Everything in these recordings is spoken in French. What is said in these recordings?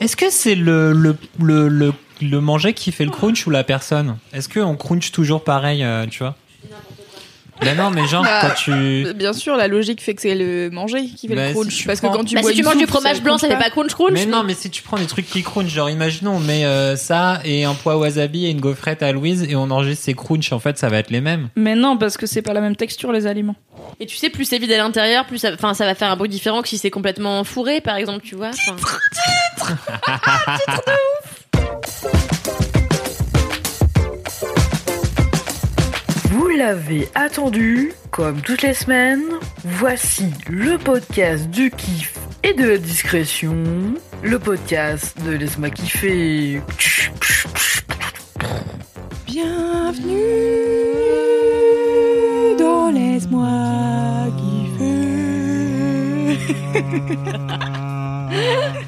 Est-ce que c'est le, le, le, le, le manger qui fait le crunch ou la personne? Est-ce qu'on crunch toujours pareil, euh, tu vois? Ben non, mais genre, Bah, quand tu... Bien sûr, la logique fait que c'est le manger qui fait Bah, le si crunch. tu parce prends- que quand tu Bah, bois si tu une manges du soupe, fromage blanc, ça fait pas crunch crunch. Mais non, mais si tu prends des trucs qui crunch, genre imaginons on met euh, ça et un poids wasabi et une gaufrette à Louise et on enregistre ses crunch, en fait ça va être les mêmes. Mais non, parce que c'est pas la même texture, les aliments. Et tu sais, plus c'est vide à l'intérieur, plus ça, enfin, ça va faire un bruit différent que si c'est complètement fourré, par exemple, tu vois. enfin. Vous l'avez attendu, comme toutes les semaines, voici le podcast du kiff et de la discrétion, le podcast de Laisse-moi kiffer. Bienvenue dans Laisse-moi kiffer.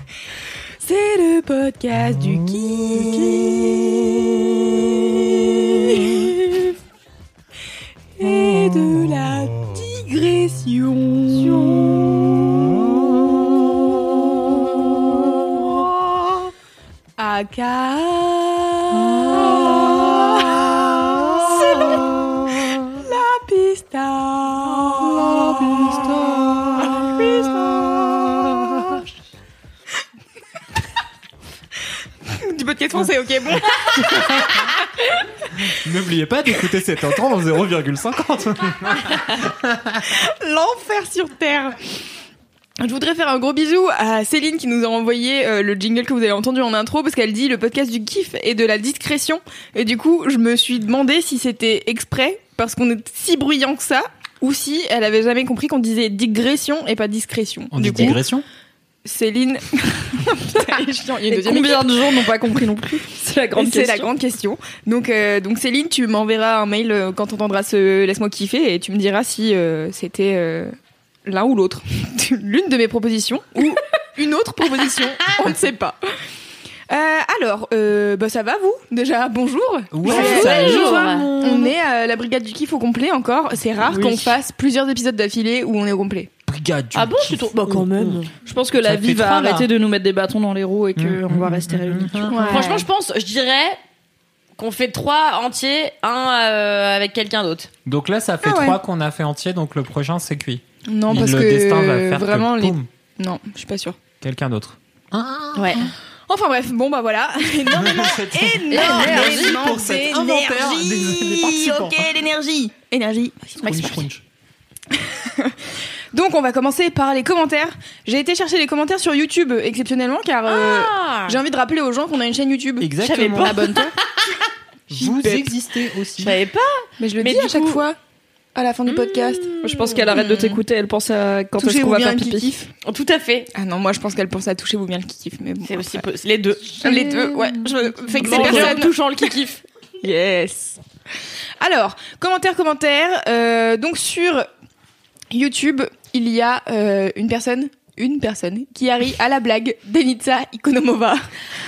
C'est le podcast du kiff et de la digression. Aka. C'est long. La pista. Podcast français, ok, bon. N'oubliez pas d'écouter cet intro en 0,50. L'enfer sur Terre. Je voudrais faire un gros bisou à Céline qui nous a envoyé euh, le jingle que vous avez entendu en intro parce qu'elle dit le podcast du kiff et de la discrétion. Et du coup, je me suis demandé si c'était exprès parce qu'on est si bruyant que ça ou si elle avait jamais compris qu'on disait digression et pas discrétion. On du dit coup, digression? Céline. Putain, il y a une combien de gens n'ont pas compris non plus C'est la grande c'est question. la grande question. Donc, euh, donc Céline, tu m'enverras un mail euh, quand tu entendras ce Laisse-moi kiffer et tu me diras si euh, c'était euh, l'un ou l'autre. L'une de mes propositions ou une autre proposition, on ne sait pas. Euh, alors, euh, bah ça va vous déjà? Bonjour. Ouais, Bonjour. On est à la brigade du kiff au complet encore. C'est rare Oui. qu'on fasse plusieurs épisodes d'affilée où on est au complet. Brigade du Ah bon, tu trouves Bah, quand même. Je pense que Ça la vie va arrêter de nous mettre des bâtons dans les roues et qu'on Mmh, va mmh, rester mmh, réunis. tu vois. Franchement, je pense, je dirais qu'on fait trois entiers, un euh, avec quelqu'un d'autre. Donc là ça fait Ah ouais. trois qu'on a fait entier, donc le prochain c'est cuit. Non, Et parce le que destin va faire vraiment que les. boum, Non, je suis pas sûre. quelqu'un d'autre. Ouais. Enfin bref, bon bah voilà. Énormément, Énergie énormément pour cet inventaire des- des d'énergie. participants. Ok, l'énergie. Énergie. Crunch, crunch. Donc on va commencer par les commentaires. J'ai été chercher les commentaires sur YouTube exceptionnellement car euh, Ah. j'ai envie de rappeler aux gens qu'on a une chaîne YouTube. Exactement. Abonne-toi. Vous existez aussi. Je savais pas. Mais je le Mais dis à chaque coup- fois à la fin du podcast. Moi, Je pense qu'elle arrête de t'écouter, elle pense à quand est-ce qu'on va faire le pipi. kikif. Tout à fait. Ah non, moi je pense qu'elle pense à toucher vous bien le kikif. Mais bon, C'est aussi les deux. Les deux, ouais. Je fais que ces Les deux en personnes. touchant le kikif. Yes. Alors, commentaire, commentaire. Euh, donc sur YouTube, il y a euh, une personne, une personne qui arrive à la blague d'Enitsa Ikonomova.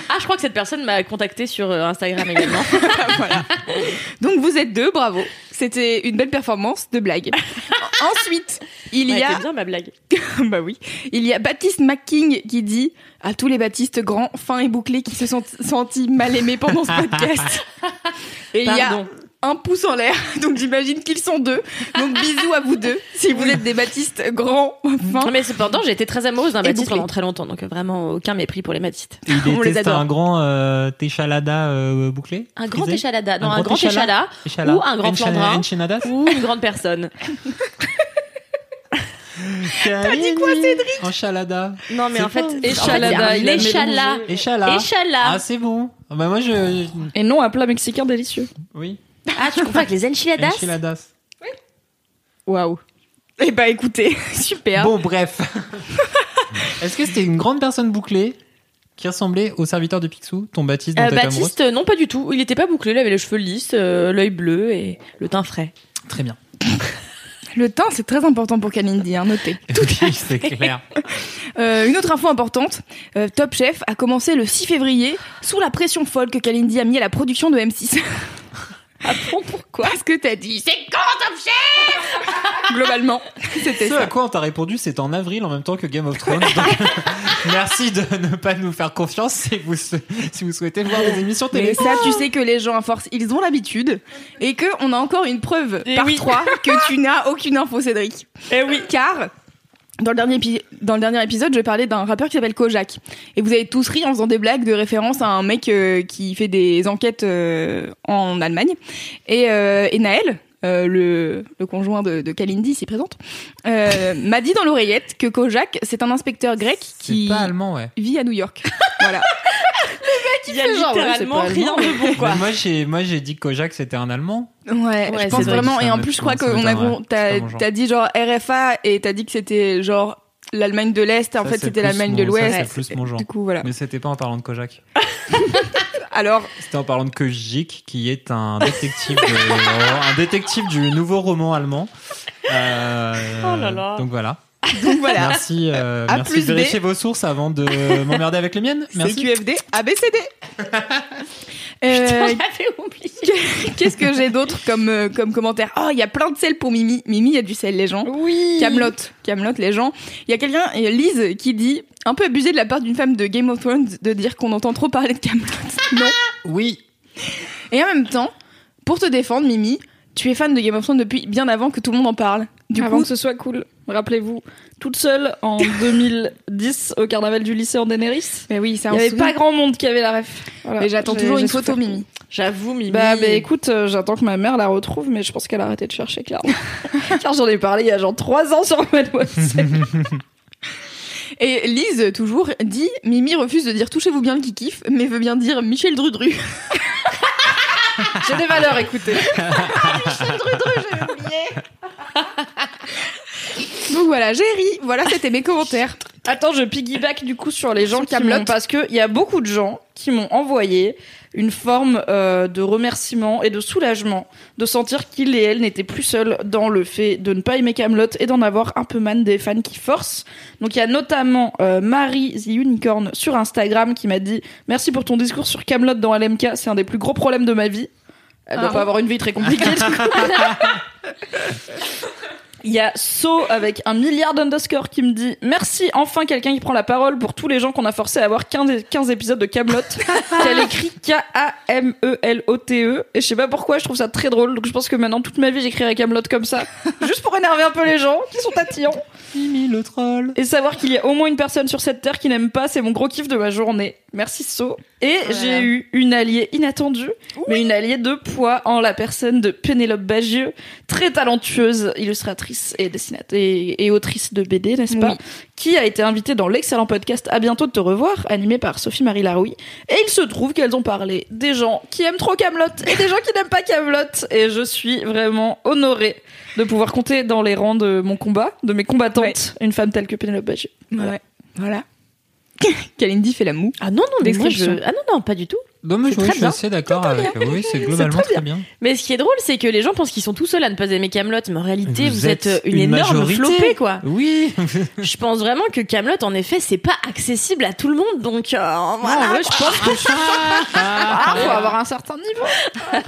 Ah, je crois que cette personne m'a contacté sur euh, Instagram également. voilà. Donc vous êtes deux, bravo. C'était une belle performance de blague. Ensuite, il y a bien ma blague. bah oui, il y a Baptiste McKing qui dit à tous les Baptistes grands, fins et bouclés qui se sont sentis mal aimés pendant ce podcast. Et il y a Pardon. Un pouce en l'air, donc j'imagine qu'ils sont deux. Donc bisous à vous deux, si vous êtes des Baptistes grands. Non, mais cependant, j'ai été très amoureuse d'un Baptiste pendant très longtemps, donc euh, vraiment aucun mépris pour les Baptistes. Il On les adore. un grand euh, téchalada euh, bouclé Un grand frisé échalada, non, Un un, grand grand échala- échala, Échala. ou un grand flandrin, ou une grande personne. T'as dit quoi, Cédric Enchalada. Non, mais en fait, Échalada. Échala. Ah, c'est bon. Ah, Bah, moi, je. Et non, un plat mexicain délicieux. Oui. Ah, tu confonds avec les enchiladas? Enchiladas. Waouh. Eh bah écoutez, super. Bon, bref. Est-ce que c'était une grande personne bouclée qui ressemblait au serviteur de Picsou, ton Baptiste dont Euh, amoureuse Baptiste, euh, non pas du tout. Il était pas bouclé, il avait les cheveux lisses, euh, l'œil bleu et le teint frais. Très bien. Le teint, c'est très important pour Kalindi, hein, notez. Oui, c'est clair. Euh, une autre info importante, euh, Top Chef a commencé le 6 février sous la pression folle que Kalindi a mis à la production de M6. Ah bon, pourquoi Parce que t'as dit, c'est quand Top Chef? Globalement, c'était Ce à quoi on t'a répondu, c'est en avril en même temps que Game of Thrones. Donc, merci de ne pas nous faire confiance si vous, sou- si vous souhaitez voir des émissions Mais télé. ça, tu sais que les gens, à force, ils ont l'habitude. Et que on a encore une preuve Eh par oui. trois que tu n'as aucune info, Cédric. Eh oui. Car, dans le dernier, épisode, je parlais d'un rappeur qui s'appelle Kojak. Et vous avez tous ri en faisant des blagues de référence à un mec euh, qui fait des enquêtes euh, en Allemagne. Et, euh, et Naël, euh, le, le conjoint de, de Kalindi, ici présente, euh, m'a dit dans l'oreillette que Kojak, c'est un inspecteur grec qui pas allemand, ouais. vit à New York. voilà. Il y a littéralement rien de bon, quoi. Mais moi, j'ai, moi, j'ai dit que Kojak, c'était un allemand. Ouais, Ouais, je c'est vraiment. Et en plus, je crois qu'on a, t'as dit genre RFA et t'as dit que c'était genre l'Allemagne de l'Est. En Ça, fait, c'était l'Allemagne de l'Ouest. c'est plus mon genre. Du coup, voilà. Mais c'était pas en parlant de Kojak. Alors, C'était en parlant de Kojik, qui est un détective, de- un détective du nouveau roman allemand. Euh, Oh là là. Donc voilà. donc voilà. Merci, euh, A merci plus de B. vérifier vos sources avant de m'emmerder avec les miennes. Merci. CQFD, ABCD. Euh, oublié. Qu'est-ce que j'ai d'autre comme, euh, comme commentaire? Oh, il y a plein de sel pour Mimi. Mimi, il y a du sel, les gens. Oui. Camelot, Camelot, les gens. Il y a quelqu'un, euh, Lise, qui dit un peu abusé de la part d'une femme de Game of Thrones de dire qu'on entend trop parler de Camelot. non. Oui. Et en même temps, pour te défendre, Mimi, tu es fan de Game of Thrones depuis bien avant que tout le monde en parle. Du Avant coup, que ce soit cool. Rappelez-vous, toute seule en 2010 au carnaval du lycée en Daenerys. mais oui, ça Il n'y avait pas grand monde qui avait la ref. Voilà. Mais j'attends J'ai- toujours j'ai une photo. Mimi. J'avoue, Mimi. Bah, bah écoute, euh, j'attends que ma mère la retrouve, mais je pense qu'elle a arrêté de chercher, clairement. Car j'en ai parlé il y a genre 3 ans sur Mademoiselle. Et Lise, toujours, dit Mimi refuse de dire touchez-vous bien le qui kiffe, mais veut bien dire Michel Drudru. J'ai des valeurs, écoutez. Donc voilà, j'ai ri. Voilà, c'était mes commentaires. Attends, je piggyback du coup sur les gens qui m'ont... Parce qu'il y a beaucoup de gens qui m'ont envoyé une forme euh, de remerciement et de soulagement de sentir qu'ils et elles n'étaient plus seuls dans le fait de ne pas aimer Camelot et d'en avoir un peu man des fans qui forcent. Donc il y a notamment euh, Marie The Unicorn sur Instagram qui m'a dit merci pour ton discours sur Camelot dans LMK, c'est un des plus gros problèmes de ma vie. Elle doit Ah pas bon avoir une vie très compliquée. Il y a So avec un milliard d'underscore qui me dit Merci enfin quelqu'un qui prend la parole pour tous les gens qu'on a forcé à avoir 15, 15 épisodes de Camelot. Qu'elle écrit K-A-M-E-L-O-T-E. E. Et je sais pas pourquoi, je trouve ça très drôle. Donc je pense que maintenant, toute ma vie, j'écrirai Camelot comme ça. Juste pour énerver un peu les gens qui sont tatillants. Mimi le troll. Et savoir qu'il y a au moins une personne sur cette terre qui n'aime pas, c'est mon gros kiff de ma journée. Merci So. Et j'ai eu une alliée inattendue, mais une alliée de poids en la personne de Pénélope Bagieux, très talentueuse illustratrice et dessinatrice et, et autrice de BD, n'est-ce pas Oui. Qui a été invitée dans l'excellent podcast À bientôt de te revoir, animé par Sophie-Marie Laroui. Et il se trouve qu'elles ont parlé des gens qui aiment trop Camelot et des gens qui n'aiment pas Camelot. Et je suis vraiment honorée de pouvoir compter dans les rangs de mon combat, de mes combattantes, Ouais. une femme telle que Pénélope Bagieux. Ouais. Voilà. Kalindi fait la moue. Ah non, non, mais moi je. Ah non, non, pas du tout. Non, mais je, oui, je suis assez d'accord avec. Oui, c'est globalement très très bien. Mais ce qui est drôle, c'est que les gens pensent qu'ils sont tout seuls à ne pas aimer Camelot, mais en réalité, vous, Vous êtes, êtes une, une énorme majorité. flopée, quoi. Oui. Je pense vraiment que Camelot, en effet, c'est pas accessible à tout le monde, donc euh, voilà. en vrai, je pense que ah, faut avoir un certain niveau.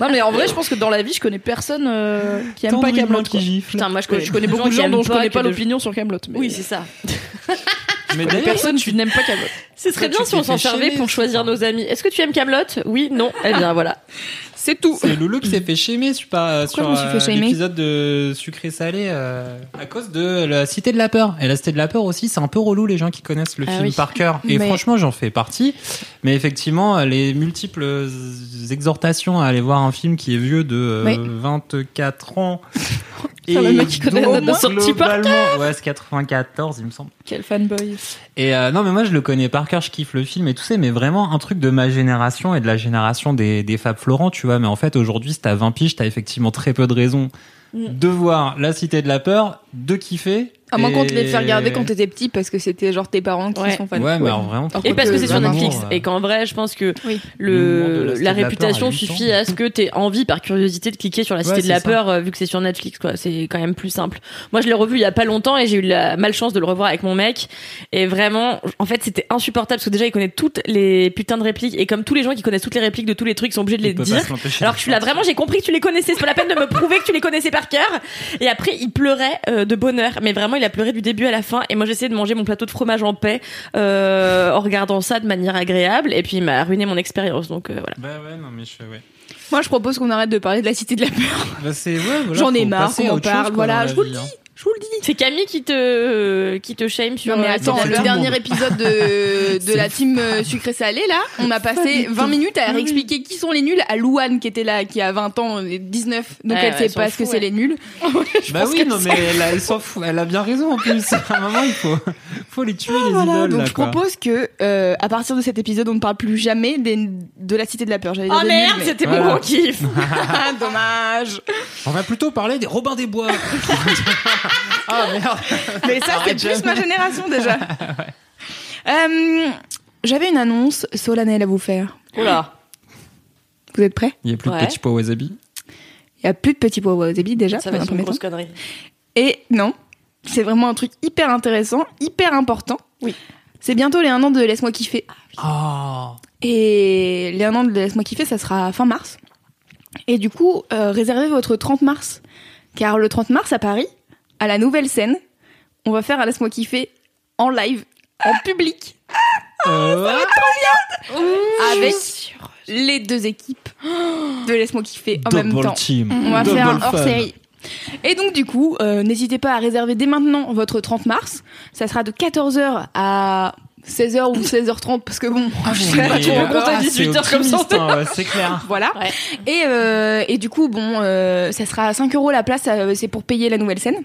Non, mais en vrai, je pense que dans la vie, je connais personne euh, qui aime pas Tendrement Camelot. qui gifle. Putain, moi je connais, Je connais beaucoup de gens dont je connais pas l'opinion sur Camelot. Oui, c'est ça. Mais d'ailleurs, personnes qui n'aiment pas Camelot. C'est très tu bien si on s'en servait pour choisir nos amis. Est-ce que tu aimes Camelot? Oui, non. Eh bien voilà. C'est tout. C'est Loulou qui s'est fait sur, pas, sur je me suis fait euh, l'épisode de Sucré Salé euh, à cause de la Cité de la Peur. Et la Cité de la Peur aussi, c'est un peu relou les gens qui connaissent le Ah film oui. par cœur. Et Mais- franchement, j'en fais partie. Mais effectivement, les multiples exhortations à aller voir un film qui est vieux de euh, Oui. 24 ans. Ça, le mec qui connaît la date de sortie par ouais, c'est 94, il me semble. Quel fanboy. Et euh, non, mais moi je le connais par cœur, je kiffe le film et tout ça, mais vraiment un truc de ma génération et de la génération des, des Fab Florent, tu vois. Mais en fait, aujourd'hui, si t'as 20 piges, t'as effectivement très peu de raisons Mm. de voir La Cité de la Peur, de kiffer À moins qu'on te les fait regarder quand t'étais petit parce que c'était genre tes parents qui Ouais. sont fans. Ouais, mais alors vraiment. Et Et parce que c'est sur Netflix. euh, Et qu'en vrai, je pense que Oui. Le le, la réputation Peur suffit à ce que t'aies envie, par curiosité, de cliquer sur la Cité Ouais, de la ça. Peur, euh, vu que c'est sur Netflix, quoi. C'est quand même plus simple. Moi, je l'ai revu il y a pas longtemps et j'ai eu la malchance de le revoir avec mon mec. Et vraiment, en fait, c'était insupportable parce que déjà, il connaît toutes les putains de répliques. Et comme tous les gens qui connaissent toutes les répliques de tous les trucs sont obligés de les dire. Alors que je suis là, vraiment, j'ai compris que tu les connaissais. C'est pas la peine de me prouver que tu les connaissais par cœur. Et après, il pleurait euh, de bonheur. Mais vraiment, il a pleuré du début à la fin. Et moi, j'essayais de manger mon plateau de fromage en paix euh, en regardant ça de manière agréable. Et puis, il m'a ruiné mon expérience. Donc euh, voilà. Bah ouais, non, mais je ouais. Moi, je propose qu'on arrête de parler de la cité de la peur. Bah c'est ouais, voilà, J'en ai marre à en chose, parle, quoi, voilà, je vous le vie, dis. hein. Je vous le dis. C'est Camille qui te qui te shame sur. Non mais euh, attends, le dernier monde. épisode de, de la team euh, sucré salé là, on a passé 20 minutes à réexpliquer qui sont les nuls à Louane qui était là, qui a 20 ans, et 19, donc Ouais, elle ouais, sait pas ce que c'est les nuls. Bah oui, non mais elle, s'en fout, elle a bien raison en plus. À un moment, il faut, faut les tuer les Voilà, idoles donc là je quoi. propose que euh, à partir de cet épisode, on ne parle plus jamais des, de la cité de la peur. Oh merde, nuls, mais- c'était Voilà. mon gros kiff. Ah, dommage. On va plutôt parler des Robins des Bois. ah merde. Mais ça, c'est plus ma génération déjà. Euh, J'avais une annonce solennelle à vous faire. Oula. Vous êtes prêts? Il y a plus Ouais. de petits pois wasabi? Il y a plus de petits pois wasabi déjà. Ça va être une premier grosse temps. connerie. Et non, c'est vraiment un truc hyper intéressant, hyper important. Oui. C'est bientôt les 1 an de Laisse-moi kiffer. Oh. Et les 1 an de Laisse-moi kiffer, ça sera fin mars. Et du coup, euh, réservez votre 30 mars. Car le 30 mars à Paris, à la nouvelle scène, on va faire un Laisse-moi kiffer en live, en public, Euh, avec les deux équipes de Laisse-moi kiffer en même double temps. team. On va faire un Double hors fun. série. Et donc du coup, euh, n'hésitez pas à réserver dès maintenant votre 30 mars. Ça sera de 14h à 16h ou 16h30 parce que bon, je sais pas trop ah, à c'est 18h comme ça. hein, ouais, c'est clair. Voilà. Ouais. Et, euh, et du coup, bon, euh, ça sera à 5 euros la place, c'est pour payer la nouvelle scène.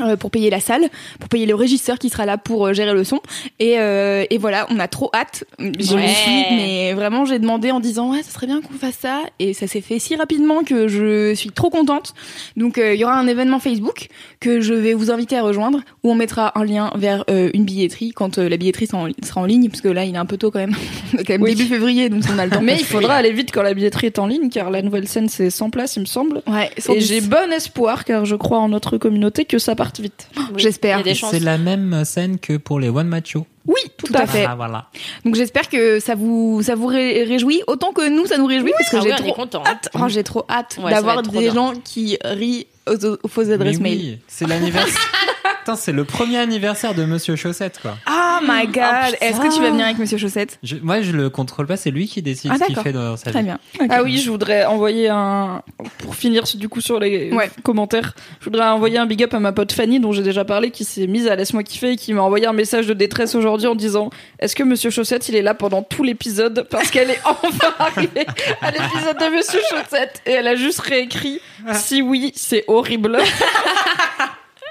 Euh, pour payer la salle, pour payer le régisseur qui sera là pour euh, gérer le son. Et, euh, et voilà, on a trop hâte. Je Ouais. mais vraiment, j'ai demandé en disant, ouais, ça serait bien qu'on fasse ça. Et ça s'est fait si rapidement que je suis trop contente. Donc, euh, il y aura un événement Facebook que je vais vous inviter à rejoindre, où on mettra un lien vers euh, une billetterie quand la billetterie sera en, sera en ligne, parce que là, il est un peu tôt quand même. Quand même Oui. début février, donc on a le temps. Mais il faudra aller vite quand la billetterie est en ligne, car la nouvelle scène c'est 100 places, il me semble. Ouais, sans Et j'ai bon espoir, car je crois en notre communauté, que ça parte vite. Oui, J'espère. C'est la même scène que pour les One Macho. Oui, tout, à fait. Ah, voilà. Donc j'espère que ça vous ça vous ré- réjouit autant que nous ça nous réjouit parce que Ah j'ai trop content. hâte. Oh, j'ai trop hâte d'avoir des bien. gens qui rient aux, aux fausses adresses Mais mail. oui, c'est l'anniversaire. Putain, c'est le premier anniversaire de Monsieur Chaussette, quoi. Oh my god Est-ce que tu vas venir avec Monsieur Chaussette Je- moi, je le contrôle pas, c'est lui qui décide Ah, ce qu'il fait dans sa Très vie. bien. Ah oui, je voudrais envoyer un. Pour finir du coup sur les Ouais. commentaires, je voudrais envoyer un big up à ma pote Fanny, dont j'ai déjà parlé, qui s'est mise à Laisse-moi kiffer et qui m'a envoyé un message de détresse aujourd'hui en disant Est-ce que Monsieur Chaussette il est là pendant tout l'épisode Parce qu'elle est enfin arrivée à l'épisode de Monsieur Chaussette et elle a juste réécrit Si oui, c'est horrible.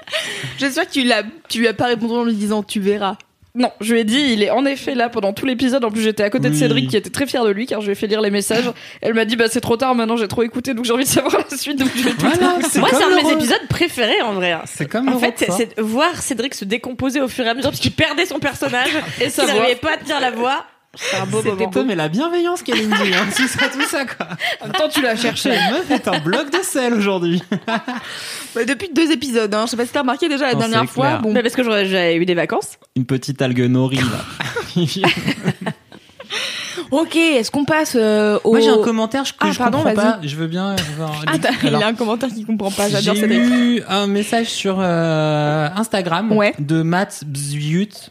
J'espère que tu l'as tu lui as pas répondu en lui disant tu verras. Non, je lui ai dit, il est en effet là pendant tout l'épisode. En plus, j'étais à côté de Oui. Cédric qui était très fier de lui car je lui ai fait lire les messages. Elle m'a dit, bah c'est trop tard maintenant, j'ai trop écouté donc j'ai envie de savoir la suite donc je vais tout Voilà, c'est Moi, c'est comme un de le mes re- épisodes préférés en vrai. C'est comme En le fait, c'est de voir Cédric se décomposer au fur et à mesure parce qu'il perdait son personnage et qu'il voix. n'arrivait pas à tenir la voix. C'est un beau C'était pas, mais la bienveillance qu'elle dit, hein, c'est ça, tout ça, quoi. En même temps, tu l'as cherché. Cette meuf est un bloc de sel aujourd'hui. Bah, depuis deux épisodes hein. Je sais pas si t'as remarqué déjà la Non, dernière fois. Bon. Mais parce que j'avais eu des vacances. Une petite algue nori, là. OK, est-ce qu'on passe euh, au Moi, j'ai un commentaire que Ah, je pardon, comprends vas-y. pas. Je veux bien avoir... Ah, il Alors, a un commentaire qui comprend pas, j'adore J'ai eu un message sur euh, Instagram Ouais. de Matt Bzut,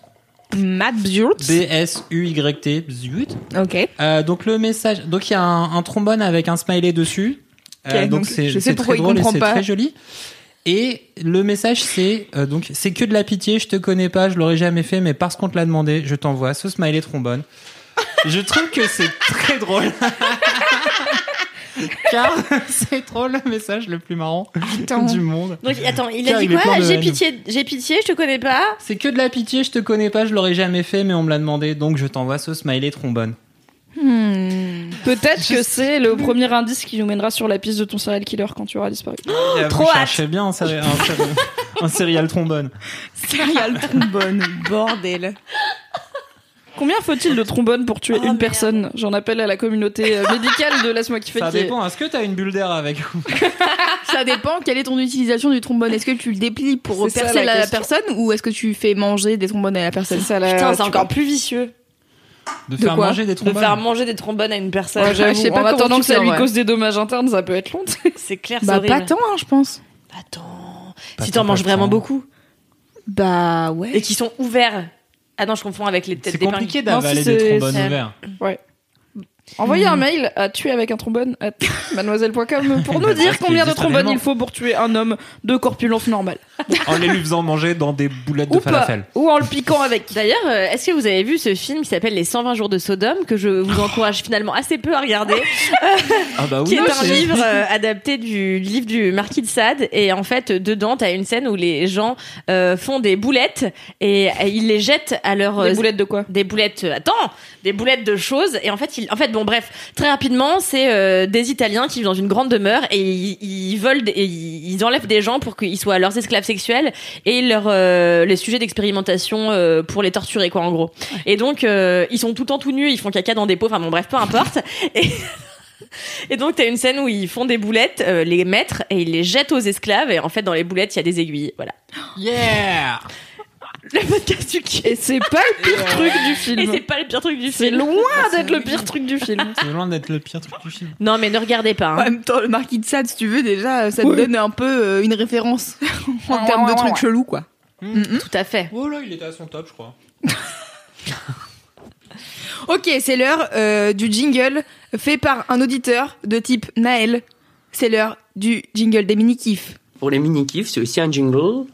Matt Bjurt. B-S-U-Y-T, Bzut. OK. Euh, donc le message, donc il y a un, un trombone avec un smiley dessus. Euh, Ok, donc c'est très drôle et c'est très joli. Et le message c'est euh, donc c'est que de la pitié, je te connais pas, je l'aurais jamais fait, mais parce qu'on te l'a demandé, je t'envoie ce smiley trombone. je trouve que c'est très drôle. Car c'est trop le message le plus marrant Attends. du monde. Donc attends, il a Car dit il quoi J'ai pitié, j'ai pitié, je te connais pas. C'est que de la pitié, je te connais pas, je l'aurais jamais fait, mais on me l'a demandé, donc je t'envoie ce smiley trombone. Hmm. Peut-être que c'est le premier indice qui nous mènera sur la piste de ton serial killer quand tu auras disparu. Et trop hâte. bien un, séri- Un serial trombone. Serial trombone, bordel. Combien faut-il de trombones pour tuer Oh, une merde. personne? J'en appelle à la communauté euh, médicale de Laisse-moi kiffer. Ça dépend. Est-ce que t'as une bulle d'air avec Ça dépend, quelle est ton utilisation du trombone? Est-ce que tu le déplies pour C'est ça, percer la la, personne ou est-ce que tu fais manger des trombones à la personne? Ça la. Putain, c'est encore plus vicieux De faire quoi? manger des de trombones faire manger des trombones à une personne. Ouais, je sais pas en attendant que ça lui ouais. cause des dommages internes, ça peut être long. C'est clair, c'est Bah pas tant, hein, je pense. Attends. Pas si t'en manges vraiment beaucoup Bah ouais. et qui sont ouverts. Ah non, je confonds avec les têtes C'est compliqué d'avaler des c'est- trombones ouverts. Envoyez un mail à tuer avec un trombone à mademoiselle.com pour nous dire qui combien de trombones il faut pour tuer un homme de corpulence normale. En les lui faisant manger dans des boulettes de Ou pas. falafel. Ou en le piquant avec. D'ailleurs, euh, est-ce que vous avez vu ce film qui s'appelle Les 120 jours de Sodome que je vous encourage finalement assez peu à regarder, Ah bah oui. qui est un livre euh, adapté du livre du Marquis de Sade et en fait dedans t'as une scène où les gens euh, font des boulettes et, et ils les jettent à leur Des boulettes de quoi? Des boulettes attends des boulettes de choses et en fait en fait bon bref très rapidement c'est euh, des Italiens qui vivent dans une grande demeure et ils, ils volent des- et ils, enlèvent des gens pour qu'ils soient leurs esclaves sexuels et leur euh, les sujets d'expérimentation euh, pour les torturer quoi en gros et donc ils sont tout le temps tout nus ils font caca dans des pots enfin bon bref peu importe et Et donc, t'as une scène où ils font des boulettes, euh, les maîtres, et ils les jettent aux esclaves. Et en fait, dans les boulettes, il y a des aiguilles. Voilà. Yeah Le podcast du kiff. Et c'est pas le pire truc du Et film. c'est pas le pire truc du C'est film. loin d'être le pire truc du film. C'est loin d'être le pire truc du film. Non, mais ne regardez pas. En Hein. même temps, le marquis de Sade, si tu veux, déjà, ça te Oui. donne un peu euh, une référence en Ouais, termes de ouais, trucs ouais. chelous, quoi. Tout à fait. Oh là, il était à son top, je crois. Ok, c'est l'heure euh, du jingle fait par un auditeur de type Naël. C'est l'heure du jingle des mini-kifs. Pour les mini-kifs, c'est aussi un jingle.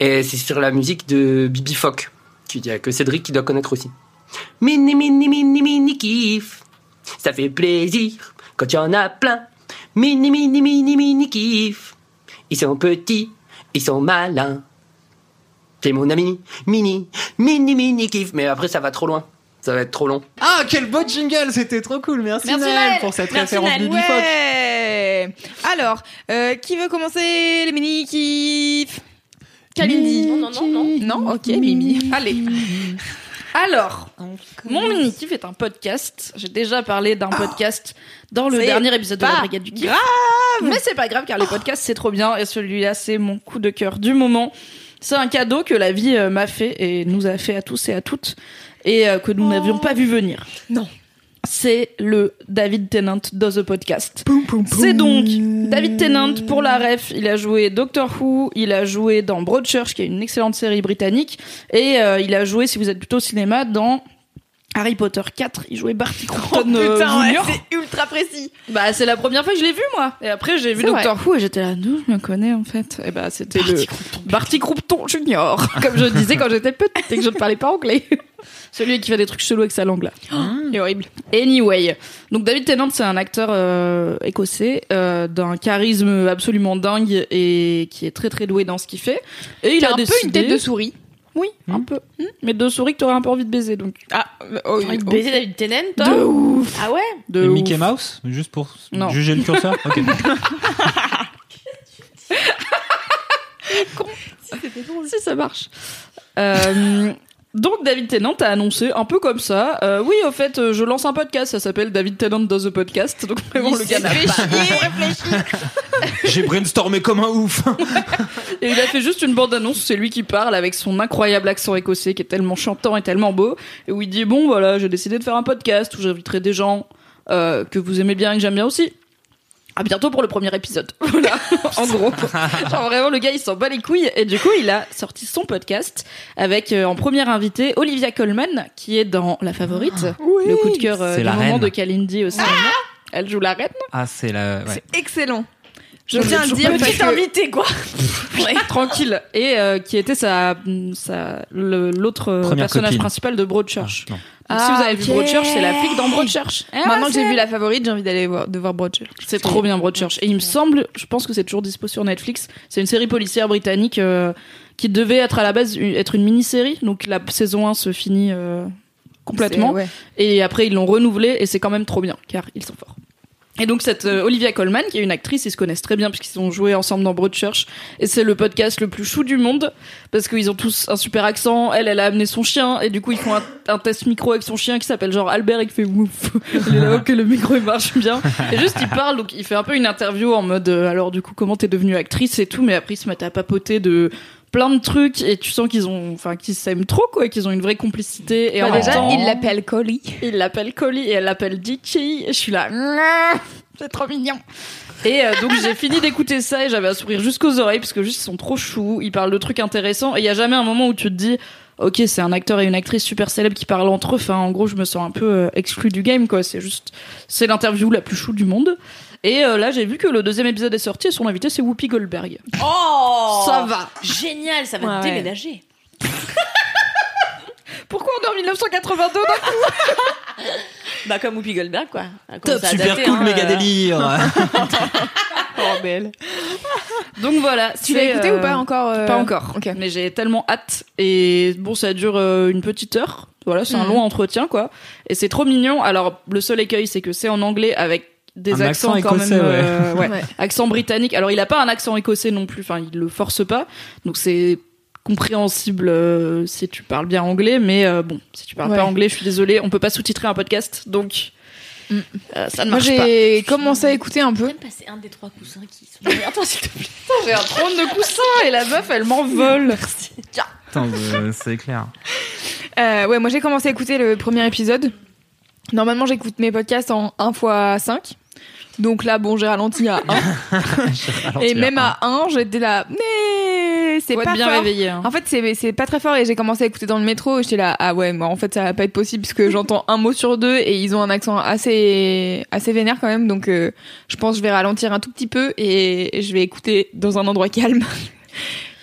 Et c'est sur la musique de Bibi Fock, qu'il y a que Cédric qui doit connaître aussi. Mini, mini, mini, mini kiff. Ça fait plaisir quand il y en a plein. Mini, mini, mini, mini kiff. Ils sont petits, ils sont malins. C'est mon ami, mini, mini, mini kiff. Mais après, ça va trop loin. Ça va être trop long. Ah, quel beau jingle C'était trop cool. Merci, Merci, Naël, Naël. pour cette Merci, référence Naël. Bibi Fock. Ouais Alors, euh, qui veut commencer les mini-kifs Kalindi. Non, non, non, non. Non Ok, Mimi. Allez. Alors, mon mini kiff est un podcast. J'ai déjà parlé d'un podcast dans le dernier épisode de la Brigade du kiff. Mais c'est pas grave car les podcasts c'est trop bien et celui-là c'est mon coup de cœur du moment. C'est un cadeau que la vie euh, m'a fait et nous a fait à tous et à toutes et euh, que nous n'avions pas vu venir. Non. C'est le David Tennant Does a Podcast. C'est donc David Tennant pour la ref. Il a joué Doctor Who, il a joué dans Broadchurch, qui est une excellente série britannique, et euh, il a joué, si vous êtes plutôt cinéma, dans Harry Potter 4. Il jouait Barty Croughton euh, Putain, ouais, c'est ultra précis. Bah, c'est la première fois que je l'ai vu, moi. Et après, j'ai vu Doctor Who et j'étais là, nous, je me connais, en fait. Et bah, c'était le Barty Croupton Junior, comme je disais quand j'étais petite et que je ne parlais pas anglais. Celui qui fait des trucs chelous avec sa langue, là. C'est horrible. Anyway, donc David Tennant, c'est un acteur euh, écossais euh, d'un charisme absolument dingue et qui est très très doué dans ce qu'il fait. Et il a un peu décidé... une tête de souris. Oui, un peu. Mais de souris que t'aurais un peu envie de baiser, donc. Ah, oh, T'as envie de oh. baiser David Tennant, toi De ouf Ah ouais De Et ouf. Mickey Mouse Juste pour Non. juger le curseur Ok. si ça marche. Euh, donc David Tennant a annoncé un peu comme ça. euh, oui, au fait, euh, je lance un podcast. Ça s'appelle David Tennant does a podcast. Donc vraiment le gars. J'ai brainstormé comme un ouf. Et il a fait juste une bande annonce. C'est lui qui parle avec son incroyable accent écossais qui est tellement chantant et tellement beau. Et où il dit bon voilà, j'ai décidé de faire un podcast où j'inviterai des gens euh, que vous aimez bien et que j'aime bien aussi. À bientôt pour le premier épisode. Voilà, en gros. Genre vraiment, le gars, il s'en bat les couilles. Et du coup, il a sorti son podcast avec euh, en première invitée Olivia Colman, qui est dans La Favorite, le coup de cœur euh, C'est du la moment reine. de Kalindi au cinéma. Elle joue la reine. Ah, c'est la. Ouais. C'est excellent. Je tiens à je- dire que- invitée, quoi Ouais, tranquille. Et euh, qui était sa, sa le- l'autre euh, Première personnage copine. principal de Broadchurch. Ah, non. Donc, si vous avez vu ok. Broadchurch, c'est la flic dans Broadchurch. Maintenant que j'ai vu la favorite, j'ai envie d'aller voir, de voir Broadchurch. C'est trop bien Broadchurch. Et il me semble, je pense que c'est toujours dispo sur Netflix. C'est une série policière britannique euh, qui devait être à la base être une mini-série. Donc la saison 1 se finit euh, complètement. Ouais. Et après ils l'ont renouvelé et c'est quand même trop bien car ils sont forts. Et donc cette euh, Olivia Colman, qui est une actrice, ils se connaissent très bien puisqu'ils ont joué ensemble dans Broadchurch. Et c'est le podcast le plus chou du monde parce qu'ils ont tous un super accent. Elle, elle a amené son chien et du coup ils font un, test micro avec son chien qui s'appelle genre Albert et qui fait ouf. Il est là, ok, le micro il marche bien. Et juste il parle, donc il fait un peu une interview en mode euh, alors du coup comment t'es devenue actrice et tout, mais après ils se mettent à papoter de plein de trucs et tu sens qu'ils ont, enfin qu'ils s'aiment trop quoi, qu'ils ont une vraie complicité. Et Bah, en déjà, temps, il l'appelle Collie. il l'appelle Collie et elle l'appelle Dicky. Et je suis là, c'est trop mignon. Et euh, donc j'ai fini d'écouter ça et j'avais un sourire jusqu'aux oreilles parce que juste ils sont trop choux, ils parlent de trucs intéressants et il y a jamais un moment où tu te dis ok c'est un acteur et une actrice super célèbre qui parlent entre eux. Enfin en gros je me sens un peu euh, exclu du game quoi. C'est juste c'est l'interview la plus chou du monde. Et euh, là j'ai vu que le deuxième épisode est sorti et son invité c'est Whoopi Goldberg. Oh Ça va. Génial, ça va Ouais, ouais. déménager. Pourquoi on est en 1982 là Bah comme Whoopi Goldberg quoi. Top, super cool, hein, méga euh, délire. Oh, belle. Donc voilà. Tu l'as c'est, écouté euh, ou pas encore euh, Pas encore. Ok. Mais j'ai tellement hâte. Et bon, ça dure euh, une petite heure. Voilà, c'est un Mhm. long entretien, quoi. Et c'est trop mignon. Alors, le seul écueil, c'est que c'est en anglais avec des Un accents accent quand écossais, même. euh, ouais. Ouais. Accent britannique. Alors, il a pas un accent écossais non plus. Enfin, il le force pas. Donc, c'est compréhensible euh, si tu parles bien anglais. Mais euh, bon, si tu parles Ouais. pas anglais, je suis désolée, on peut pas sous-titrer un podcast. Donc, Mm. euh, ça ne Moi, marche pas. j'ai commencé à écouter un peu. même passer un des trois coussins qui sont toi s'il te plaît. J'ai un trône de coussin et la meuf, elle m'envole. Putain, euh, c'est clair. Euh, ouais, moi j'ai commencé à écouter le premier épisode. Normalement, j'écoute mes podcasts en 1 x 5. Donc là, bon, j'ai ralenti à 1. Et même à 1, j'étais là, mais c'est pas bien fort. réveillé. hein. En fait, c'est c'est pas très fort et j'ai commencé à écouter dans le métro et j'étais là, ah ouais, moi en fait ça va pas être possible parce que j'entends un mot sur deux et ils ont un accent assez assez vénère quand même, donc euh, je pense que je vais ralentir un tout petit peu et je vais écouter dans un endroit calme.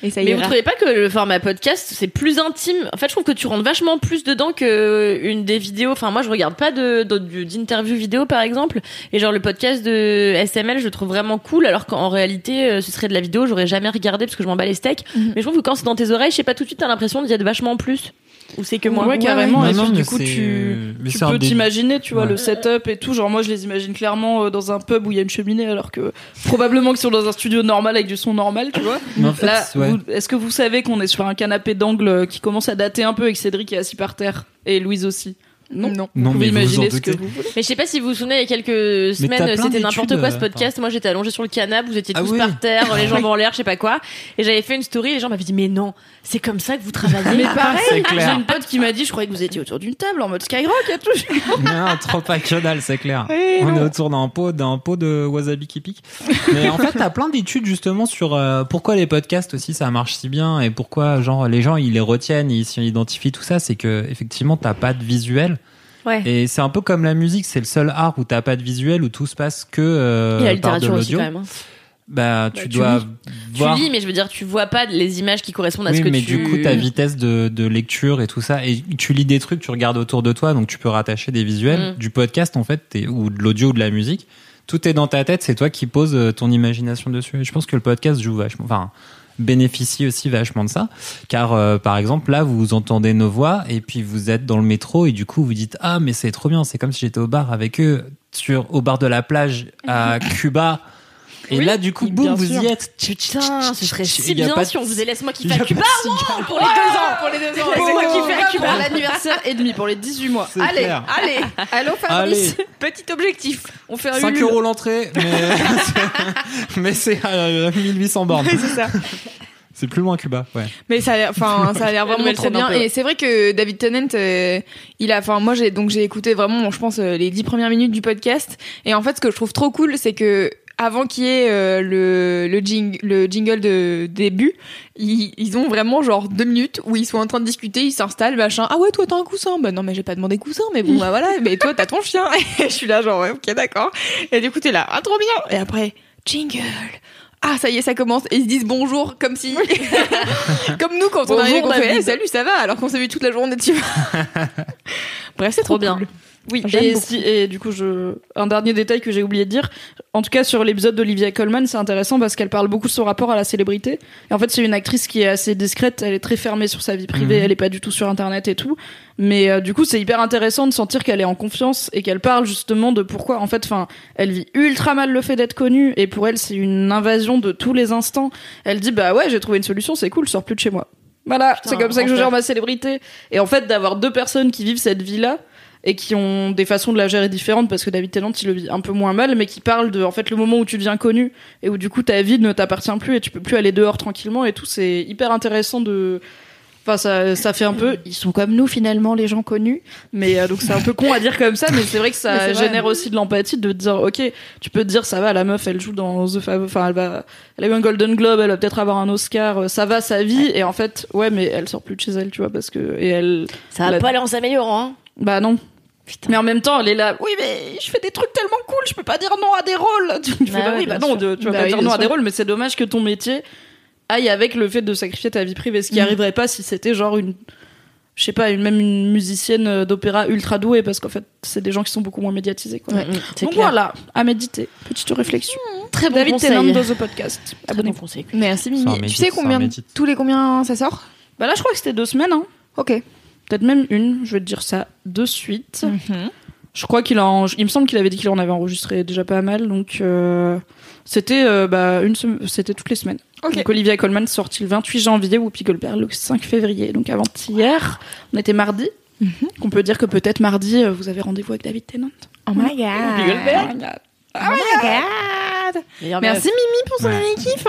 Et ça Mais vous trouvez pas que le format podcast c'est plus intime? En fait, je trouve que tu rentres vachement plus dedans que une des vidéos. Enfin, moi, je regarde pas de- d'interview vidéo par exemple. Et genre le podcast de SML, je le trouve vraiment cool, alors qu'en réalité, euh, ce serait de la vidéo, j'aurais jamais regardé parce que je m'en bats les steaks. Mhm. Mais je trouve que quand c'est dans tes oreilles, je sais pas tout de suite, t'as l'impression d'y être vachement plus. Ou c'est que moi. Ouais, carrément. ouais. et Non, du coup, tu, mais tu peux t'imaginer, tu vois, Ouais. le setup et tout. Genre, moi, je les imagine clairement euh, dans un pub où il y a une cheminée, alors que probablement qu'ils sont dans un studio normal avec du son normal, tu vois. Mais en fait, Là, est-ce que vous savez qu'on est sur un canapé d'angle euh, qui commence à dater un peu et que Cédric est assis par terre? Et Louise aussi Non. Non. Vous Non, pouvez imaginer ce que vous voulez. Mais je sais pas si vous vous souvenez, il y a quelques semaines, c'était n'importe quoi ce euh, podcast. Moi, j'étais allongée sur le canapé, vous étiez Ah tous oui. par terre, les jambes en l'air, je sais pas quoi. Et j'avais fait une story, les gens m'avaient dit, mais non, c'est comme ça que vous travaillez. Mais pareil, c'est j'ai une pote qui m'a dit, je croyais que vous étiez autour d'une table en mode Skyrock et tout. Non, trop pas que dalle, c'est clair. Eh On non. est autour d'un pot, d'un pot de wasabi qui pique. Mais en fait, t'as plein d'études justement sur euh, pourquoi les podcasts aussi ça marche si bien et pourquoi genre les gens ils les retiennent, ils s'y identifient tout ça, c'est que effectivement t'as pas de visuel. Ouais. Et c'est un peu comme la musique, c'est le seul art où t'as pas de visuel, où tout se passe que euh, Il y a la par de l'audio. quand même. hein. Bah, tu tu dois voir. Tu lis, mais je veux dire, tu vois pas les images qui correspondent à oui, ce que mais tu. du coup, ta vitesse de, de lecture et tout ça, et tu lis des trucs, tu regardes autour de toi, donc tu peux rattacher des visuels. Mm. Du podcast, en fait, t'es- ou de l'audio ou de la musique, tout est dans ta tête, c'est toi qui poses euh, ton imagination dessus. Et je pense que le podcast joue vachement, enfin, bénéficie aussi vachement de ça. Car, euh, par exemple, là, vous entendez nos voix, et puis vous êtes dans le métro, et du coup, vous dites, ah, mais c'est trop bien, c'est comme si j'étais au bar avec eux, sur, au bar de la plage à Cuba. Et Oui, là, du coup, boum, vous sûr. y êtes. Putain, ce serait si bien pas si on faisait Laisse-moi kiffer à Cuba. Pour les deux ans, pour les deux ans. C'est moi qui fais à Cuba. Pour l'anniversaire et demi, pour les 18 mois. Allez, clair. allez. Allô Fabrice Allez. Petit objectif. On fait un 5 Ulule. euros l'entrée, mais, mais c'est à 1800 bornes. c'est ça. C'est plus loin Cuba, ouais. Mais ça a l'air, enfin, ça a l'air vraiment trop bien. Et c'est vrai que David Tennant, euh, il a, enfin, moi j'ai donc j'ai écouté vraiment, je pense, euh, les dix premières minutes du podcast. Et en fait, ce que je trouve trop cool, c'est que avant qu'il y ait euh, le le, jing, le jingle de début, ils, ils ont vraiment genre deux minutes où ils sont en train de discuter, ils s'installent, machin. Ah ouais, toi t'as un coussin? Bah non, mais j'ai pas demandé coussin, mais bon bah voilà. Mais toi t'as ton chien. Et je suis là genre ouais, ok d'accord. Et du coup t'es là, ah trop bien. Et après jingle. Ah ça y est ça commence et ils se disent bonjour comme si comme nous quand on Bonjour, arrive qu'on fait. Eh, salut ça va? Alors qu'on s'est vu toute la journée tu vois. Bref c'est trop, bien. cool. Oui, et, si- et du coup, je... un dernier détail que j'ai oublié de dire. En tout cas, sur l'épisode d'Olivia Colman, c'est intéressant parce qu'elle parle beaucoup de son rapport à la célébrité. Et en fait, c'est une actrice qui est assez discrète, elle est très fermée sur sa vie privée, Mhm. elle est pas du tout sur Internet et tout. Mais euh, du coup, c'est hyper intéressant de sentir qu'elle est en confiance et qu'elle parle justement de pourquoi, en fait, enfin, elle vit ultra mal le fait d'être connue et pour elle, c'est une invasion de tous les instants. Elle dit, bah ouais, j'ai trouvé une solution, c'est cool, je sors plus de chez moi. Voilà, c'est comme ça que je gère ma célébrité. Et en fait, d'avoir deux personnes qui vivent cette vie-là et qui ont des façons de la gérer différentes parce que David Tennant il le vit un peu moins mal mais qui parle de en fait le moment où tu deviens connu et où du coup ta vie ne t'appartient plus et tu peux plus aller dehors tranquillement et tout c'est hyper intéressant de enfin ça ça fait un peu ils sont comme nous finalement les gens connus mais euh, donc c'est un peu con à dire comme ça mais c'est vrai que ça vrai. génère aussi de l'empathie de dire ok tu peux te dire ça va la meuf elle joue dans The Fav enfin elle va elle a eu un Golden Globe elle va peut-être avoir un Oscar euh, ça va sa vie et en fait ouais mais elle sort plus de chez elle tu vois parce que et elle Ça va La- pas aller en s'améliorant. Hein. bah non. Mais en même temps, elle est là. Oui, mais je fais des trucs tellement cool, je peux pas dire non à des rôles. Tu, tu fais Bah bah oui, bah non, de- tu vas Bah pas oui, dire non à des rôles, mais c'est dommage que ton métier aille avec le fait de sacrifier ta vie privée, ce qui Mm. arriverait pas si c'était genre une, je sais pas, une, même une musicienne euh, d'opéra ultra douée, parce qu'en fait, c'est des gens qui sont beaucoup moins médiatisés. Quoi. Ouais. Mm, c'est Donc clair. voilà, à méditer. Petite réflexion. Très bon David conseil. Tennant dans The Podcast. Très bon Abonnez-vous. conseil. Merci Mimi. Tu médite, sais combien tous les combien ça sort? Bah là, je crois que c'était deux semaines. Hein. Ok. Peut-être même une. Je vais te dire ça de suite. Je crois qu'il a, en- il me semble qu'il avait dit qu'il en avait enregistré déjà pas mal, donc euh, c'était euh, bah, une, c'était toutes les semaines. Ok. Donc Olivia Colman sorti le 28 janvier, Whoopi Goldberg le 5 février, donc avant hier, on était mardi. On peut dire que peut-être mardi euh, vous avez rendez-vous avec David Tennant. Oh my god. Whoopi Goldberg. Oh my god. Meilleure Merci meuf. Mimi pour son Ouais. mini kiff.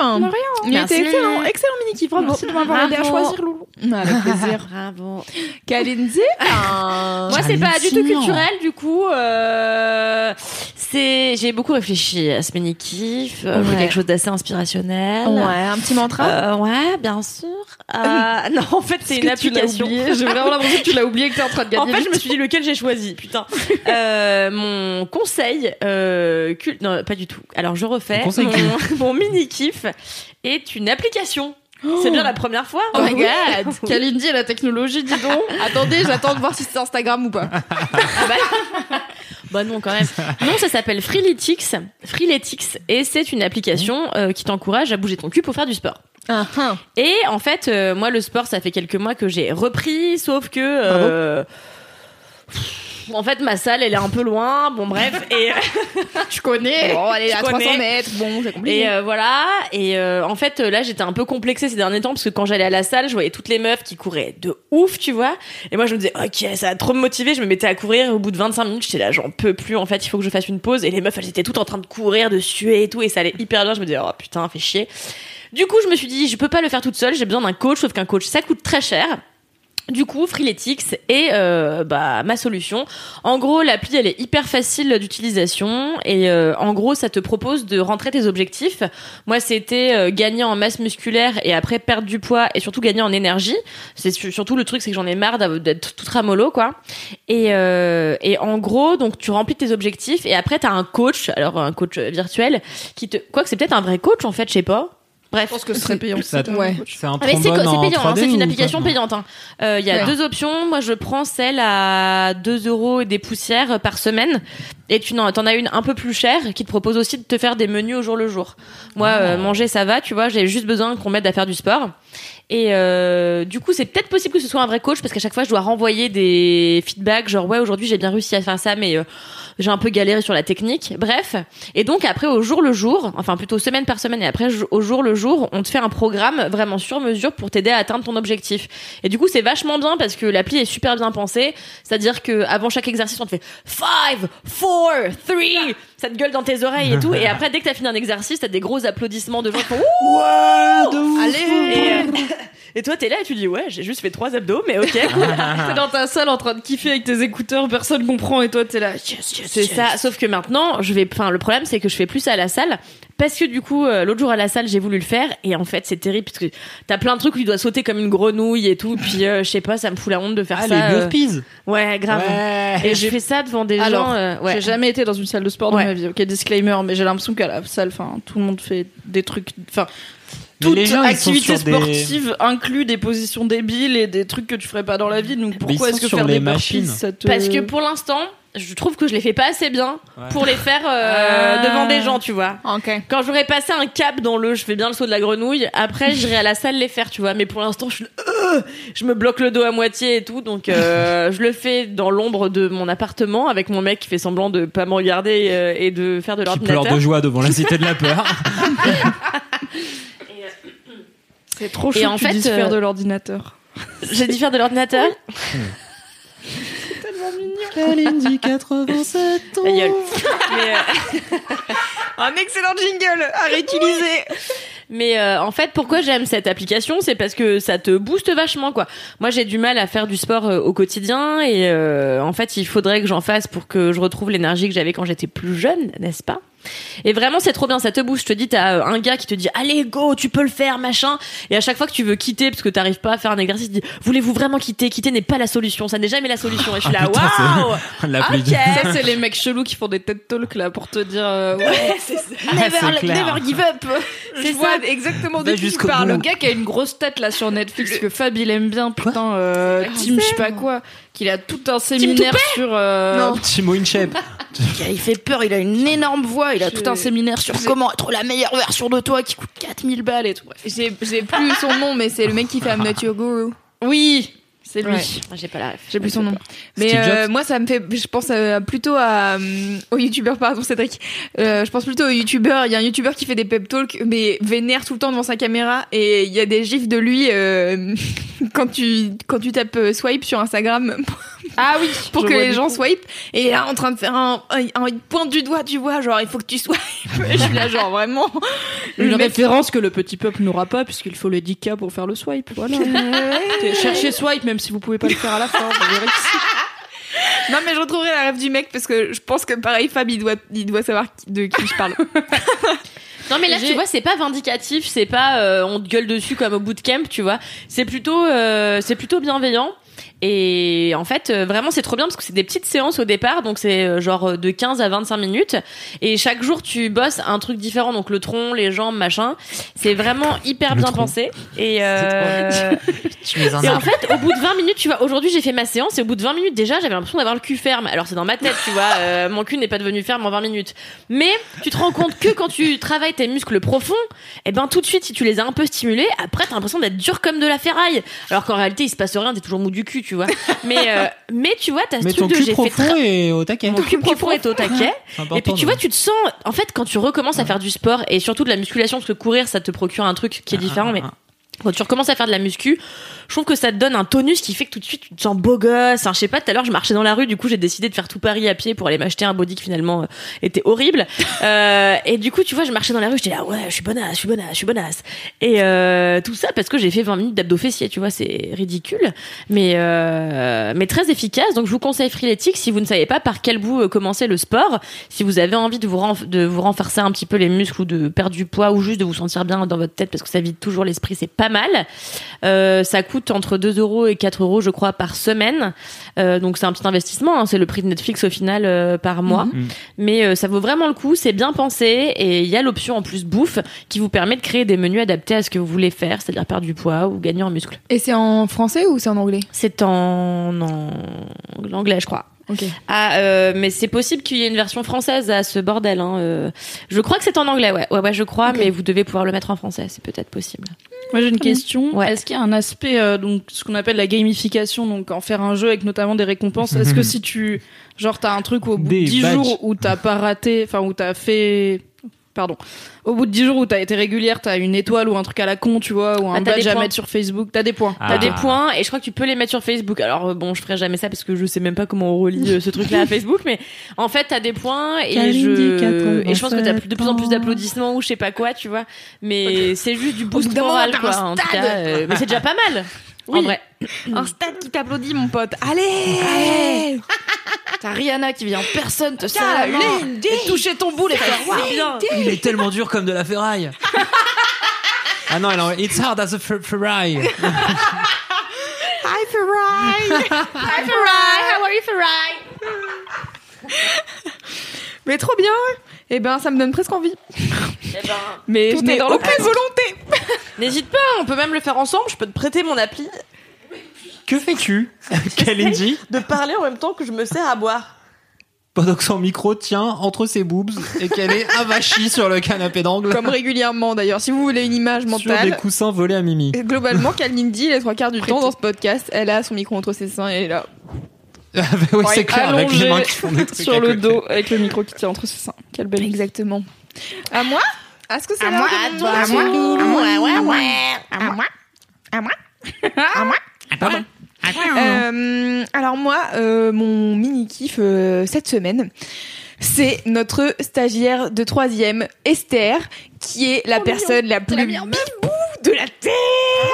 Il Merci, était excellent, Mimi. excellent mini kiff. Bravo. Merci de m'avoir aidé à choisir Loulou. Avec plaisir. Bravo. Kalinzi. Moi, c'est pas du tout culturel, du coup. Euh, c'est, j'ai beaucoup réfléchi à ce mini kiff, euh, Ouais. quelque chose d'assez inspirationnel. Ouais, un petit mantra? Euh, ouais, bien sûr. Euh, non, en fait, c'est une application. oublié? J'ai vraiment l'impression que tu l'as oublié que t'es en train de En gagner. fait, je me suis dit lequel j'ai choisi? Putain. Euh, mon conseil, euh, cul- non, pas du tout. Alors, je refais. Mon, mon mini kiff est une application. C'est bien la première fois. Oh my god. Kalindi et la technologie, dis donc. Attendez, j'attends de voir si c'est Instagram ou pas. Bah non, quand même. Non, ça s'appelle Freeletics. Freeletics. Et c'est une application euh, qui t'encourage à bouger ton cul pour faire du sport. Ah, ah. Et en fait, euh, moi, le sport, ça fait quelques mois que j'ai repris, sauf que. euh, en fait, ma salle, elle est un peu loin. Bon, bref. Et, Je connais. Bon, allez, Je à 300 connais. mètres. Bon, c'est compliqué. et euh, voilà. Et euh, en fait, là, j'étais un peu complexée ces derniers temps parce que quand j'allais à la salle, je voyais toutes les meufs qui couraient de ouf, tu vois. Et moi, je me disais, ok, ça va trop me motiver. Je me mettais à courir. Et au bout de 25 minutes, j'étais là, j'en peux plus. En fait, il faut que je fasse une pause. Et les meufs, elles étaient toutes en train de courir, de suer et tout. Et ça allait hyper bien. Je me disais, oh putain, fait chier. Du coup, je me suis dit, je peux pas le faire toute seule. J'ai besoin d'un coach. Sauf qu'un coach, ça coûte très cher. Du coup, Freeletics est euh, bah, ma solution. En gros, l'appli elle est hyper facile d'utilisation et euh, en gros, ça te propose de rentrer tes objectifs. Moi, c'était euh, gagner en masse musculaire et après perdre du poids et surtout gagner en énergie. C'est su- surtout le truc, c'est que j'en ai marre d'être tout ramollo quoi. Et euh, et en gros, donc tu remplis tes objectifs et après t'as un coach, alors un coach euh, virtuel qui te quoi que c'est peut-être un vrai coach en fait, je sais pas. Bref. Je pense que ce serait payant. Ça- Ouais. C'est un Ah, c'est trombone c'est payant, hein, 3D c'est une application payante. hein. Euh, Il y a Ouais. deux options. Moi, je prends celle à 2 euros et des poussières par semaine. Et tu en t'en as une un peu plus chère qui te propose aussi de te faire des menus au jour le jour. Moi, euh, manger, ça va, tu vois. J'ai juste besoin qu'on m'aide à faire du sport. Et euh, du coup, c'est peut-être possible que ce soit un vrai coach parce qu'à chaque fois, je dois renvoyer des feedbacks, genre ouais, aujourd'hui j'ai bien réussi à faire ça, mais euh, j'ai un peu galéré sur la technique. Bref. Et donc après, au jour le jour, enfin plutôt semaine par semaine, et après au jour le jour, on te fait un programme vraiment sur mesure pour t'aider à atteindre ton objectif. Et du coup, c'est vachement bien parce que l'appli est super bien pensée. C'est-à-dire que avant chaque exercice, on te fait five, four, three. Ça te gueule dans tes oreilles et tout. Et après, dès que t'as fini un exercice, t'as des gros applaudissements de gens qui font Ouh Allez. et, euh, et toi, t'es là et tu dis ouais, j'ai juste fait trois abdos, mais ok. T'es dans ta salle en train de kiffer avec tes écouteurs, personne comprend et toi t'es là. Yes, yes, C'est yes. ça. Sauf que maintenant, je vais. Enfin, le problème, c'est que je fais plus ça à la salle parce que du coup, euh, l'autre jour à la salle, j'ai voulu le faire et en fait, c'est terrible parce que t'as plein de trucs où tu dois sauter comme une grenouille et tout. Puis euh, je sais pas, ça me fout la honte de faire Ah, ça. les euh, burpees Ouais, grave. Ouais. Et je fais ça devant des Alors, gens. euh, ouais. J'ai jamais été dans une salle de sport dans Ouais. ma vie. Ok, disclaimer, mais j'ai l'impression qu'à la salle, enfin, tout le monde fait des trucs. Enfin, toute les gens, activité sur des- sportive inclut des positions débiles et des trucs que tu ferais pas dans la vie. Donc pourquoi est-ce que sur faire les des burpees, machines. ça te... Parce que pour l'instant, je trouve que je les fais pas assez bien Ouais. pour les faire euh, Ah. devant des gens, tu vois. Quand j'aurais passé un cap dans le je fais bien le saut de la grenouille, après j'irai à la salle les faire, tu vois. Mais pour l'instant, je, euh, je me bloque le dos à moitié et tout, donc euh, je le fais dans l'ombre de mon appartement avec mon mec qui fait semblant de pas me regarder euh, et de faire de Qui pleure l'ordinateur. de joie devant la cité de la peur. C'est trop Et chaud en tu fait, euh, faire de l'ordinateur. J'ai dit faire de l'ordinateur. Kalindi 87 ans. Ta gueule. Mais, euh, Un excellent jingle à réutiliser. Mais euh, en fait, pourquoi j'aime cette application, c'est parce que ça te booste vachement, quoi. Moi, j'ai du mal à faire du sport euh, au quotidien et euh, en fait, il faudrait que j'en fasse pour que je retrouve l'énergie que j'avais quand j'étais plus jeune, n'est-ce pas? Et vraiment, c'est trop bien, ça te booste. Je te dis, t'as euh, un gars qui te dit, allez, go, tu peux le faire, machin. Et à chaque fois que tu veux quitter parce que t'arrives pas à faire un exercice, il dit, voulez-vous vraiment quitter? Quitter n'est pas la solution, ça n'est jamais la solution. Et je suis là, Ah, putain, waouh c'est la plus Ok. Ça, c'est les mecs chelous qui font des TED Talks là pour te dire euh, ouais, Ah, c'est clair. never give up. Je vois exactement de Va qui tu jusqu'au parles. Le gars qui a une grosse tête là sur Netflix que Fab il aime bien, putain, euh, Tim je sais pas quoi, qu'il a tout un séminaire sur. euh, Non. Timo InShape. Il fait peur, il a une énorme voix, il a Je- tout un séminaire sur je- comment être la meilleure version de toi qui coûte 4000 balles et tout. Bref. J'ai j'ai plus son nom, mais c'est le mec qui fait I'm Not Your Guru. Oui, c'est lui. Ouais. Ah, J'ai pas la ref. J'ai plus son nom. Mais euh, moi, ça me fait. Je pense euh, plutôt à euh, aux youtubeurs, pardon, Cédric. Euh, je pense plutôt aux youtubeurs. Il y a un youtubeur qui fait des pep talks, mais vénère tout le temps devant sa caméra, et il y a des gifs de lui euh, quand tu quand tu tapes euh, swipe sur Instagram Ah oui, pour que les gens coup. swipe. Et là en train de faire un, un, un- il pointe du doigt, tu vois, genre il faut que tu swipes. Je suis là, genre vraiment. Une Le mec- référence que le petit peuple n'aura pas puisqu'il faut le 10K pour faire le swipe. Voilà. Cherchez swipe même si vous pouvez pas le faire à la fin. vous verrez que si. Non, mais je retrouverai la rêve du mec parce que je pense que pareil, Fab, il doit, il doit savoir de qui je parle. Non mais là tu vois c'est pas vindicatif, c'est pas euh, on te gueule dessus comme au bootcamp, tu vois. C'est plutôt euh, c'est plutôt bienveillant. Et en fait, euh, vraiment, c'est trop bien parce que c'est des petites séances au départ, donc c'est euh, genre euh, de 15 à 25 minutes. Et chaque jour, tu bosses un truc différent, donc le tronc, les jambes, machin. C'est vraiment hyper Le bien tronc. pensé. Et, euh, Tu un et en fait, au bout de 20 minutes, tu vois, aujourd'hui j'ai fait ma séance et au bout de 20 minutes déjà, j'avais l'impression d'avoir le cul ferme. Alors c'est dans ma tête, tu vois, euh, mon cul n'est pas devenu ferme en 20 minutes. Mais tu te rends compte que quand tu travailles tes muscles profonds, et ben tout de suite, si tu les as un peu stimulés, après t'as l'impression d'être dur comme de la ferraille. Alors qu'en réalité, il se passe rien, t'es toujours mou du cul, tu vois. Mais euh, mais tu vois, t'as ce Mais ton truc de cul j'ai fait profond tra- est au taquet. mon cul profond est au taquet. Et puis tu vois, tu te sens. En fait, quand tu recommences à faire du sport et surtout de la musculation, parce que courir, ça te procure un truc qui est différent, mais Ah, ah, quand tu recommences à faire de la muscu, je trouve que ça te donne un tonus qui fait que tout de suite tu te sens beau gosse. Enfin, je sais pas, tout à l'heure je marchais dans la rue, du coup j'ai décidé de faire tout Paris à pied pour aller m'acheter un body qui finalement euh, était horrible. Euh, et du coup, tu vois, je marchais dans la rue, j'étais là, ouais, je suis bonasse, je suis bonasse, je suis bonasse. Et euh, tout ça parce que j'ai fait 20 minutes d'abdos fessiers, tu vois, c'est ridicule, mais mais très efficace. Donc je vous conseille Freeletics si vous ne savez pas par quel bout commencer le sport, si vous avez envie de vous de vous renforcer un petit peu les muscles ou de perdre du poids ou juste de vous sentir bien dans votre tête parce que ça vide toujours l'esprit, c'est pas mal. Euh, ça coûte entre 2 euros et 4 euros, je crois, par semaine. Euh, donc c'est un petit investissement. hein. C'est le prix de Netflix au final euh, par mois. Mhm. Mais euh, ça vaut vraiment le coup. C'est bien pensé et il y a l'option en plus bouffe qui vous permet de créer des menus adaptés à ce que vous voulez faire, c'est-à-dire perdre du poids ou gagner en muscle. Et c'est en français ou c'est en anglais? C'est en, en anglais, je crois. Ah, euh, mais c'est possible qu'il y ait une version française à ce bordel. Hein. euh. Je crois que c'est en anglais, ouais, ouais, ouais, je crois, mais vous devez pouvoir le mettre en français, c'est peut-être possible. Moi j'ai une question. Ouais. Est-ce qu'il y a un aspect euh, donc ce qu'on appelle la gamification, donc en faire un jeu avec notamment des récompenses. Est-ce que si tu genre t'as un truc au bout Des de 10 badges. jours où t'as pas raté, enfin où t'as fait Pardon. Au bout de 10 jours où t'as été régulière, t'as une étoile ou un truc à la con, tu vois, ou un Ah, t'as badge à mettre sur Facebook, t'as des points. Ah. T'as des points et je crois que tu peux les mettre sur Facebook. Alors euh, bon, je ferai jamais ça parce que je sais même pas comment on relie euh, ce truc-là à Facebook, mais en fait t'as des points et je et je pense que t'as 87 plus- de plus en plus d'applaudissements ou je sais pas quoi, tu vois. Mais c'est juste du boost moral quoi. En tout cas, euh, mais c'est déjà pas mal. En vrai. Un stade qui t'applaudit, mon pote. Allez T'as Rihanna qui vient en personne te serrer la main et toucher ton boule et faire waouh. bien. Il est tellement dur comme de la ferraille. ah non, elle en- it's hard as a fer- ferraille. Hi, Ferrari Hi Farai, how are you Farai? Mais trop bien Eh ben, ça me donne presque envie. Eh ben, Mais Tout je est n'ai dans le aucune volonté n'hésite pas, on peut même le faire ensemble. Je peux te prêter mon appli Que fais-tu, Kalindi de parler en même temps que je me sers à boire. pendant que son micro tient entre ses boobs et qu'elle est avachie sur le canapé d'angle. Comme régulièrement d'ailleurs. Si vous voulez une image sur des mentale. coussins volés à Mimi. Et Globalement, Kalindi, les trois quarts du temps dans ce podcast, elle a son micro entre ses seins et elle est là. Oui, c'est clair, avec les mains qui font des trucs sur à le dos avec le micro qui tient entre ses seins. Quelle belle Exactement. À moi Est-ce que c'est À moi, à toi, à moi. À moi, ouais, ouais. À moi À moi À moi Pardon. Euh, alors moi, euh, mon mini kiff euh, cette semaine, c'est notre stagiaire de troisième, Esther, qui est la personne la plus bibou de la terre.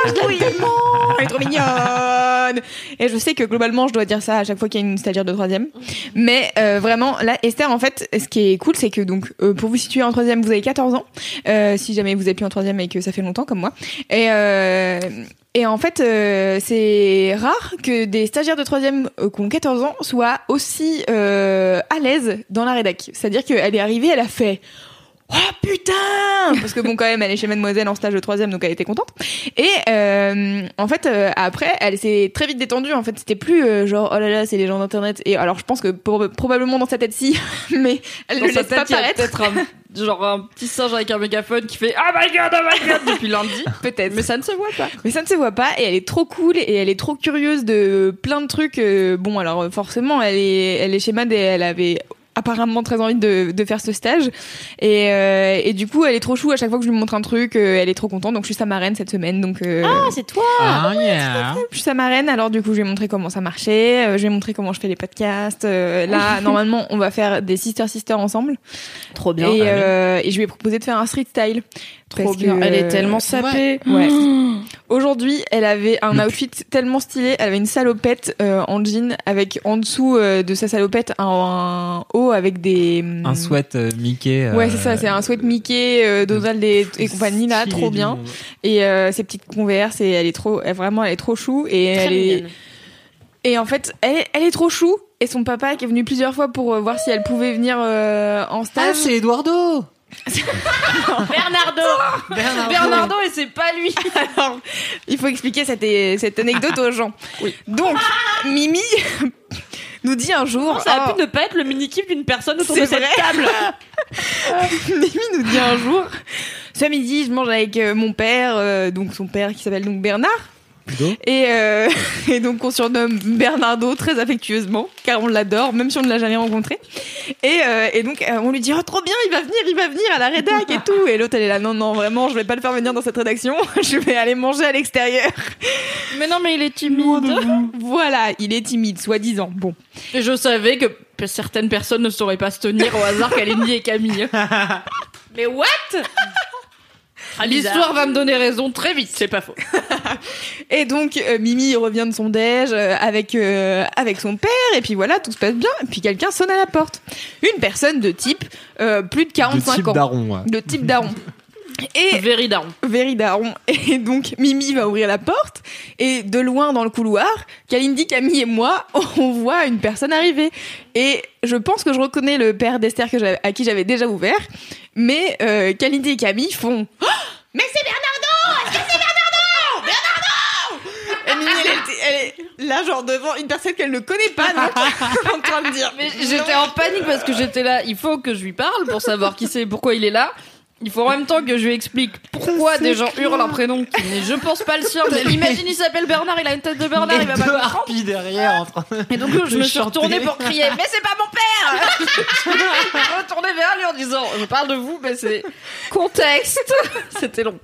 Je l'aime tellement. Elle est trop mignonne. Et je sais que globalement, je dois dire ça à chaque fois qu'il y a une stagiaire de troisième. Mais euh, vraiment, là, Esther, en fait, ce qui est cool, c'est que donc, euh, pour vous situer en troisième, vous avez 14 ans. Euh, si jamais vous êtes plus en troisième et que ça fait longtemps comme moi. Et euh, et en fait, euh, c'est rare que des stagiaires de troisième euh, qui ont 14 ans soient aussi euh, à l'aise dans la rédac. C'est-à-dire qu'elle est arrivée, elle a fait Oh putain Parce que bon, quand même, elle est chez Mademoiselle en stage de troisième, donc elle était contente. Et euh, en fait, euh, après, elle s'est très vite détendue. En fait, c'était plus euh, genre oh là là, c'est les gens d'internet. Et alors, je pense que pour- probablement dans sa tête si, mais elle Dans sa laisse pas tête, a paraître. peut-être un, genre un petit singe avec un mégaphone qui fait Oh my god, oh my god depuis lundi. Peut-être. Mais ça ne se voit pas. Mais ça ne se voit pas et elle est trop cool et elle est trop curieuse de plein de trucs. euh, Bon, alors forcément, elle est, elle est chez Mad et elle avait apparemment très envie de, de faire ce stage. Et, euh, et du coup elle est trop chou. À chaque fois que je lui montre un truc euh, elle est trop contente. Donc je suis sa marraine cette semaine. Donc euh, Ah, c'est toi. Ah, yeah. je suis sa marraine. Alors du coup je lui ai montré comment ça marchait. Euh, je lui ai montré comment je fais les podcasts. Euh, là normalement on va faire des sister sister ensemble. Trop bien. et, euh, et je lui ai proposé de faire un street style Trop Parce bien. que- Elle est tellement sapée. Ouais. Aujourd'hui, elle avait un outfit tellement stylé. Elle avait une salopette euh, en jean avec en dessous euh, de sa salopette un, un haut avec des Un sweat euh, Mickey. euh, Ouais, c'est ça. C'est un sweat Mickey, euh, Donald et, et compagnie là, trop bien. Et euh, ses petites converses et elle est trop, elle, vraiment, elle est trop chou et Très elle est mignonne. et en fait, elle, est- elle est trop chou. Et son papa qui est venu plusieurs fois pour voir si elle pouvait venir euh, en Ah, stage. c'est Eduardo Bernardo. Bernardo et c'est pas lui. Alors, il faut expliquer cette, cette anecdote aux gens. Donc, Mimi nous dit un jour. Ça a oh, pu ne pas être le mini-kiff d'une personne autour de cette vrai. table. Mimi nous dit un jour. Ce midi, je mange avec euh, mon père, euh, donc son père qui s'appelle donc Bernard. Et, euh, et donc on surnomme Bernardo très affectueusement, car on l'adore, même si on ne l'a jamais rencontré. Et, euh, et donc euh, on lui dit oh trop bien, il va venir, il va venir à la rédac et tout. Et l'autre elle est là non non vraiment, je vais pas le faire venir dans cette rédaction, je vais aller manger à l'extérieur. Mais non, mais il est timide. Voilà, il est timide, soi-disant. Bon, Et je savais que certaines personnes ne sauraient pas se tenir au hasard Kalindi et Camille. Mais what? Ah. L'histoire va me donner raison très vite. C'est pas faux. Et donc euh, Mimi revient de son déj euh, avec euh, avec son père et puis voilà tout se passe bien. Et puis quelqu'un sonne à la porte. Une personne de type euh, plus de De 45 type ans, daron, ouais. de type daron. Et Very down. Very daron. Et donc Mimi va ouvrir la porte et de loin dans le couloir, Kalindi, Camille et moi, on voit une personne arriver. Et je pense que je reconnais le père d'Esther que à qui j'avais déjà ouvert, mais euh, Kalindi et Camille font Oh mais c'est Bernardo Est-ce que c'est Bernardo Bernardo Et Mimi elle, était- elle est là genre devant une personne qu'elle ne connaît pas donc en train de dire Mais j'étais en panique parce que j'étais là. Il faut que je lui parle pour savoir qui c'est, pourquoi il est là. Il faut en même temps que je lui explique pourquoi des gens hurlent un prénom qui n'est, je pense, pas le sien. Mais imagine, il s'appelle Bernard, il a une tête de Bernard, il va deux pas comprendre. derrière en train Et donc, je me suis chanter. retournée pour crier, mais c'est pas mon père! je me suis retournée vers lui en disant, je parle de vous, mais c'est contexte. C'était long.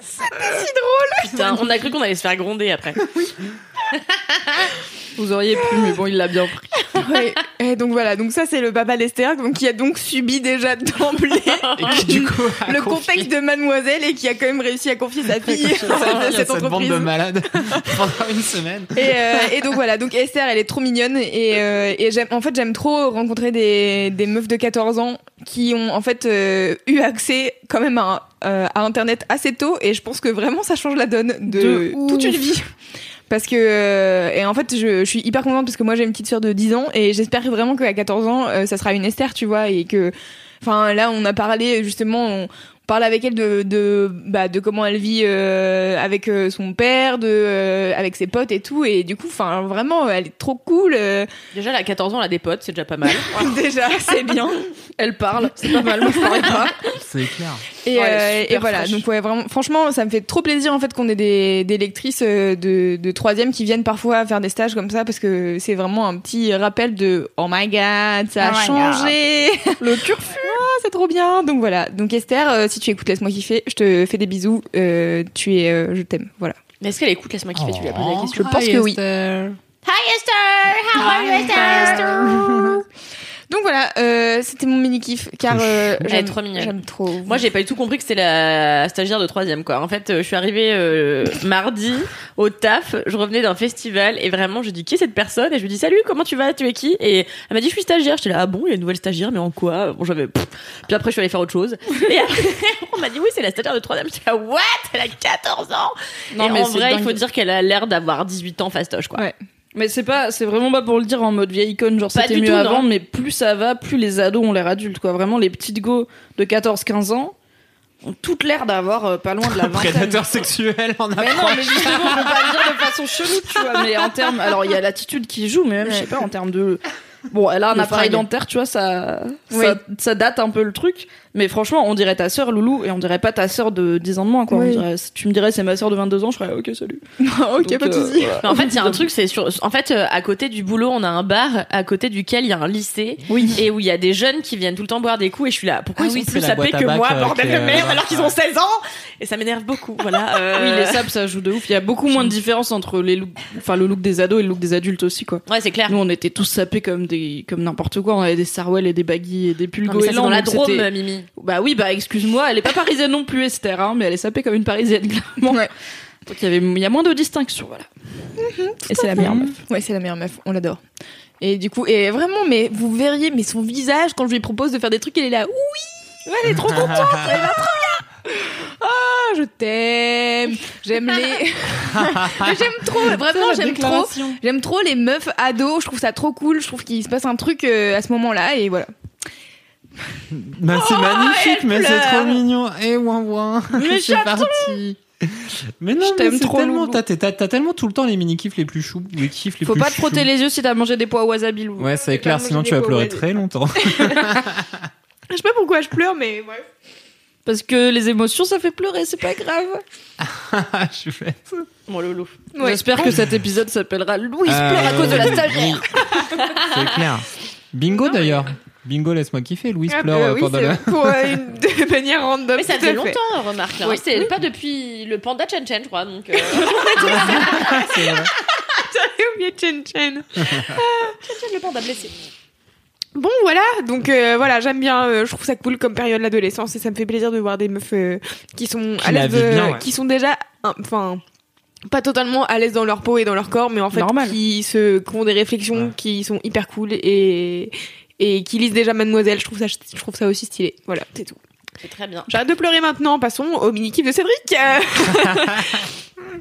si drôle Putain, on a cru qu'on allait se faire gronder après. Vous auriez pu, mais bon, il l'a bien pris. Ouais. Et donc voilà, donc ça c'est le papa d'Esther, donc qui a donc subi déjà d'emblée le contexte de Mademoiselle et qui a quand même réussi à confier sa fille à cette cette bande entreprise. de malades pendant une semaine. Et, euh, et donc voilà, donc Esther, elle est trop mignonne et, euh, et j'aime, en fait, j'aime trop rencontrer des, des meufs de 14 ans qui ont en fait euh, eu accès quand même à, à Internet assez tôt et je pense que vraiment ça change la donne de, De toute une vie. Parce que euh, et en fait je, suis hyper contente parce que moi j'ai une petite sœur de 10 ans et j'espère vraiment qu'à 14 ans euh, ça sera une Esther tu vois et que enfin là on a parlé justement on- parle avec elle de de bah de comment elle vit euh, avec euh, son père, de euh, avec ses potes et tout et du coup enfin vraiment elle est trop cool euh, Déjà, elle a 14 ans, elle a des potes, c'est déjà pas mal. déjà c'est bien Elle parle, c'est pas mal, moi je parlais pas. C'est clair. et, Ouais, euh, et voilà fraîche. donc ouais vraiment franchement ça me fait trop plaisir en fait qu'on ait des des lectrices de de troisième qui viennent parfois faire des stages comme ça parce que c'est vraiment un petit rappel de oh my god ça a Oh changé Le turfu. Ah, c'est trop bien. Donc voilà. Donc Esther, euh, si tu écoutes Laisse-moi kiffer, je te fais des bisous. Euh, tu es, euh, je t'aime. Voilà. Mais est-ce qu'elle écoute Laisse-moi kiffer? Tu lui as posé la question. Je pense que oui. Hi Esther How are you Esther? Donc voilà, euh, c'était mon mini kiff car euh, Elle est j'aime trop mignonne. J'aime trop. Moi, j'ai pas du tout compris que c'était la stagiaire de troisième, quoi. En fait, euh, je suis arrivée euh, mardi au taf. Je revenais d'un festival et vraiment, je dis qui est cette personne? Et je lui dis salut, comment tu vas, tu es qui? Et elle m'a dit je suis stagiaire. J'étais là ah bon, il y a une nouvelle stagiaire, mais en quoi? Bon, j'avais. Puis après, je suis allée faire autre chose. Et après, on m'a dit oui, c'est la stagiaire de troisième. J'étais là what? Elle a 14 ans. Non, et mais en c'est vrai, il dingue. faut dire qu'elle a l'air d'avoir 18 ans fastoche, quoi. Ouais. Mais c'est pas, c'est vraiment pas pour le dire en mode vieille icône, genre Pas c'était du mieux tout, avant, non. mais plus ça va, plus les ados ont l'air adultes, quoi. Vraiment, les petites go de 14-15 ans ont toutes l'air d'avoir euh, pas loin de la vingtaine. Prédateur sexuel en Mais non, approche. mais justement, je veux pas le dire de façon chelou, tu vois, mais en termes, alors il y a l'attitude qui joue, mais même, je sais pas, en termes de, bon, elle a un Le appareil dentaire, tu vois, ça, Oui. ça, ça date un peu le truc, mais franchement, on dirait ta sœur, Loulou, et on dirait pas ta sœur de 10 ans de moins, quoi. On dirait- si tu me dirais c'est ma sœur de 22 ans, je serais, ok, salut. ok, Donc, pas de euh, soucis. voilà. En fait, il y a un truc, c'est sur. En fait, euh, à côté du boulot, on a un bar à côté duquel il y a un lycée. Oui. Et où il y a des jeunes qui viennent tout le temps boire des coups. Et je suis là. Pourquoi Ah ils oui, sont plus sapés que moi, euh, bordel de merde, alors qu'ils ont 16 ans Et ça m'énerve beaucoup. Voilà. euh, Oui, les saps, ça joue de ouf. Il y a beaucoup moins de différence entre les looks, enfin, le look des ados et le look des adultes aussi, quoi. Ouais, c'est clair. Nous, on était tous sapés comme des, comme n'importe quoi. On avait des sarwell et des baggy et des pulls goélands. dans la Drôme, c'était- Bah oui, bah excuse-moi, elle est pas parisienne non plus, Esther, hein, mais elle est sapée comme une parisienne, clairement. Ouais. Donc il y avait, il y a moins de distinction, voilà. et c'est la meilleure meuf. Ouais, c'est la meilleure meuf. On l'adore. Et du coup, et vraiment, mais vous verriez, mais son visage quand je lui propose de faire des trucs, elle est là. Oui. Elle est trop contente. elle va trop bien. Ah, je t'aime. J'aime les. j'aime trop. Vraiment, j'aime trop. J'aime trop les meufs ados. Je trouve ça trop cool. Je trouve qu'il se passe un truc euh, à ce moment-là et voilà. Bah, c'est magnifique, elle mais c'est trop mignon. Et ouin ouin. Mais c'est parti. Mais non, Je mais t'aime c'est trop, tellement, t'as, tellement tout le temps les mini kiffs les plus choux, les kiffs les Faut plus pas te frotter les yeux si t'as mangé des pois au wasabi, Loulou. Ouais, c'est clair, sinon tu vas pleurer très longtemps. Je sais pas pourquoi je pleure, mais bref. Parce que les émotions, ça fait pleurer, c'est pas grave. Je suis fait. Mon loulou. Ouais. J'espère que cet épisode s'appellera Louise Euh, pleure à cause de la stagiaire. C'est clair. Bingo d'ailleurs. Bingo, laisse-moi kiffer. Louise Ah, pleure bah euh, oui, pendant la. pour euh, une de manière random. Mais ça faisait fait. longtemps, remarque. Là. Oui. C'est pas depuis le panda Chen Chen, je crois. Donc, euh, C'est vrai. J'avais oublié Chen Chen. le panda blessé. Bon voilà, donc euh, voilà, j'aime bien, euh, je trouve ça cool comme période l'adolescence et ça me fait plaisir de voir des meufs euh, qui sont Qui à la l'aise, euh, ouais. qui sont déjà, hein, enfin, pas totalement à l'aise dans leur peau et dans leur corps, mais en fait Normal. qui se, qui ont des réflexions Ouais. qui sont hyper cool et et qui lisent déjà Mademoiselle. Je trouve ça, je trouve ça aussi stylé. Voilà, c'est tout. C'est très bien. J'arrête de pleurer maintenant. Passons au mini kiff de Cédric. Euh,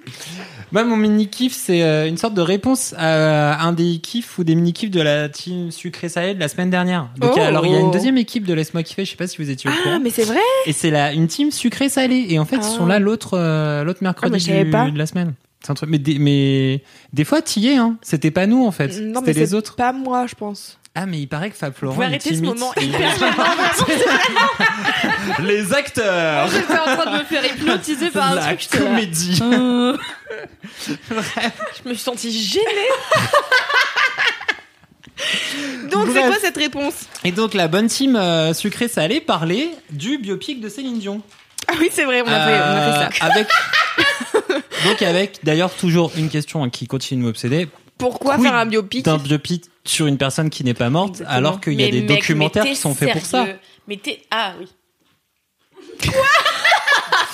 Bah, mon mini kiff, c'est euh, une sorte de réponse à un des kiffs ou des mini kiffs de la team sucré salé de la semaine dernière. Donc, Oh. alors, il y a une deuxième équipe de Laisse-moi kiffer. Je sais pas si vous étiez au Ah, courant. mais c'est vrai. Et c'est la une team sucré salé. Et en fait, ils sont Ah. là l'autre euh, l'autre mercredi Ah, savais du- pas. de la semaine. C'est un truc. Mais des, mais des fois, t'y es. Hein. C'était pas nous en fait. Non, mais C'était les autres. Pas moi, je pense. Ah, mais il paraît que Fab Florent. Vous arrêter ce moment hyper Les acteurs. J'étais en train de me faire hypnotiser par un La truc. là. comédie. Euh, Je me suis sentie gênée. Donc c'est quoi cette réponse? Et donc la bonne team euh, sucré salé parlait du biopic de Céline Dion. Ah oui, c'est vrai, on a, fait, on a fait ça. Euh, Avec donc avec d'ailleurs toujours une question qui continue de m'obséder Pourquoi quid faire un biopic d'un biopic sur une personne qui n'est pas morte Exactement. alors qu'il y a Mais des mec, documentaires qui sont faits pour ça. Mais t'es. Ah oui.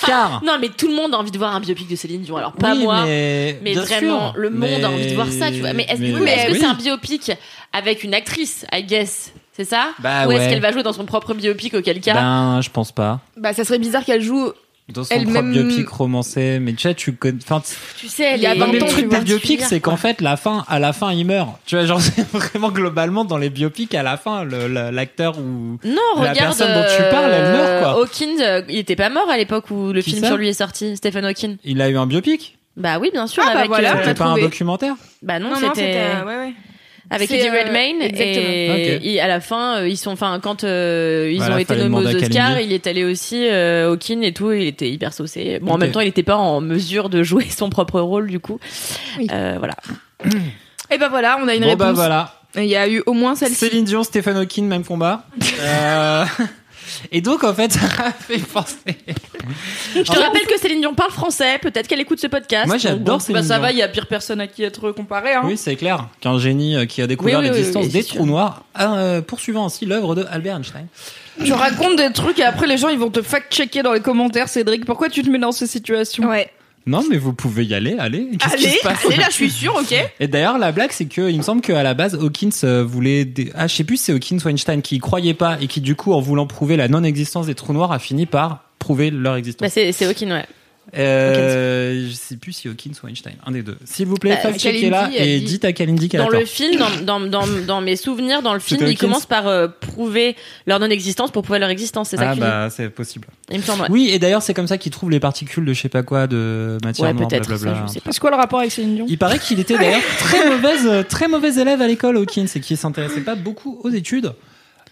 Car Non, mais tout le monde a envie de voir un biopic de Céline Dion. Alors, pas Oui, moi. mais, vraiment, sûr. le monde Mais- a envie de voir ça, tu vois. Mais est-ce oui, mais est-ce que oui. c'est un biopic avec une actrice, I guess C'est ça Bah Ou est-ce ouais. qu'elle va jouer dans son propre biopic auquel cas Ben, je pense pas. Bah ça serait bizarre qu'elle joue dans son propre biopic romancé. Mais tu sais, tu connais. Enfin, Tu sais, Il y a les- 20 mais le ans, truc des biopics, c'est qu'en fait, la fin, à la fin, il meurt. Tu vois, genre, c'est vraiment globalement dans les biopics, à la fin, l'acteur ou. Non, La regarde. personne dont tu parles, elle meurt, quoi. euh, Hawkins, euh, il était pas mort à l'époque où le Qui film sur lui est sorti, Stephen Hawking. Il a eu un biopic Bah oui, bien sûr, Ah, bah avec. voilà, euh, pas un documentaire bah non, Non, non, c'était. ouais, ouais. Avec Eddie euh, Redmayne exactement. et il- à la fin euh, ils sont enfin quand euh, ils Voilà, ont été nommés aux Oscars il est allé aussi euh, Hawking et tout il était hyper saucé bon en même temps il était pas en mesure de jouer son propre rôle du coup Oui. Euh, voilà Et ben voilà, on a une Bon, réponse. bah voilà. Il y a eu au moins celle-ci. Céline Dion, Stephen Hawking, même combat. Euh, Et donc, en fait, ça m'a fait penser. je te rappelle que Céline Dion parle français peut-être qu'elle écoute ce podcast Moi, j'adore Bah, Céline ça Dion. va, il y a pire personne à qui être comparé. Hein. Oui, c'est clair qu'un génie euh, qui a découvert Oui, oui, oui, l'existence oui, des trous sûr. noirs, euh, poursuivant ainsi l'œuvre de Albert Einstein. Tu racontes des trucs et après les gens ils vont te fact-checker dans les commentaires, Cédric. Pourquoi tu te mets dans ces situations? Ouais. Non, mais vous pouvez y aller, allez. Allez, se passe allez, là, je suis sûre, ok. Et d'ailleurs, la blague, c'est que il me semble qu'à la base, Hawkins euh, voulait, des... ah, je sais plus, si c'est Hawkins ou Einstein qui y croyait pas et qui, du coup, en voulant prouver la non-existence des trous noirs, a fini par prouver leur bah, existence. c'est c'est Hawking ouais Euh, je sais plus si Hawkins ou Einstein, un des deux. S'il vous plaît, Bah, fact-checkez là et dit- dites à Kalindi qu'elle a dans le film, dans, dans, dans, dans mes souvenirs, dans le film, ils Hawkins commencent par euh, prouver leur non-existence pour prouver leur existence. C'est ça Ah bah c'est possible. Il me semble. ouais. Oui, et d'ailleurs c'est comme ça qu'ils trouvent les particules de je sais pas quoi, de matière Ouais, noire, peut-être. blablabla. ça, je sais pas. C'est quoi le rapport avec Céline Dion? Il paraît qu'il était d'ailleurs très mauvaise, très mauvais élève à l'école, Hawkins, et qu'il s'intéressait pas beaucoup aux études.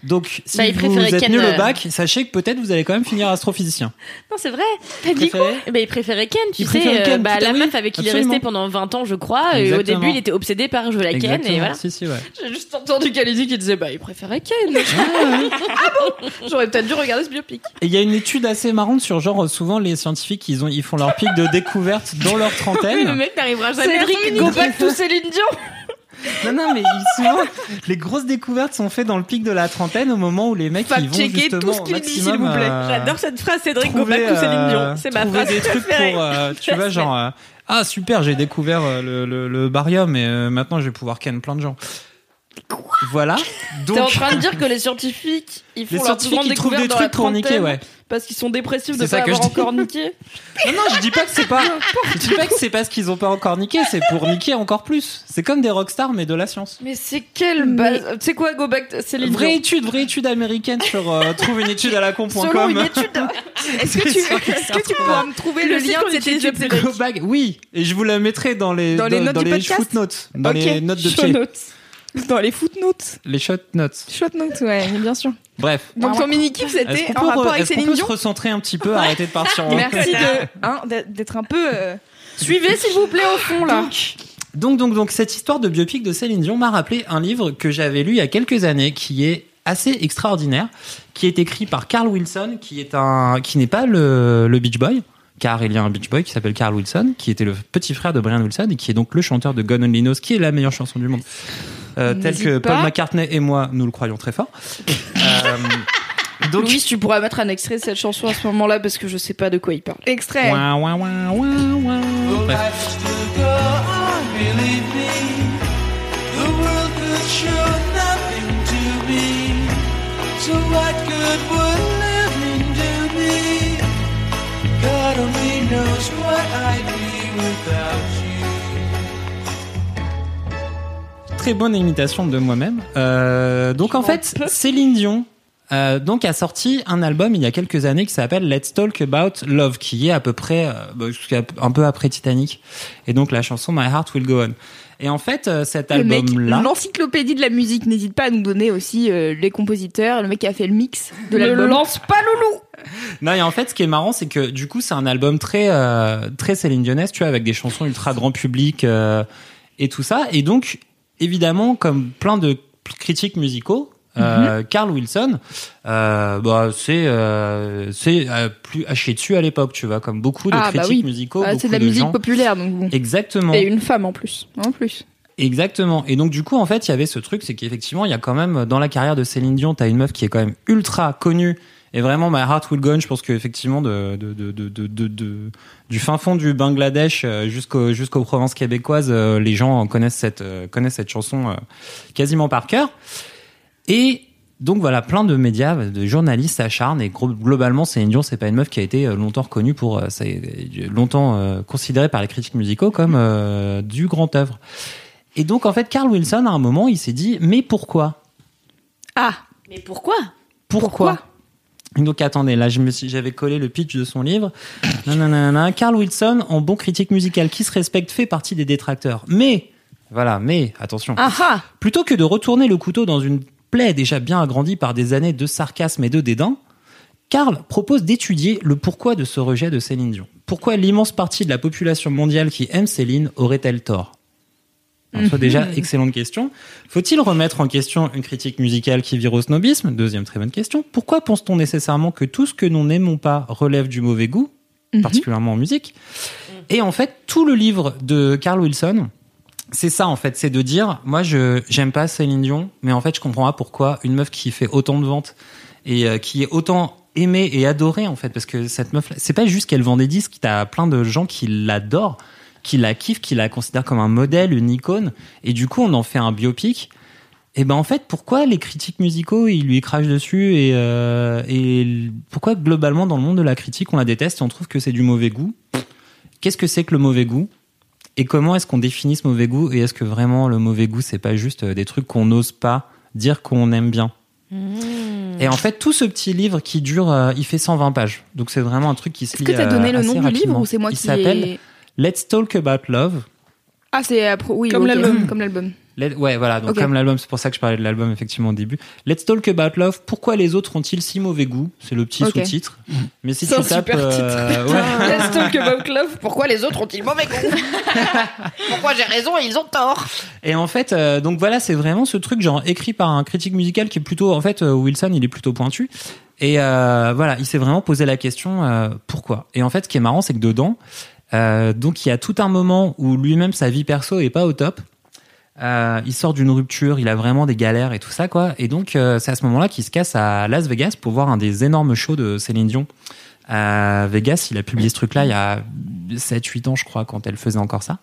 Donc, si Bah, vous êtes Ken, nul euh, au bac, sachez que peut-être vous allez quand même finir astrophysicien. Non, c'est vrai. Préféré Eh ben, il préférait Ken, tu Il sais. préférait euh, Ken, bah, tout la meuf avec qui il est resté pendant 20 ans, je crois. Et au début, il était obsédé par jouer la Ken. Exactement. Et voilà. Si, si, ouais. J'ai juste entendu Kalindi qui disait bah il préférait Ken. ah bon? J'aurais peut-être dû regarder ce biopic. Et il y a une étude assez marrante sur genre souvent les scientifiques ils ont ils font leur pic de découverte dans leur Le trentaine. mec n'arrivera jamais à Cédric, cinq go minutes. back to Céline Dion. Non non mais souvent les grosses découvertes sont faites dans le pic de la trentaine au moment où les mecs ils vont Fact-checker justement tout ce qu'il dit, s'il vous plaît. euh, J'adore cette phrase, Cédric trouver, Gobac ou Céline Dion. euh, C'est ma phrase des trucs préférée. pour euh, tu vois genre euh, ah super j'ai découvert euh, le, le, le barium et euh, maintenant je vais pouvoir ken plein de gens. Voilà. T'es en train de dire que les scientifiques ils font les leur scientifiques ils trouvent des dans trucs pour niquer ouais. Parce qu'ils sont dépressifs de C'est ça pas que avoir je dis. encore niqué. Non, non, je dis pas que c'est pas. Je dis pas que c'est parce qu'ils ont pas encore niqué, c'est pour niquer encore plus. C'est comme des rockstars, mais de la science. Mais c'est quelle base? Tu sais quoi, go back to Céline Vraie étude, vraie étude américaine sur euh, trouve une étude à la Selon con.com. une étude. Est-ce que tu, est-ce que tu pourras me trouver le, lien de cette étude Go back, oui, et je vous la mettrai dans les Dans les notes du podcast? footnotes, dans Ok. les notes de Show pied, notes. Dans les footnotes. les shot notes. Shot notes, ouais, bien sûr. Bref. Donc ton mini-kiff, Est-ce c'était en rapport avec est-ce qu'on Céline peut Dion se recentrer un petit peu, arrêter de partir en Merci hein, d'être- d'être un peu... euh, Suivez s'il vous plaît au fond là. Donc, donc, donc, cette histoire de biopic de Céline Dion m'a rappelé un livre que j'avais lu il y a quelques années, qui est assez extraordinaire, qui est écrit par Carl Wilson, qui est un, qui n'est pas le, le Beach Boy, car il y a un Beach Boy qui s'appelle Carl Wilson, qui était le petit frère de Brian Wilson et qui est donc le chanteur de God Only Knows, qui est la meilleure chanson du monde, euh, tel que pas. Paul McCartney et moi nous le croyons très fort. Euh, donc, Louis, tu pourras mettre un extrait de cette chanson à ce moment-là parce que je sais pas de quoi il parle. Extrait. ouin, ouin, ouin, ouin, ouin. Bref. Très bonne imitation de moi-même. Euh, donc en fait, Céline Dion euh, donc a sorti un album il y a quelques années qui s'appelle Let's Talk About Love, qui est à peu près euh, bah, un peu après Titanic, et donc la chanson My Heart Will Go On. Et en fait, cet Le album-là, l'encyclopédie de la musique, n'hésite pas à nous donner aussi euh, les compositeurs, le mec qui a fait le mix de Ne l'album. lance pas Loulou Non, et en fait, ce qui est marrant, c'est que du coup, c'est un album très euh, très Céline Dionès, tu vois, avec des chansons ultra grand public euh, et tout ça. Et donc, évidemment, comme plein de critiques musicaux, euh, Carl Wilson, euh, bah, c'est euh, c'est plus haché dessus à l'époque, tu vois, comme beaucoup de Ah, bah critiques oui. musicaux, Ah, c'est de la de musique gens. populaire, donc bon. Exactement. Et une femme en plus. En plus. Exactement. Et donc du coup, en fait, il y avait ce truc, c'est qu'effectivement, il y a quand même dans la carrière de Céline Dion, t'as une meuf qui est quand même ultra connue. Et vraiment, My Heart Will Go On, je pense qu'effectivement, de, de, de, de, de, de- de- du fin fond du Bangladesh euh, jusqu'au, jusqu'aux provinces québécoises, euh, les gens connaissent cette, euh, connaissent cette chanson quasiment par cœur. Et Donc voilà, plein de médias, de journalistes s'acharnent. Et globalement, Céline Dion, c'est pas une meuf qui a été longtemps reconnue pour, longtemps considérée par les critiques musicaux comme euh, du grand œuvre. Et donc en fait, Carl Wilson, à un moment, il s'est dit, mais pourquoi? Ah, Mais pourquoi? Pourquoi? Donc attendez, là j'avais collé le pitch de son livre. Nanana. Carl Wilson, en bon critique musical qui se respecte, fait partie des détracteurs. Mais, voilà, mais, attention. ah ah Plutôt que de retourner le couteau dans une plaie déjà bien agrandie par des années de sarcasme et de dédain, Karl propose d'étudier le pourquoi de ce rejet de Céline Dion. Pourquoi l'immense partie de la population mondiale qui aime Céline aurait-elle tort? En soit déjà, excellente question. Faut-il remettre en question une critique musicale qui vire au snobisme? Deuxième très bonne question. Pourquoi pense-t-on nécessairement que tout ce que nous n'aimons pas relève du mauvais goût, particulièrement en musique? Et en fait, tout le livre de Carl Wilson, c'est ça en fait, c'est de dire, moi je j'aime pas Céline Dion, mais en fait je comprends pas pourquoi une meuf qui fait autant de ventes et euh, qui est autant aimée et adorée en fait, parce que cette meuf, c'est pas juste qu'elle vend des disques, t'as plein de gens qui l'adorent, qui la kiffent, qui la considèrent comme un modèle, une icône, et du coup on en fait un biopic. Et ben en fait, pourquoi les critiques musicaux ils lui crachent dessus et euh, et pourquoi globalement dans le monde de la critique on la déteste et on trouve que c'est du mauvais goût? Qu'est-ce que c'est que le mauvais goût? Et comment est-ce qu'on définit ce mauvais goût? Et est-ce que vraiment le mauvais goût, c'est pas juste euh, des trucs qu'on n'ose pas dire qu'on aime bien? Et en fait, tout ce petit livre qui dure, euh, il fait 120 pages. Donc c'est vraiment un truc qui se Est-ce que t'as donné le nom du livre ou c'est moi il qui s'appelle ai... Let's Talk About Love. Ah, c'est euh, pro- oui, Comme l'album. Comme l'album. Ouais, voilà. Donc comme l'album, c'est pour ça que je parlais de l'album effectivement au début. Let's Talk About Love. Pourquoi les autres ont-ils si mauvais goût? C'est le petit sous-titre. Mais si C'est tu un tapes, super euh, ouais. Let's talk about love. Pourquoi les autres ont-ils mauvais goût? Pourquoi j'ai raison et ils ont tort? Et en fait, euh, donc voilà, c'est vraiment ce truc genre écrit par un critique musical qui est plutôt, en fait, euh, Wilson, il est plutôt pointu. Et euh, voilà, il s'est vraiment posé la question euh, pourquoi? Et en fait, ce qui est marrant, c'est que dedans, euh, donc il y a tout un moment où lui-même sa vie perso est pas au top. Euh, il sort d'une rupture, il a vraiment des galères et tout ça quoi. Et donc euh, c'est à ce moment-là qu'il se casse à Las Vegas pour voir un des énormes shows de Céline Dion. À Vegas, il a publié ce truc-là il y a 7-8 ans je crois quand elle faisait encore ça.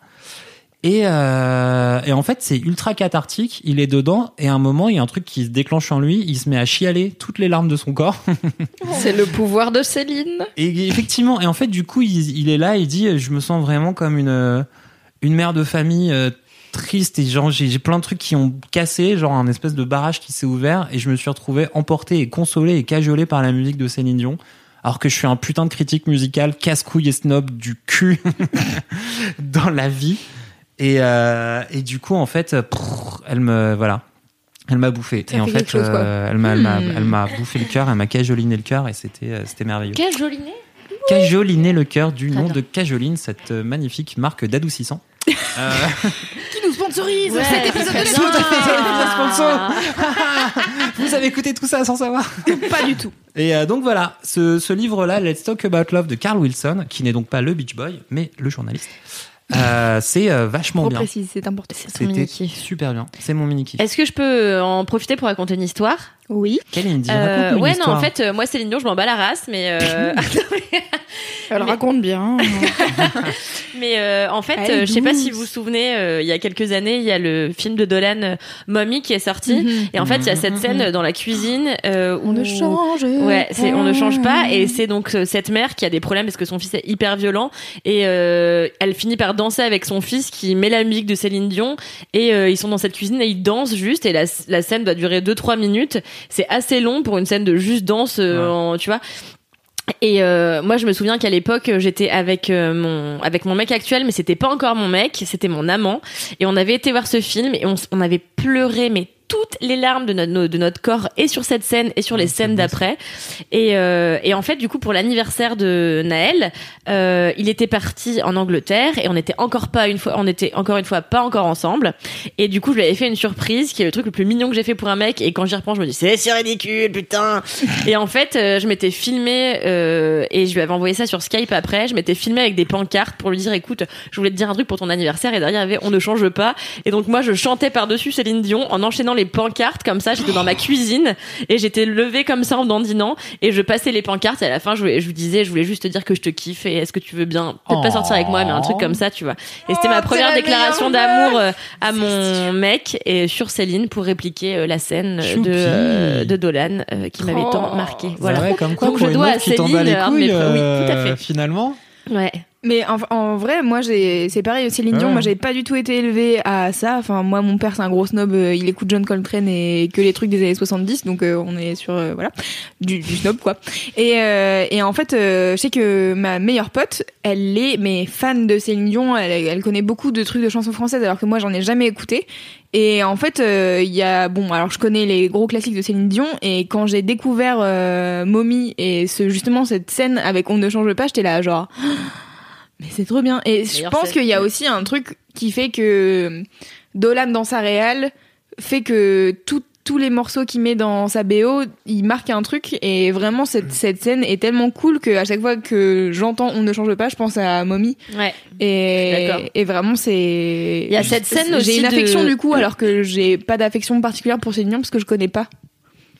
Et, euh, et en fait, c'est ultra cathartique. Il est dedans et à un moment, il y a un truc qui se déclenche en lui. Il se met à chialer toutes les larmes de son corps. C'est le pouvoir de Céline. Et effectivement, et en fait, du coup, il, il est là. Il dit, je me sens vraiment comme une euh, une mère de famille euh, triste et genre j'ai j'ai plein de trucs qui ont cassé, genre un espèce de barrage qui s'est ouvert et je me suis retrouvé emporté et consolé et cajolé par la musique de Céline Dion. Alors que je suis un putain de critique musicale casse-couille et snob du cul dans la vie. Et, euh, et du coup, en fait, prrr, elle me voilà, elle m'a bouffé. Ça et en fait chose, quoi. euh, elle m'a elle m'a Hmm. elle m'a bouffé le cœur, elle m'a cajoliné le cœur et c'était euh, c'était merveilleux. Quel joli nez Cajoliner le cœur du nom de Cajoline, cette euh, magnifique marque d'adoucissant. Euh, Qui nous sponsorise Ouais, cet épisode de vous avez écouté tout ça sans savoir? Pas du tout. Et euh, donc voilà, ce, ce livre-là, Let's Talk About Love de Carl Wilson, qui n'est donc pas le Beach Boy, mais le journaliste, euh, c'est euh, vachement Trop bien. c'est important. ton C'était mini-kiff. super bien. C'est mon mini kiff. Est-ce que je peux en profiter pour raconter une histoire? Oui. Quelle Indie Euh, Ouais, non, en fait, euh, moi, Céline Dion, je m'en bats la race, mais euh, Elle Mais- raconte bien. mais euh, en fait, euh, je sais pas si vous vous souvenez, euh, il y a quelques années, il y a le film de Dolan, Mommy, qui est sorti, Mhm. et en fait, il y a cette Mhm. scène dans la cuisine euh, où On ne change Ouais, c'est on ne change pas et c'est donc euh, cette mère qui a des problèmes parce que son fils est hyper violent et euh, elle finit par danser avec son fils qui met la musique de Céline Dion et euh, ils sont dans cette cuisine et ils dansent juste et la, la scène va durer 2-3 minutes. C'est assez long pour une scène de juste danse, euh, Ouais. en- tu vois. Et euh, moi, je me souviens qu'à l'époque, j'étais avec euh, mon avec mon mec actuel, mais c'était pas encore mon mec, c'était mon amant. Et on avait été voir ce film et on, on avait pleuré, mais toutes les larmes de notre de notre corps et sur cette scène et sur les scènes d'après. Et euh, et en fait, du coup, pour l'anniversaire de Naël, euh, il était parti en Angleterre et on était encore pas une fois, on était encore une fois pas encore ensemble. Et du coup, je lui avais fait une surprise qui est le truc le plus mignon que j'ai fait pour un mec. Et quand j'y reprends, je me dis c'est si ridicule, putain. et en fait, euh, je m'étais filmé euh, et je lui avais envoyé ça sur Skype après. Je m'étais filmé avec des pancartes pour lui dire écoute, je voulais te dire un truc pour ton anniversaire. Et derrière, il y avait on ne change pas. Et donc moi, je chantais par dessus Céline Dion en enchaînant les les pancartes comme ça. J'étais dans ma cuisine et j'étais levée comme ça en dandinant et je passais les pancartes et à la fin je, je vous disais je voulais juste te dire que je te kiffe et est-ce que tu veux bien peut-être pas sortir avec moi mais un truc comme ça tu vois. Et c'était ma Oh, première t'es la déclaration d'amour euh, à mon mec et sur Céline pour répliquer euh, la scène Choupi. de euh, de Dolan euh, qui m'avait tant marqué. Voilà. Ouais, comme quoi, Donc, je dois à Céline, un de mes couilles, oui, tout à euh, fait. finalement. Ouais. Mais en, en vrai, moi, j'ai, c'est pareil, Céline Dion, Ouais. moi, j'ai pas du tout été élevée à ça. Enfin, moi, mon père, c'est un gros snob, euh, il écoute John Coltrane et que les trucs des années 70, donc euh, on est sur, euh, voilà, du, du snob, quoi. Et, euh, et en fait, euh, je sais que ma meilleure pote, elle est, mais fan de Céline Dion, elle, elle connaît beaucoup de trucs de chansons françaises, alors que moi, j'en ai jamais écouté. Et en fait, euh, il y a, bon, alors je connais les gros classiques de Céline Dion, et quand j'ai découvert euh, Mommy et ce, justement cette scène avec On ne change pas, j'étais là, genre, mais c'est trop bien. Et je pense qu'il y a aussi un truc qui fait que Dolan dans sa réal fait que tout- tous les morceaux qu'il met dans sa BO, il marque un truc et vraiment Mm. cette, cette scène est tellement cool que à chaque fois que j'entends On ne change pas, je pense à Mommy Ouais. et, et vraiment c'est Il y a cette scène aussi J'ai une de- affection du coup alors que j'ai pas d'affection particulière pour Céline Dion parce que je connais pas.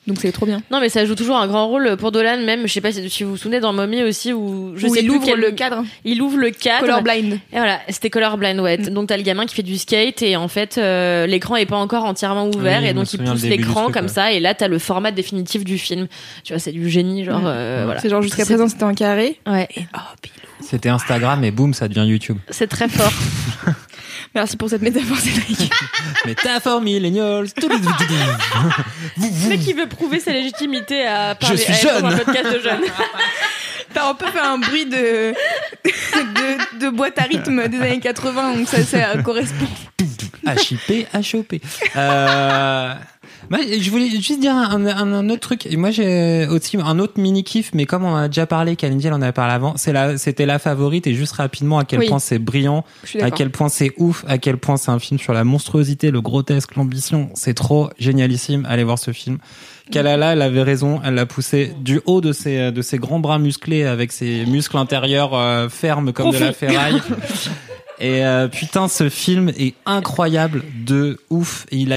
Donc c'est trop bien. Non, mais ça joue toujours un grand rôle pour Dolan, même. Je sais pas si vous vous souvenez dans Mommy aussi, où je Où sais il plus ouvre quel- le cadre. Il ouvre le cadre. Colorblind. Et voilà, c'était Colorblind, ouais. Mm. Donc t'as le gamin qui fait du skate et en fait euh, l'écran est pas encore entièrement ouvert Oui, et donc il pousse l'écran comme ouais. ça et là t'as le format définitif du film. Tu vois, c'est du génie, genre euh, voilà. C'est genre jusqu'à présent c'était un carré. Ouais, C'était Instagram et boum, ça devient YouTube. c'est très fort. Merci pour cette métaphore Cédric. Métaphore millennials. Le mec qui veut prouver sa légitimité à parler suis à dans un jeune. podcast de jeunes. T'as un peu fait un bruit de, de, de boîte à rythme des années 80, donc ça, ça correspond. HIP, HOP. Euh, moi, je voulais juste dire un, un- un autre truc. Et Moi, j'ai aussi un autre mini kiff, mais comme on a déjà parlé, Kalindi, en a parlé avant, c'est la, c'était la favorite et juste rapidement à quel Oui. point c'est brillant, à quel point c'est ouf, à quel point c'est un film sur la monstruosité, le grotesque, l'ambition. C'est trop génialissime. Allez voir ce film. Kalala, elle avait raison. Elle l'a poussé du haut de ses, de ses grands bras musclés avec ses muscles intérieurs euh, fermes comme de la ferraille. Et euh, putain, ce film est incroyable de ouf. Et il a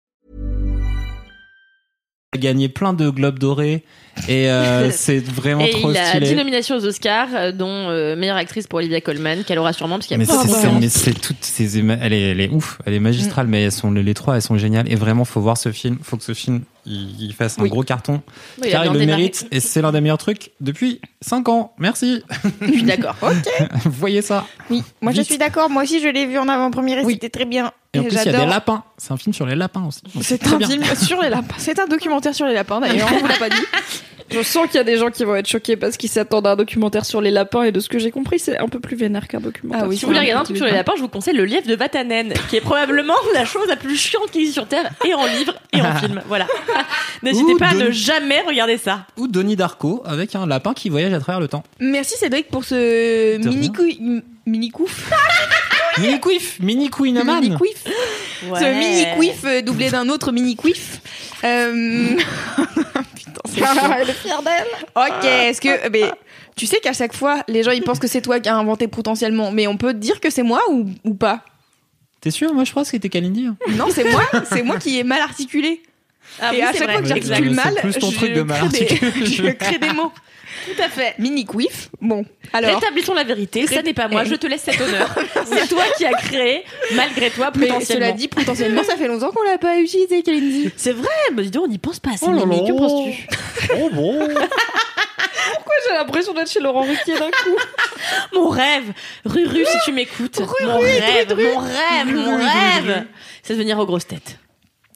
today. gagné plein de globes dorés et euh, c'est vraiment Et trop il a stylé. 10 nominations aux Oscars, euh, dont euh, meilleure actrice pour Olivia Colman, qu'elle aura sûrement parce qu'il y a mais c'est, de c'est- mais c'est toutes ces elle est, elle est ouf, elle est magistrale, mais elles sont les, les trois, elles sont géniales et vraiment faut voir ce film, faut que ce film il, il fasse un Oui. gros carton Oui, car il le mérite et c'est l'un des meilleurs trucs depuis 5 ans. Merci. Je suis d'accord. Voyez ça. Oui, moi je suis d'accord. Moi aussi, je l'ai vu en avant-première et Oui. c'était très bien. Et en plus il y a des lapins. C'est un film sur les lapins aussi. C'est un bien. film sur les lapins. C'est un documentaire sur les lapins d'ailleurs. On vous l'a pas dit. Je sens qu'il y a des gens qui vont être choqués parce qu'ils s'attendent à un documentaire sur les lapins et de ce que j'ai compris, c'est un peu plus vénère qu'un documentaire. Ah oui, Si vous voulez regarder un truc sur les lapins, je vous conseille le lièvre de Vatanen, qui est probablement la chose la plus chiante qui existe sur Terre, et en livre, et en film. Voilà. N'hésitez pas à ne Denis- jamais regarder ça. Ou Donnie Darko avec un lapin qui voyage à travers le temps. Merci Cédric pour ce mini couille. Mini couf. Mini quiff, mini Mini queenaman. quiff. Ce mini quiff euh, doublé d'un autre mini quiff. Euh... Putain, c'est chaud. Elle est fière d'elle. Ok, est-ce que. Mais, tu sais qu'à chaque fois, les gens ils pensent que c'est toi qui as inventé potentiellement, mais on peut dire que c'est moi ou, ou pas? T'es sûr? Moi je crois que c'était Kalindi. hein. Non, c'est moi, c'est moi qui ai mal articulé. Ah et oui, à chaque vrai. fois que j'articule mal, plus ton je, truc de mal crée des, je crée des mots. Tout à fait. Mini quiff. Bon, alors. Rétablissons la vérité, ça n'est pas moi, je te laisse cet honneur. C'est toi qui as créé, malgré toi, Mais potentiellement. cela dit, potentiellement, ça fait longtemps qu'on l'a pas utilisé, Kalindi. C'est vrai, bah dis donc, on n'y pense pas assez, Oh Mimi, que penses-tu Oh bon. J'ai l'impression d'être chez Laurent Ruquier d'un coup. Mon rêve, Ruru, si tu m'écoutes, mon rêve, mon rêve, mon rêve, c'est de venir aux grosses têtes.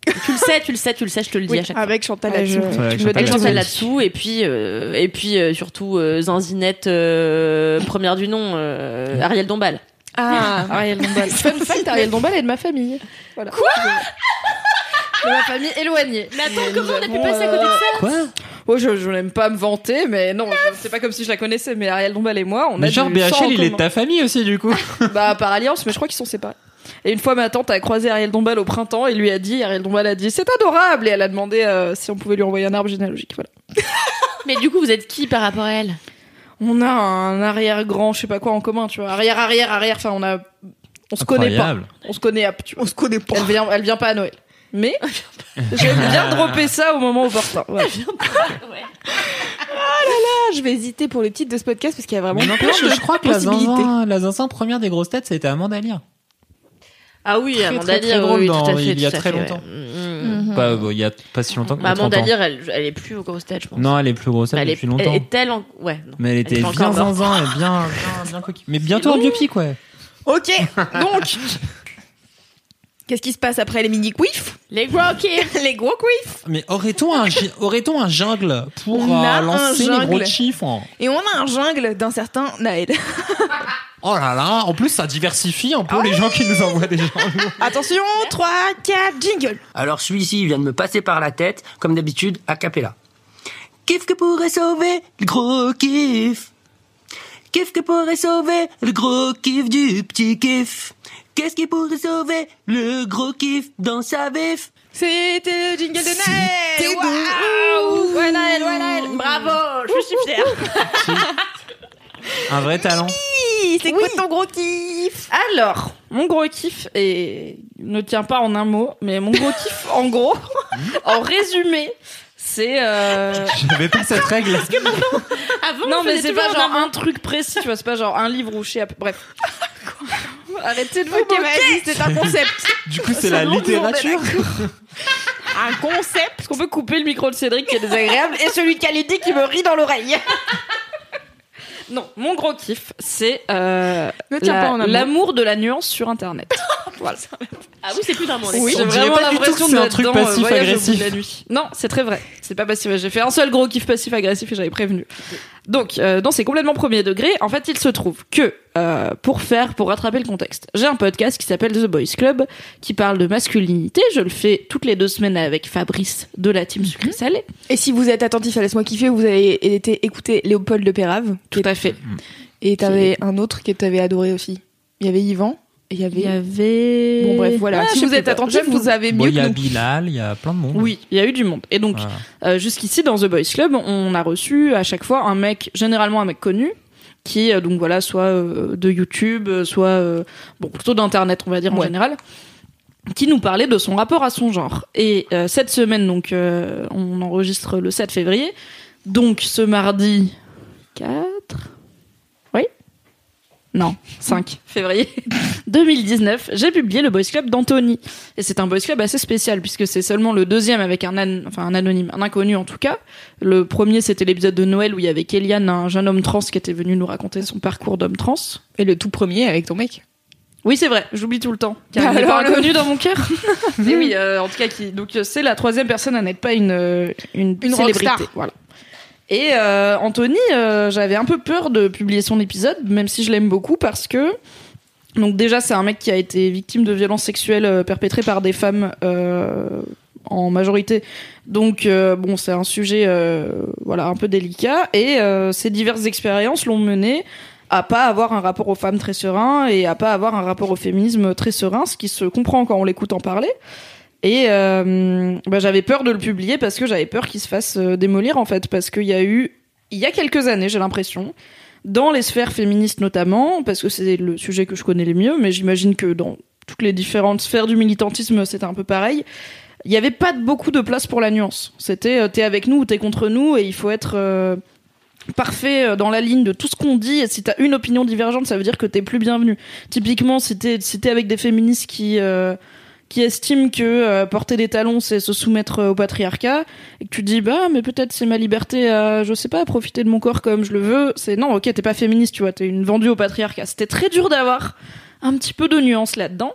Tu le sais, tu le sais, tu le sais, je te le dis Oui, à chaque fois. avec Chantal Ouais, je-. Ouais, Chantal Avec. Chantal là-dessous, et puis, euh, et puis euh, surtout euh, Zinzinette, euh, première du nom, euh, Ariel Dombal. Ah. Ariel Dombal. Fun fact, Ariel Dombal est de ma famille. Voilà. Quoi De ma famille éloignée. Mais attends, comment on a pu passer à côté de ça Quoi Oh, je, je n'aime pas me vanter, mais non, c'est pas comme si je la connaissais, mais Ariel Dombal et moi, on a Mais genre du BHL, il est de ta famille aussi, du coup. Bah, par alliance, mais je crois qu'ils sont séparés. Et une fois, ma tante a croisé Ariel Dombal au printemps et lui a dit, Ariel Dombal a dit, c'est adorable, et elle a demandé euh, si on pouvait lui envoyer un arbre généalogique. Voilà. Mais du coup, vous êtes qui par rapport à elle? On a un arrière-grand, je sais pas quoi en commun, tu vois. Arrière, arrière, arrière. Enfin, on a, on se connaît pas. On se connaît, à- tu vois. On se connaît pas. Elle vient, elle vient pas à Noël. Mais j'aime bien dropper ça au moment opportun. Voilà. Ah, je vais hésiter pour le titre de ce podcast parce qu'il y a vraiment plein de je crois que la possibilités. zinzin, la zinzin première des grosses têtes, c'était Amanda Lear. Ah oui, Très, Amanda Lear, oui, tout à fait. il y a très longtemps. Pas, bon, il y a pas si longtemps que Bah, Amanda 30 ans. Lear, elle, elle est plus aux grosses têtes, je pense. Non, elle est plus grosse elle, est, depuis longtemps. elle est telle en... Ouais, non. Mais elle était bien zinzin et bien, bien, bien coquille. Mais bientôt en biopic, ouais. Ok, donc. Qu'est-ce qui se passe après les mini quiffs Les gros kiffs Les gros quiffs Mais aurait-on un, aurait-on un jungle pour On a euh, un lancer les jungle. gros chiffres? Et on a un jungle d'un certain Naël. Oh là là, en plus ça diversifie un peu les gens qui nous envoient des jungles. Attention, 3, 4, jingle. Alors celui-ci vient de me passer par la tête, comme d'habitude, a cappella. Kiff que pourrait sauver le gros kiff? Kiff que pourrait sauver le gros kiff du petit kiff? Qu'est-ce qui pourrait sauver le gros kiff dans sa vif? C'était le jingle de Naël Waouh. Ouais, Naël, ouais, Naël Bravo, je suis fière Un vrai talent. Oui, C'est quoi ton gros kiff Alors, mon gros kiff et ne tient pas en un mot, mais mon gros kiff, en gros, en résumé, c'est euh... J'avais pas cette règle. Avant, non on mais c'est pas genre un un truc précis, tu vois, c'est pas genre un livre ou je sais à peu- bref. Arrêtez de vous Ok, moquer. c'est un concept Du coup, c'est la littérature. Un concept Est-ce qu'on peut couper le micro de Cédric qui est désagréable et celui de Kalidi qui me rit dans l'oreille? Non, mon gros kiff, c'est euh, la- l'amour de la nuance sur Internet. voilà. Ah oui, c'est plus d'un mot. Oui, j'ai vraiment l'impression que c'est un d'être truc dans, euh, passif-agressif. Nuit. Non, c'est très vrai. C'est pas passif. J'ai fait un seul gros kiff passif-agressif et j'avais prévenu. Donc, euh, non, c'est complètement premier degré. En fait, il se trouve que euh, pour faire, pour rattraper le contexte, j'ai un podcast qui s'appelle The Boys Club qui parle de masculinité. Je le fais toutes les deux semaines avec Fabrice de la team sucré salé. Et si vous êtes attentif à Laisse-moi kiffer, vous avez été écouter Léopold de Pérave. Tout à fait. Et t'avais un autre que t'avais adoré aussi. Il y avait Yvan. Il y avait... Il y avait. Bon bref, voilà. Ah, si vous êtes attentif, vous avez Bon, mieux il y a nous. Bilal, il y a plein de monde. Oui, il y a eu du monde. Et donc, Voilà. Euh, jusqu'ici, dans The Boys Club, on a reçu à chaque fois un mec, généralement un mec connu, qui, euh, donc voilà, soit euh, de YouTube, soit, euh, bon, plutôt d'Internet, on va dire en général, qui nous parlait de son rapport à son genre. Et euh, cette semaine, donc, euh, on enregistre le 7 février, donc ce mardi 4... Non, 5 février 2019, j'ai publié le Boys Club d'Anthony. Et c'est un boys club assez spécial puisque c'est seulement le deuxième avec un an- enfin un anonyme, un inconnu en tout cas. Le premier c'était l'épisode de Noël où il y avait Kéliane, un jeune homme trans qui était venu nous raconter son parcours d'homme trans. Et le tout premier avec ton mec. Oui c'est vrai, j'oublie tout le temps. Car Bah il n'est alors, pas inconnu dans mon cœur. Mais oui, euh, en tout cas qui donc euh, c'est la troisième personne à n'être pas une euh, une, Une célébrité. rockstar. Voilà. Et euh, Anthony, euh, j'avais un peu peur de publier son épisode, même si je l'aime beaucoup, parce que donc déjà c'est un mec qui a été victime de violences sexuelles euh, perpétrées par des femmes euh, en majorité. Donc euh, bon, c'est un sujet euh, voilà un peu délicat et ces diverses expériences l'ont mené à pas avoir un rapport aux femmes très serein et à pas avoir un rapport au féminisme très serein, ce qui se comprend quand on l'écoute en parler. Et euh, bah, j'avais peur de le publier parce que j'avais peur qu'il se fasse euh, démolir en fait, parce qu'il y a eu, il y a quelques années, j'ai l'impression, dans les sphères féministes notamment, parce que c'est le sujet que je connais le mieux, mais j'imagine que dans toutes les différentes sphères du militantisme, c'était un peu pareil. Il n'y avait pas beaucoup de place pour la nuance. C'était euh, t'es avec nous ou t'es contre nous, et il faut être parfait dans la ligne de tout ce qu'on dit. Et si t'as une opinion divergente, ça veut dire que t'es plus bienvenu. Typiquement, si t'es si avec des féministes qui qui estiment que euh, porter des talons c'est se soumettre euh, au patriarcat et que tu dis bah mais peut-être c'est ma liberté à je sais pas à profiter de mon corps comme je le veux c'est non ok t'es pas féministe tu vois t'es une vendue au patriarcat c'était très dur d'avoir un petit peu de nuance là-dedans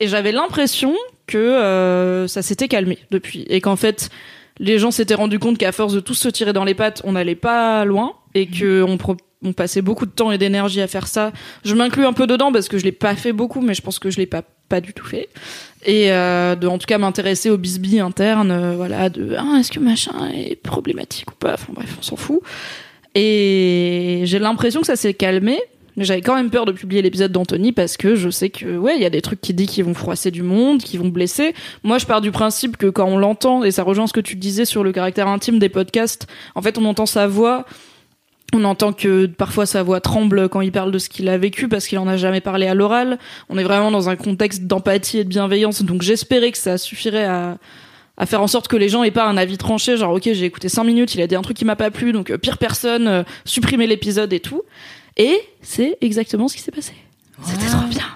et j'avais l'impression que euh, ça s'était calmé depuis et qu'en fait les gens s'étaient rendus compte qu'à force de tous se tirer dans les pattes on n'allait pas loin et que on pro- ont passé beaucoup de temps et d'énergie à faire ça. Je m'inclus un peu dedans parce que je l'ai pas fait beaucoup, mais je pense que je l'ai pas pas du tout fait. Et euh, de en tout cas m'intéresser au bisbis interne, euh, voilà, de ah, est-ce que machin est problématique ou pas? Enfin bref, on s'en fout. Et j'ai l'impression que ça s'est calmé. Mais j'avais quand même peur de publier l'épisode d'Anthony parce que je sais que ouais, il y a des trucs qui dit qui vont froisser du monde, qui vont blesser. Moi, je pars du principe que quand on l'entend et ça rejoint ce que tu disais sur le caractère intime des podcasts, en fait, on entend sa voix, on entend que parfois sa voix tremble quand il parle de ce qu'il a vécu parce qu'il en a jamais parlé à l'oral. On est vraiment dans un contexte d'empathie et de bienveillance, donc j'espérais que ça suffirait à à faire en sorte que les gens aient pas un avis tranché, genre ok j'ai écouté 5 minutes, il a dit un truc qui m'a pas plu, donc euh, pire personne, euh, supprimer l'épisode et tout. Et c'est exactement ce qui s'est passé. C'était trop bien.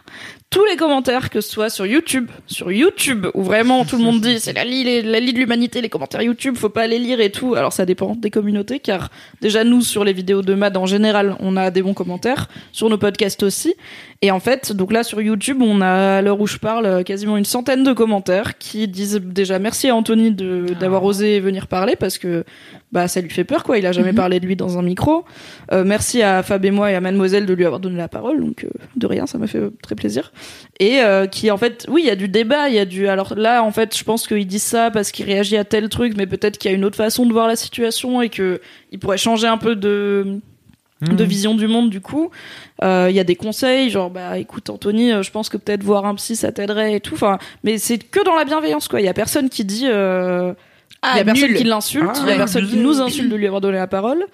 Tous les commentaires, que ce soit sur YouTube, sur YouTube, où vraiment tout le monde dit c'est la lie, la lie de l'humanité, les commentaires YouTube, faut pas les lire et tout. Alors ça dépend des communautés, car déjà nous sur les vidéos de Mad en général, on a des bons commentaires, sur nos podcasts aussi. Et en fait, donc là sur YouTube, on a à l'heure où je parle quasiment une centaine de commentaires qui disent déjà merci à Anthony d'avoir osé venir parler parce que bah ça lui fait peur quoi. Il a jamais parlé de lui dans un micro. Euh, merci à Fab et moi et à Mademoiselle de lui avoir donné la parole. Donc euh, de rien, ça m'a fait euh, très plaisir. Et euh, qui en fait, oui, il y a du débat, il y a du. Alors là, en fait, je pense qu'il dit ça parce qu'il réagit à tel truc, mais peut-être qu'il y a une autre façon de voir la situation et que il pourrait changer un peu de de vision du monde du coup Euh, il y a des conseils genre bah écoute Anthony euh, je pense que peut-être voir un psy ça t'aiderait et tout enfin mais c'est que dans la bienveillance quoi il y a personne qui dit euh, il y a personne nul. qui l'insulte il y a personne qui nous insulte de lui avoir donné la parole.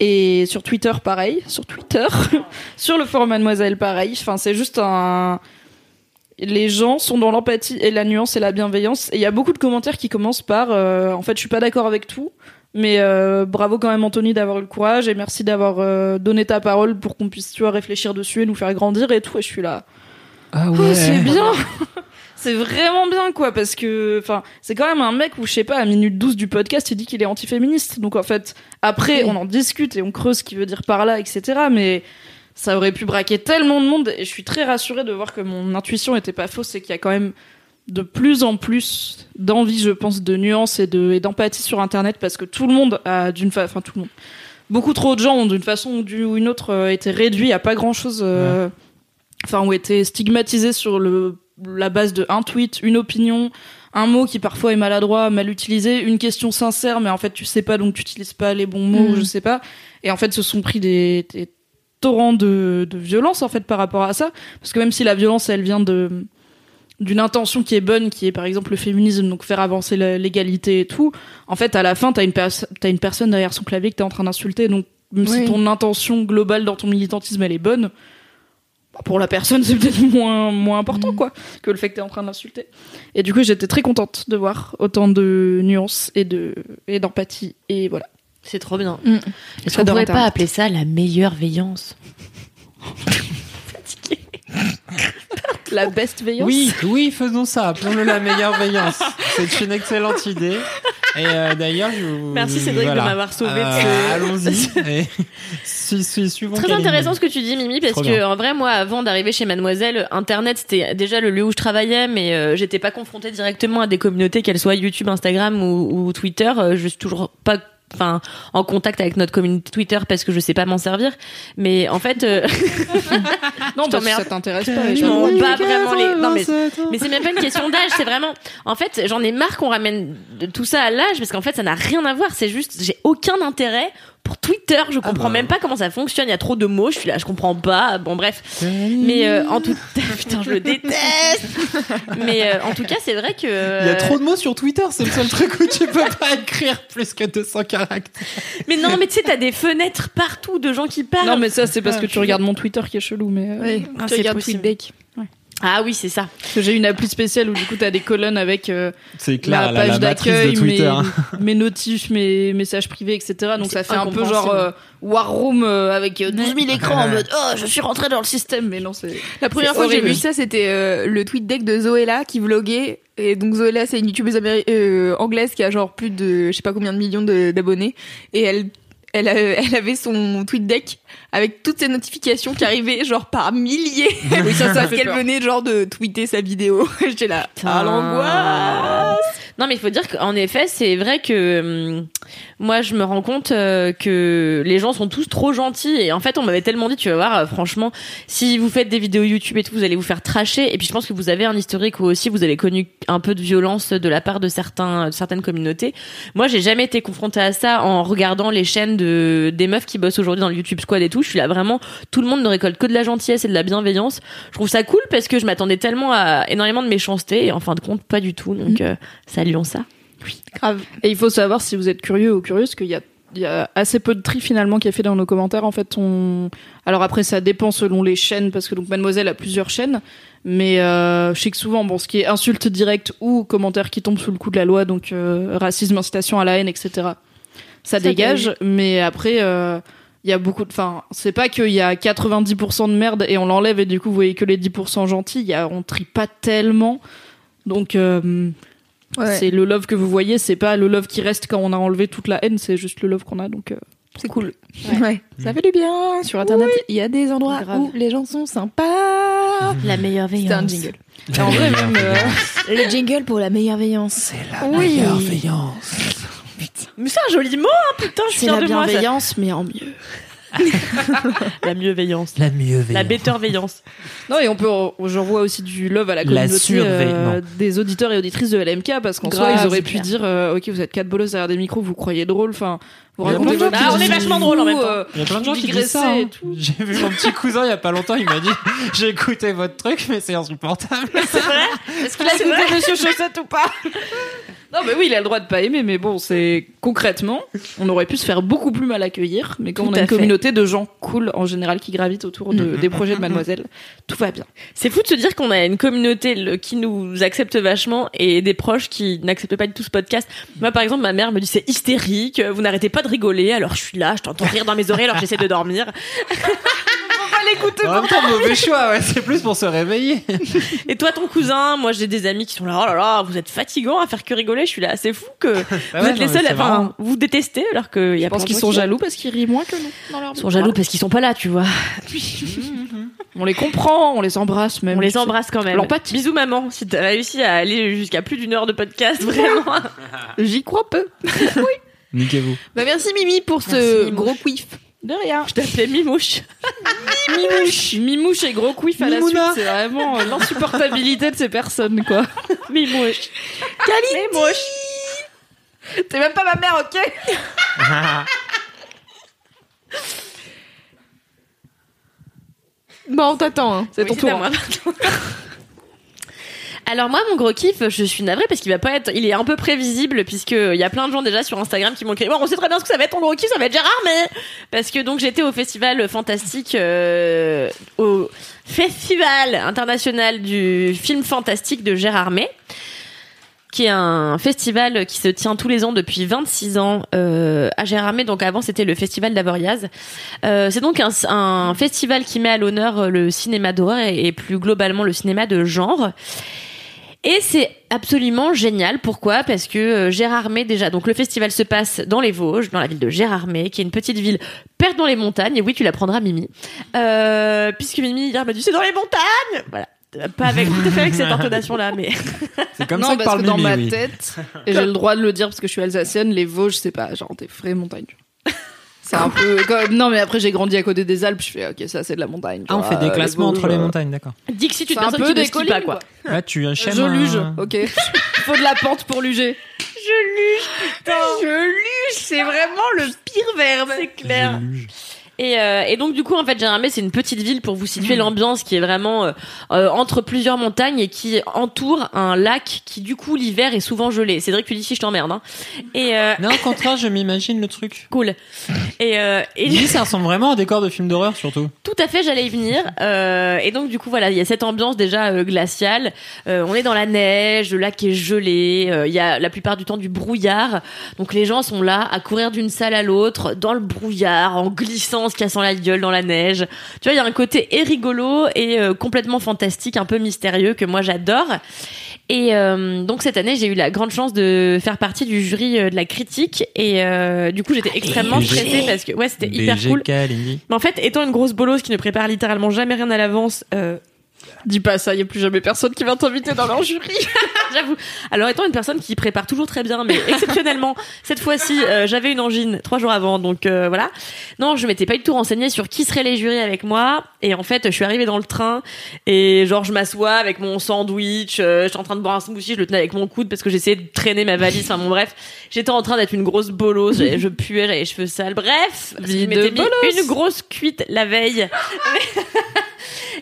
Et sur Twitter pareil. Sur Twitter. Sur le forum Mademoiselle pareil. Enfin c'est juste un les gens sont dans l'empathie et la nuance et la bienveillance. Et il y a beaucoup de commentaires qui commencent par euh, en fait je suis pas d'accord avec tout mais euh, bravo quand même Anthony d'avoir eu le courage et merci d'avoir euh, donné ta parole pour qu'on puisse tu vois réfléchir dessus et nous faire grandir et tout. Et je suis là. Ah Oh, c'est bien c'est vraiment bien quoi parce que enfin c'est quand même un mec où je sais pas à minute 12 du podcast il dit qu'il est antiféministe. Donc en fait après on en discute et on creuse ce qu'il veut dire par là etc mais ça aurait pu braquer tellement de monde et je suis très rassurée de voir que mon intuition était pas fausse et qu'il y a quand même de plus en plus d'envie je pense de nuance et de et d'empathie sur internet parce que tout le monde a d'une fa... enfin tout le monde. Beaucoup trop de gens ont d'une façon ou d'une autre euh, été réduits à pas grand chose enfin ont été stigmatisés sur le la base de un tweet une opinion un mot qui parfois est maladroit mal utilisé une question sincère mais en fait tu sais pas donc tu utilises pas les bons mots Mhm. je sais pas. Et en fait se sont pris des, des torrents de, de violence en fait par rapport à ça. Parce que même si la violence elle vient de d'une intention qui est bonne qui est par exemple le féminisme donc faire avancer l'égalité et tout en fait à la fin t'as une t'as une personne derrière son clavier que t'es en train d'insulter. Donc même si ton intention globale dans ton militantisme elle est bonne pour la personne c'est peut-être moins moins important quoi que le fait que t'es en train d'insulter et du coup j'étais très contente de voir autant de nuances et de et d'empathie et voilà C'est trop bien. Mm. Est-ce qu'on pourrait pas appeler ça la meilleure veillance la best veillance Oui, oui, faisons ça. Appelons-le la meilleure veillance. C'est une excellente idée. Et euh, d'ailleurs, je vous- Merci, Cédric, de m'avoir sauvé de Euh, ce- Allons-y. Su- su- suivons Très intéressant ce que tu dis, Mimi, parce Trop que bien. en vrai, moi, avant d'arriver chez Mademoiselle, Internet c'était déjà le lieu où je travaillais, mais euh, j'étais pas confrontée directement à des communautés, qu'elles soient YouTube, Instagram ou, ou Twitter. Euh, je suis toujours pas enfin en contact avec notre communauté Twitter parce que je sais pas m'en servir mais en fait euh, non Je parce que ça t'intéresse pas je m'en évidemment. bats vraiment les non mais mais c'est même pas une question d'âge, c'est vraiment. En fait, j'en ai marre qu'on ramène tout ça à l'âge parce qu'en fait, ça n'a rien à voir. C'est juste, j'ai aucun intérêt pour Twitter. Je comprends bah. même pas comment ça fonctionne. Il y a trop de mots. Je suis là, je comprends pas. Bon, bref. Mais euh, en tout, putain, je le déteste. Mais euh, en tout cas, c'est vrai que. Il y a trop de mots sur Twitter, c'est le seul truc où tu peux pas écrire plus que 200 caractères. Mais non, mais tu sais, t'as des fenêtres partout de gens qui parlent. non mais ça c'est parce que tu regardes mon Twitter qui est chelou mais euh, Oui, Ah, tu regardes possible. TweetDeck. Ah oui, c'est ça. Parce que j'ai une appli spéciale où du coup t'as des colonnes avec euh, clair, la la, page d'accueil, mes, hein. mes notifs, mes messages privés, etc. Donc ça fait un peu genre euh, War Room euh, avec euh, 12 000 écrans en mode oh je suis rentré dans le système mais non c'est La première fois que j'ai vu ça, c'était euh, le tweet deck de Zoella qui vloguait. Et donc Zoella, c'est une youtubeuse euh, anglaise qui a genre plus de je sais pas combien de millions d'abonnés. Et elle, elle, a- elle avait son tweet deck avec toutes ses notifications qui arrivaient genre par milliers. Oui, ça, ça parce qu'elle venait genre de tweeter sa vidéo. J'étais là. Ah l'angoisse. Non, mais il faut dire qu'en effet, c'est vrai que hum, moi je me rends compte euh, que les gens sont tous trop gentils et en fait on m'avait tellement dit tu vas voir euh, franchement si vous faites des vidéos YouTube et tout vous allez vous faire tracher et puis je pense que vous avez un historique où aussi vous avez connu un peu de violence de la part de certains de certaines communautés moi j'ai jamais été confrontée à ça en regardant les chaînes de des meufs qui bossent aujourd'hui dans le YouTube Squad et tout je suis là vraiment tout le monde ne récolte que de la gentillesse et de la bienveillance je trouve ça cool parce que je m'attendais tellement à énormément de méchanceté et en fin de compte pas du tout donc euh, saluons ça Grave. Et il faut savoir si vous êtes curieux ou curieuse qu'il y a il y a assez peu de tri finalement qui est fait dans nos commentaires. En fait, on. Alors après, ça dépend selon les chaînes parce que donc Mademoiselle a plusieurs chaînes, mais euh, je sais que souvent, bon, ce qui est insulte directe ou commentaires qui tombent sous le coup de la loi, donc euh, racisme, incitation à la haine, etc. Ça, dégage. Mais après, euh, il y a beaucoup de. Enfin, c'est pas qu'il y a 90% de merde et on l'enlève et du coup vous voyez que les 10% gentils. Il y a, on trie pas tellement. Donc euh, Ouais. c'est le love que vous voyez, c'est pas le love qui reste quand on a enlevé toute la haine, c'est juste le love qu'on a. Donc euh, c'est cool. Ouais. Ça fait du bien. Sur Internet, il y a des endroits Grave. où les gens sont sympas. la meilleure C'est un jingle. En vrai, même, euh, Le jingle pour la meilleure veillance. C'est la oui, mais c'est un joli mot hein, putain je suis c'est fière la de moi ça. bienveillance, mais en mieux. la mieuxveillance La mieux la betterveillance Non, et on peut, je revois aussi du love à la La communauté euh, des auditeurs et auditrices de LMK parce qu'en soi, ils auraient pu clair. dire, euh, ok, vous êtes quatre bolos derrière des micros, vous croyez drôle, enfin, vous racontez votre Ah, on est vachement drôle en même temps. Il y a plein de gens qui disent ça. hein. J'ai vu mon petit cousin il y a pas longtemps, il m'a dit J'ai écouté votre truc, mais c'est insupportable. c'est vrai est-ce qu'il a écouté Monsieur Chaussette ou pas Non, mais oui, il a le droit de pas aimer, mais bon, c'est concrètement, on aurait pu se faire beaucoup plus mal accueillir, mais quand Tout on a une fait. communauté de gens cool en général qui gravitent autour de, des projets de Mademoiselle, tout va bien. c'est fou de se dire qu'on a une communauté le- qui nous accepte vachement et des proches qui n'acceptent pas du tout ce podcast moi par exemple ma mère me dit c'est hystérique vous n'arrêtez pas de rigoler alors je suis là je t'entends rire dans mes oreilles alors j'essaie de dormir En même temps, mauvais choix, ouais, c'est plus pour se réveiller. et toi ton cousin moi j'ai des amis qui sont là oh là là vous êtes fatigants à faire que rigoler je suis là c'est fou que vous ouais, êtes les non, seuls c'est enfin vous détestez alors que il y a Je pense qu'ils sont qui- jaloux parce qu'ils rient moins que nous dans leur Ils sont jaloux parce qu'ils sont pas là tu vois On les comprend, on les embrasse même. on les embrasse quand même L'empathie. bisous maman si t'as réussi à aller jusqu'à plus d'une heure de podcast vraiment J'y crois peu. Niquez-vous. Bah merci Mimi pour ce Mimouche. gros quiff. De rien. je t'appelais Mimouche Mimouche. Mimouche et gros quiff à la suite. C'est vraiment euh, l'insupportabilité de ces personnes, quoi. Mimouche T'es même pas ma mère, ok? Bon, on t'attend. Hein. C'est ton tour. Alors moi mon gros kiff, je suis navrée parce qu'il va pas être, il est un peu prévisible puisque il y a plein de gens déjà sur Instagram qui m'ont écrit bon on sait très bien ce que ça va être ton gros kiff, ça va être Gérard mais parce que donc j'étais au festival fantastique euh, au festival international du film fantastique de Gérard May qui est un festival qui se tient tous les ans depuis 26 ans euh, à Gérardmer. Donc avant c'était le festival d'Avoriaz. Euh, c'est donc un, festival qui met à l'honneur euh, le cinéma d'horreur et plus globalement le cinéma de genre. Et c'est absolument génial. Pourquoi? Parce que euh, Gérardmer déjà. Donc le festival se passe dans les Vosges, dans la ville de Gérardmer, qui est une petite ville perdue dans les montagnes. Et oui, tu l'apprendras, Mimi. Euh, puisque Mimi hier m'a dit c'est dans les montagnes. Voilà. Pas avec tout à fait avec cette intonation là, mais C'est comme non, ça que parce parle que dans Mimi, ma oui. tête, et j'ai le droit de le dire parce que je suis alsacienne, les Vosges, c'est pas genre des vraies montagnes. C'est un peu comme... Non, mais après, j'ai grandi à côté des Alpes, je fais, ok, ça, c'est de la montagne. Ah, on tu fait des classements Vosges, entre les euh, montagnes, d'accord. Dixit, une C'est un personne peu qui ne des skie pas collines, quoi. Là, tu enchaînes. Je luge, un- ok. Faut de la pente pour luger. Je luge, c'est vraiment le pire verbe. C'est clair. Et, euh, et donc du coup en fait Gérardmer c'est une petite ville pour vous situer l'ambiance qui est vraiment euh, euh, entre plusieurs montagnes et qui entoure un lac qui du coup l'hiver est souvent gelé. Cédric tu dis si je t'emmerde hein. Et euh, Non, au contraire, je m'imagine le truc. cool. Et, euh, et Lui, ça ressemble vraiment à un décor de film d'horreur, surtout. Tout à fait, j'allais y venir. Euh, et donc du coup voilà, il y a cette ambiance déjà glaciale. Euh, on est dans la neige, le lac est gelé. euh, Il y a la plupart du temps du brouillard. Donc les gens sont là à courir d'une salle à l'autre dans le brouillard, en glissant, en se cassant la gueule dans la neige. Tu vois, il y a un côté et rigolo et euh, complètement fantastique, un peu mystérieux que moi j'adore. Et euh, donc cette année, j'ai eu la grande chance de faire partie du jury euh, de la critique et euh, du coup j'étais extrêmement BG. stressée parce que ouais c'était hyper cool. Mais en fait, étant une grosse bolosse qui ne prépare littéralement jamais rien à l'avance, euh, Dis pas ça, y a plus jamais personne qui va t'inviter dans leur jury. J'avoue. Alors étant une personne qui prépare toujours très bien, mais exceptionnellement cette fois-ci, euh, j'avais une angine trois jours avant, donc euh, voilà. Non, je m'étais pas du tout renseignée sur qui seraient les jurys avec moi, et en fait, je suis arrivée dans le train et genre je m'assois avec mon sandwich, euh, je suis en train de boire un smoothie, je le tenais avec mon coude parce que j'essayais de traîner ma valise. Enfin bon bref, j'étais en train d'être une grosse bolos, je, puais, j'avais les cheveux sales. Bref, je m'étais mis une grosse cuite la veille.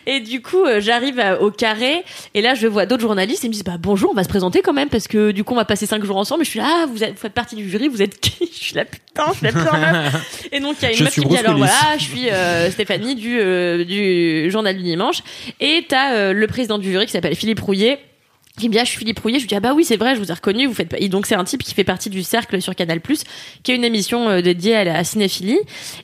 Et du coup, euh, j'arrive au carré et là, je vois d'autres journalistes et ils me disent bah bonjour, on va se présenter quand même parce que du coup, on va passer cinq jours ensemble. Et je suis là, ah, vous, êtes- vous faites partie du jury, vous êtes qui? Je suis là, putain, je suis la pire. Et donc, il y a une Je meuf qui me dit alors voilà, je suis euh, Stéphanie du euh, du journal du dimanche et t'as euh, le président du jury qui s'appelle Philippe Rouillet. Qui me dit ah, je suis Philippe Rouillet. Je lui dis ah bah oui c'est vrai je vous ai reconnu vous faites pas. Et donc c'est un type qui fait partie du cercle sur Canal qui est une émission euh, dédiée à la cinéphilie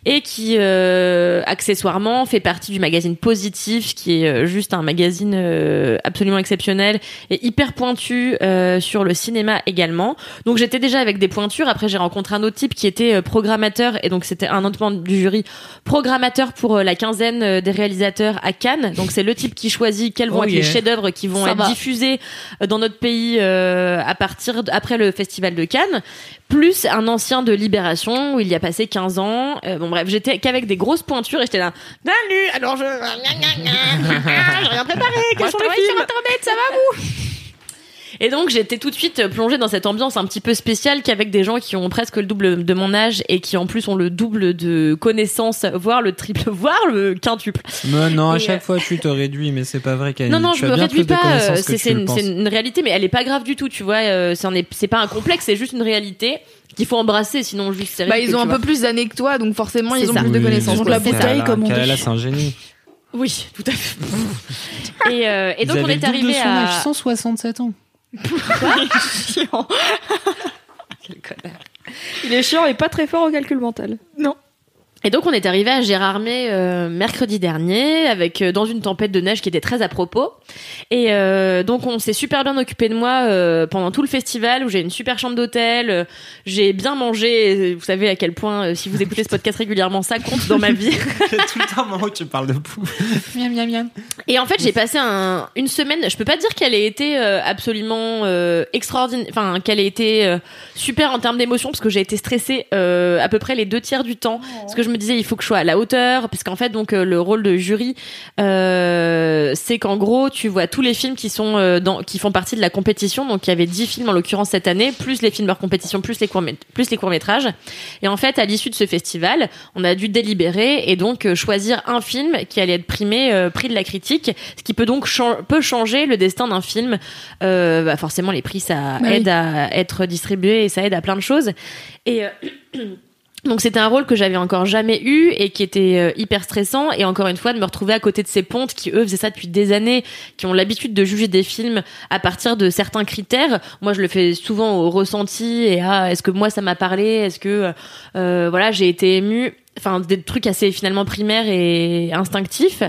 et qui euh, accessoirement fait partie du magazine Positif qui est euh, juste un magazine euh, absolument exceptionnel et hyper pointu euh, sur le cinéma également. Donc j'étais déjà avec des pointures. Après j'ai rencontré un autre type qui était euh, programmateur et donc c'était un autre membre du jury programmateur pour euh, la quinzaine euh, des réalisateurs à Cannes. Donc c'est le type qui choisit quels vont Oh être yeah. les chefs-d'œuvre qui vont Ça être va. diffusés dans notre pays euh, à partir après le festival de Cannes plus un ancien de Libération où il y a passé 15 ans. Euh, bon bref j'étais qu'avec des grosses pointures et j'étais là salut alors je j'ai rien préparé les films internet ça va vous? et donc j'étais tout de suite plongée dans cette ambiance un petit peu spéciale qu'avec des gens qui ont presque le double de mon âge et qui en plus ont le double de connaissances, voire le triple, voire le quintuple. Mais non, à chaque fois tu te réduis, mais c'est pas vrai Camille. Non, non, tu je me réduis de pas. euh, C'est une, réalité, mais elle est pas grave du tout, tu vois. euh, C'est pas un complexe, c'est juste une réalité qu'il faut embrasser, sinon je vis c'est Bah, ils ont un vois. peu plus d'années que toi, donc forcément, ils ont ça. plus de Oui, connaissances. Donc la bouteille, comme on dit. C'est un génie. Oui, tout à fait. et, euh, et donc on est de arrivé à. 167 ans. Il est chiant et pas très fort au calcul mental. Et donc on est arrivé à Gérardmer euh, mercredi dernier avec euh, dans une tempête de neige qui était très à propos. Et euh, donc on s'est super bien occupé de moi euh, pendant tout le festival où j'ai une super chambre d'hôtel, euh, j'ai bien mangé. Vous savez à quel point euh, si vous écoutez ce podcast régulièrement ça compte dans ma vie. tout le temps moment où tu parles de pouf. miam, miam, miam. Et en fait, j'ai passé un, une semaine. Je peux pas dire qu'elle ait été euh, absolument euh, extraordinaire, enfin qu'elle ait été euh, super en termes d'émotion, parce que j'ai été stressée euh, à peu près les deux tiers du temps, parce que je me disais il faut que je sois à la hauteur, parce qu'en fait donc euh, le rôle de jury, euh, c'est qu'en gros tu vois tous les films qui sont euh, dans, qui font partie de la compétition. Donc il y avait 10 films en l'occurrence cette année, plus les films hors compétition, plus les courts plus les courts métrages. Et en fait, à l'issue de ce festival, on a dû délibérer et donc euh, choisir un film qui allait être primé, euh, prix de la critique, ce qui peut donc peut changer le destin d'un film. Euh, bah forcément, les prix ça Bah oui. aide à être distribué et ça aide à plein de choses. Et euh, donc c'était un rôle que j'avais encore jamais eu et qui était euh, hyper stressant et encore une fois de me retrouver à côté de ces pontes qui eux faisaient ça depuis des années, qui ont l'habitude de juger des films à partir de certains critères. Moi je le fais souvent au ressenti et à est-ce que moi ça m'a parlé, est-ce que euh, voilà j'ai été émue? Enfin, des trucs assez finalement primaires et instinctifs.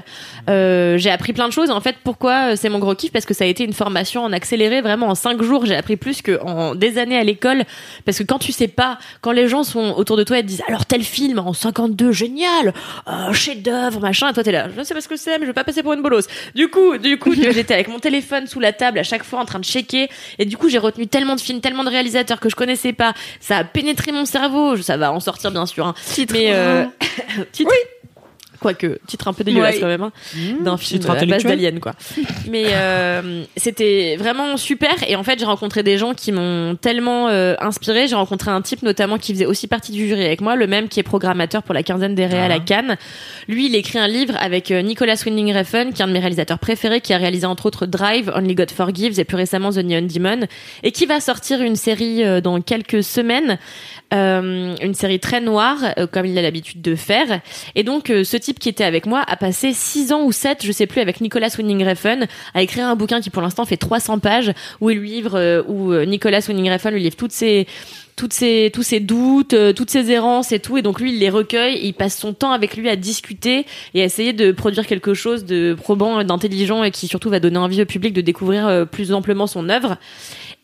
Euh, j'ai appris plein de choses. En fait, pourquoi euh, c'est mon gros kiff? Parce que ça a été une formation en accéléré. Vraiment, en cinq jours, j'ai appris plus que en des années à l'école. Parce que quand tu sais pas, quand les gens sont autour de toi et te disent alors tel film en 52, génial, euh, chef d'œuvre, machin, et toi t'es là, je sais pas ce que c'est, mais je vais pas passer pour une bolosse. Du coup, du coup, j'étais avec mon téléphone sous la table à chaque fois en train de checker. Et du coup, j'ai retenu tellement de films, tellement de réalisateurs que je connaissais pas. Ça a pénétré mon cerveau. Ça va en sortir bien sûr. Hein. Mais euh, titre. Quoique, titre un peu dégueulasse Ouais. quand même, hein, d'un film à la base intellectuel. d'Alien, quoi. Mais euh, c'était vraiment super. Et en fait, j'ai rencontré des gens qui m'ont tellement euh, inspiré. J'ai rencontré un type notamment qui faisait aussi partie du jury avec moi, le même qui est programmateur pour la quinzaine des réals Ah. à Cannes. Lui, il écrit un livre avec euh, Nicolas Winding Refn, qui est un de mes réalisateurs préférés, qui a réalisé entre autres Drive, Only God Forgives et plus récemment The Neon Demon, et qui va sortir une série euh, dans quelques semaines. Euh, une série très noire, euh, comme il a l'habitude de faire. Et donc, euh, ce type qui était avec moi a passé six ans ou sept, je sais plus, avec Nicolas Winding Refn, à écrire un bouquin qui pour l'instant fait 300 pages, où il lui livre, euh, où euh, Nicolas Winding Refn lui livre toutes ses toutes ses, tous ses doutes, euh, toutes ses errances et tout. Et donc lui, il les recueille, il passe son temps avec lui à discuter et à essayer de produire quelque chose de probant, d'intelligent et qui surtout va donner envie au public de découvrir plus amplement son œuvre.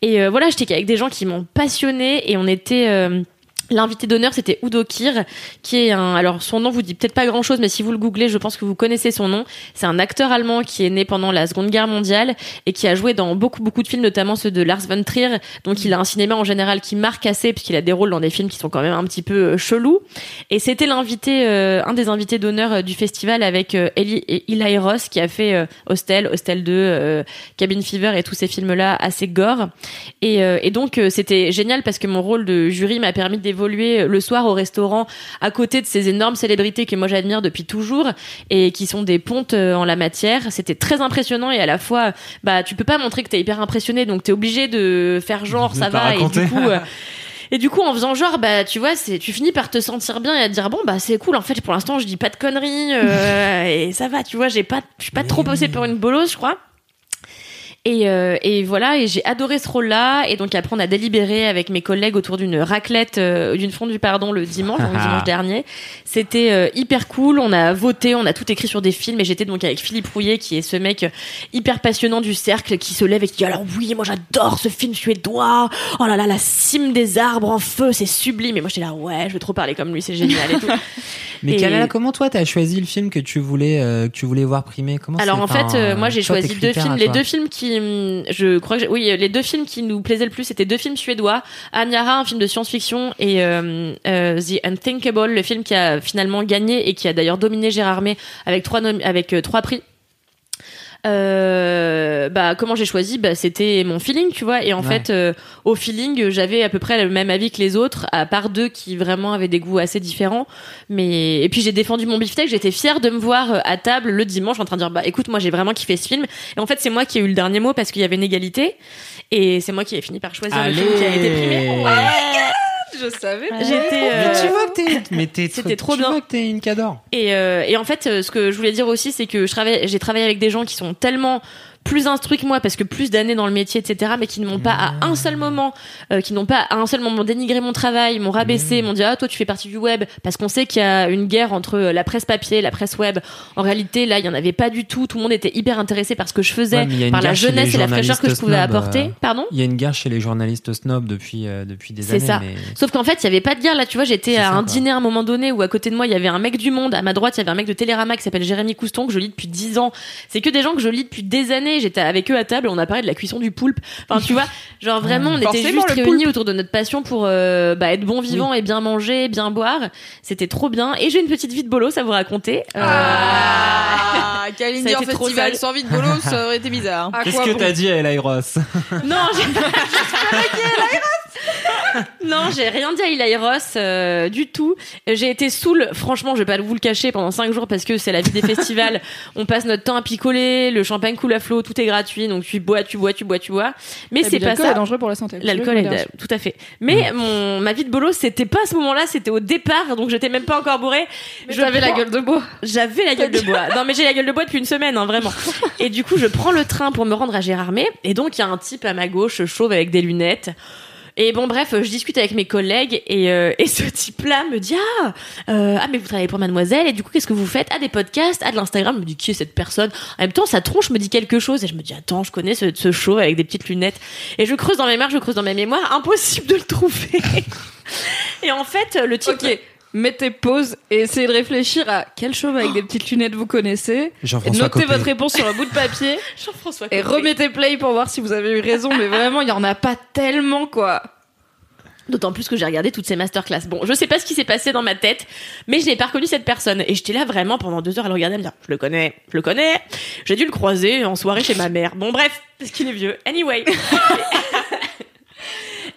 Et voilà, j'étais avec des gens qui m'ont passionné et on était... L'invité d'honneur, c'était Udo Kier, qui est un. Alors, son nom vous dit peut-être pas grand-chose, mais si vous le googlez, je pense que vous connaissez son nom. C'est un acteur allemand qui est né pendant la Seconde Guerre mondiale et qui a joué dans beaucoup, beaucoup de films, notamment ceux de Lars von Trier. Donc, il a un cinéma en général qui marque assez, puisqu'il a des rôles dans des films qui sont quand même un petit peu euh, chelous. Et c'était l'invité, euh, un des invités d'honneur euh, du festival avec Eli, et Eli Ross, qui a fait Hostel, Hostel 2, euh, Cabin Fever et tous ces films-là assez gore. Et, et donc, c'était génial parce que mon rôle de jury m'a permis d'évoluer le soir au restaurant à côté de ces énormes célébrités que moi j'admire depuis toujours et qui sont des pontes euh, en la matière. C'était très impressionnant et à la fois, bah, tu peux pas montrer que t'es hyper impressionné, donc t'es obligé de faire genre De ça va et du coup. euh, et du coup, en faisant genre, bah, tu vois, c'est, tu finis par te sentir bien et à te dire, bon, bah, c'est cool. En fait, pour l'instant, je dis pas de conneries, euh, et ça va, tu vois, j'ai pas, je suis pas trop bossé pour une bolosse, je crois. Et, euh, et voilà, et j'ai adoré ce rôle-là. Et donc après, on a délibéré avec mes collègues autour d'une raclette, euh, d'une fondue, pardon, le dimanche, donc dimanche dernier. C'était euh, hyper cool. On a voté, on a tout écrit sur des films. Et j'étais donc avec Philippe Rouillet, qui est ce mec hyper passionnant du cercle, qui se lève et qui dit alors oui, moi j'adore ce film suédois. Oh là là, la cime des arbres en feu, c'est sublime. Et moi j'étais là, ouais, je veux trop parler comme lui, c'est génial et tout. Mais Et- Kalala, comment toi t'as choisi le film que tu voulais euh, que tu voulais voir primé Comment Alors en fait, euh, moi j'ai choisi deux films. Les deux films qui, je crois que oui, les deux films qui nous plaisaient le plus, c'était deux films suédois. Anyara, un film de science-fiction, et euh, euh, The Unthinkable, le film qui a finalement gagné et qui a d'ailleurs dominé Gérard May avec trois avec euh, trois prix. Euh, bah comment j'ai choisi? Bah c'était mon feeling tu vois. Et en Ouais. fait euh, au feeling j'avais à peu près le même avis que les autres à part deux qui vraiment avaient des goûts assez différents. Mais et puis j'ai défendu mon beefsteak. J'étais fière de me voir euh, à table le dimanche en train de dire bah écoute moi j'ai vraiment kiffé ce film. Et en fait c'est moi qui ai eu le dernier mot parce qu'il y avait une égalité. Et c'est moi qui ai fini par choisir le film qui a été primé Je savais. j'étais Mais euh, tu vois que t'es, mais t'es, C'était trop tu bien. vois que t'es une cador. Et, euh, et en fait, euh, ce que je voulais dire aussi, c'est que je travaille, j'ai travaillé avec des gens qui sont tellement plus instruits que moi parce que plus d'années dans le métier, etc., mais qui ne m'ont pas à un seul moment, euh, qui n'ont pas à un seul moment dénigré mon travail, m'ont rabaissé, m'ont dit ah toi tu fais partie du web parce qu'on sait qu'il y a une guerre entre euh, la presse papier, et la presse web. En réalité, là, il y en avait pas du tout. Tout le monde était hyper intéressé par ce que je faisais, Ouais, par la jeunesse et la fraîcheur que je pouvais snobs, apporter. euh, Pardon? Il y a une guerre chez les journalistes snobs depuis euh, depuis des C'est années. ça. Mais... Sauf qu'en fait, il y avait pas de guerre là, tu vois, j'étais C'est à ça, un quoi. dîner à un moment donné où à côté de moi, il y avait un mec du monde, à ma droite, il y avait un mec de Télérama qui s'appelle Jérémy Couston que je lis depuis 10 ans. C'est que des gens que je lis depuis des années, j'étais avec eux à table et on a parlé de la cuisson du poulpe. Enfin, tu vois, genre vraiment on était juste réunis autour de notre passion pour euh, bah, être bon vivant et bien manger, bien boire. C'était trop bien et j'ai une petite vie de bolo à vous raconter. Euh, Ah, Kalindi en festival sans vide bolo, ça aurait été bizarre. À Qu'est-ce que bon t'as dit à Eli Ross Non, j'ai Non, j'ai rien dit à Eli Ross euh, du tout. J'ai été saoule, franchement, je vais pas vous le cacher pendant cinq jours parce que c'est la vie des festivals. On passe notre temps à picoler, le champagne coule à flot, tout est gratuit, donc tu bois, tu bois, tu bois, tu bois. Mais c'est pas L'alcool ça. est dangereux pour la santé. L'alcool est tout à fait. Mais mon ma vie de bolo, c'était pas à ce moment-là, c'était au départ, donc j'étais même pas encore bourrée. Je avais la gueule de bois. j'avais la gueule de bois. Non, mais j'ai la gueule de bois depuis une semaine, hein, vraiment. Et du coup, je prends le train pour me rendre à Gérardmer. Et donc, il y a un type à ma gauche, chauve avec des lunettes. Et bon, bref, je discute avec mes collègues et, euh, et ce type-là me dit ah, euh, ah mais vous travaillez pour Mademoiselle et du coup qu'est-ce que vous faites? Ah des podcasts, ah de l'Instagram. Je me dis qui est cette personne? En même temps, sa tronche me dit quelque chose et je me dis attends, je connais ce, ce chauve avec des petites lunettes. Et je creuse dans mes mémoires, je creuse dans mes mémoires, impossible de le trouver. et en fait, le type mettez pause et essayez de réfléchir à quel chauve avec des petites lunettes vous connaissez. Et Jean-François notez Copé. votre réponse sur un bout de papier Jean-François et Copé. remettez play pour voir si vous avez eu raison. Mais vraiment, il y en a pas tellement quoi. D'autant plus que j'ai regardé toutes ces masterclass. Bon, je sais pas ce qui s'est passé dans ma tête, mais je n'ai pas reconnu cette personne. Et j'étais là vraiment pendant deux heures à le regarder, à me dire, je le connais, je le connais. J'ai dû le croiser en soirée chez ma mère. Bon, bref, parce qu'il est vieux. Anyway.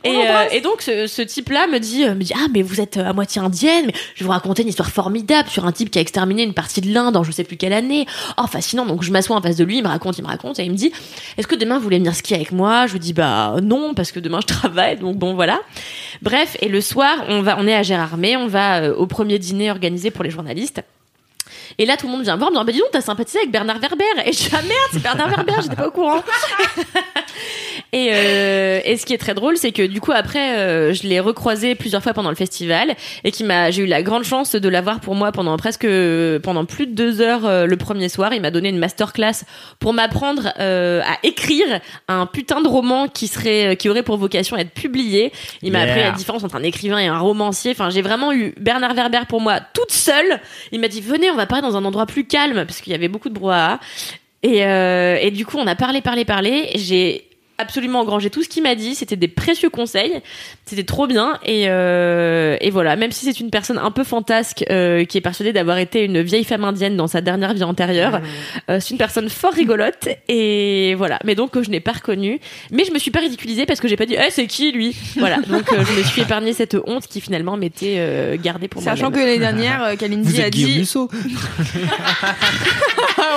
Et, euh, et donc ce, ce type-là me dit, euh, me dit ah mais vous êtes euh, à moitié indienne, mais je vais vous raconter une histoire formidable sur un type qui a exterminé une partie de l'Inde en je sais plus quelle année. Oh fascinant. Donc je m'assois en face de lui, il me raconte, il me raconte et il me dit est-ce que demain vous voulez venir skier avec moi? Je lui dis bah non parce que demain je travaille donc bon voilà. Bref et le soir on va on est à Gérardmer, on va au premier dîner organisé pour les journalistes. Et là, tout le monde vient me voir, me dit, bah, dis donc, t'as sympathisé avec Bernard Werber? Et je dis, ah merde, c'est Bernard Werber, j'étais pas au courant. Et, euh, et ce qui est très drôle, c'est que du coup après, euh, je l'ai recroisé plusieurs fois pendant le festival et qui m'a, j'ai eu la grande chance de l'avoir pour moi pendant presque, pendant plus de deux heures euh, le premier soir. Il m'a donné une masterclass pour m'apprendre euh, à écrire un putain de roman qui serait, qui aurait pour vocation à être publié. Il m'a Yeah. appris la différence entre un écrivain et un romancier. Enfin, j'ai vraiment eu Bernard Werber pour moi toute seule. Il m'a dit venez, on va parler dans un endroit plus calme parce qu'il y avait beaucoup de brouhaha. Et, euh, et du coup, on a parlé, parlé, parlé. J'ai absolument engrangé tout ce qu'il m'a dit. C'était des précieux conseils. C'était trop bien. Et, euh, et voilà, même si c'est une personne un peu fantasque euh, qui est persuadée d'avoir été une vieille femme indienne dans sa dernière vie antérieure, euh, c'est une personne fort rigolote. Et voilà. Mais donc, que je n'ai pas reconnu. Mais je me suis pas ridiculisée parce que j'ai pas dit, eh, c'est qui lui? Voilà. Donc, euh, je me suis épargné cette honte qui finalement m'était euh, gardée pour moi. Sachant que l'année dernière, euh, Kalindi a dit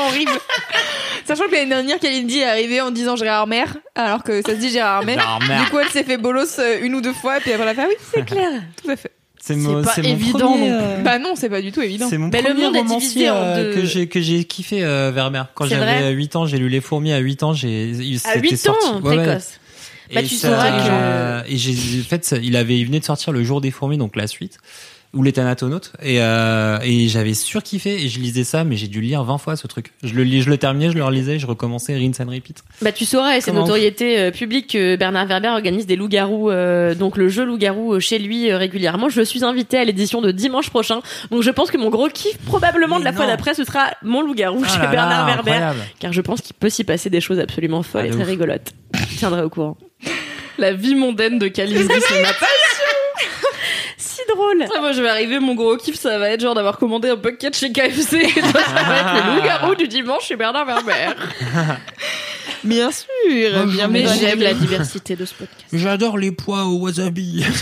horrible. Sachant que l'année dernière, Kalindi est arrivée en disant Gérard Mer, alors que ça se dit Gérard Mer. Du coup, elle s'est fait bolos euh, une ou deux fois, et puis après, elle a fait ah oui, c'est clair. Tout à fait. C'est pas évident premier, non euh, Bah non, c'est pas du tout évident. C'est mon le premier monde romancier en euh, deux. que j'ai que j'ai kiffé euh, Vermeer. Quand j'avais vrai 8 ans, j'ai lu Les Fourmis à 8 ans, j'ai À c'était 8 sorti. ans, Ouais, ouais. précoce. Bah, Et tu ça- sauras que- euh, et j'ai en fait il avait il venait de sortir le jour des fourmis donc la suite ou les Thanatonautes et euh, et j'avais surkiffé et je lisais ça mais j'ai dû lire 20 fois ce truc. Je le lis, je le terminais, je le relisais, je recommençais rinse and repeat. Bah tu sauras, et c'est notoriété euh, publique que Bernard Werber organise des loups-garous, euh, donc le jeu loup-garou euh, chez lui euh, régulièrement. Je suis invitée à l'édition de dimanche prochain, donc je pense que mon gros kiff probablement de la fois d'après ce sera mon loup-garou Ah chez là là, Bernard Werber, incroyable. car je pense qu'il peut s'y passer des choses absolument folles Ah, et très ouf. rigolotes. Je tiendrai au courant. La vie mondaine de Kalindi, c'est ma Si drôle. Ah, moi, je vais arriver, mon gros kiff, ça va être genre d'avoir commandé un bucket chez KFC. Et toi, ça va être le loup-garou du dimanche chez Bernard Werber. Bien sûr. bien Mais j'aime la diversité de ce podcast. J'adore les pois au wasabi.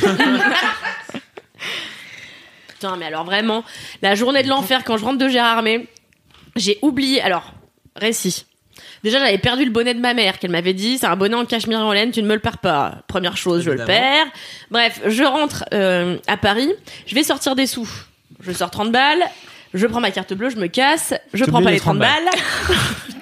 Putain, mais alors vraiment, la journée de l'enfer quand je rentre de Gérardmer, j'ai oublié. Alors, récit. Déjà, j'avais perdu le bonnet de ma mère qu'elle m'avait dit. C'est un bonnet en cachemire en laine, tu ne me le perds pas. Première chose, je le perds. Bref, je rentre euh, à Paris. Je vais sortir des sous. Je sors 30 balles. Je prends ma carte bleue, je me casse. Je prends pas les les 30 30 balles.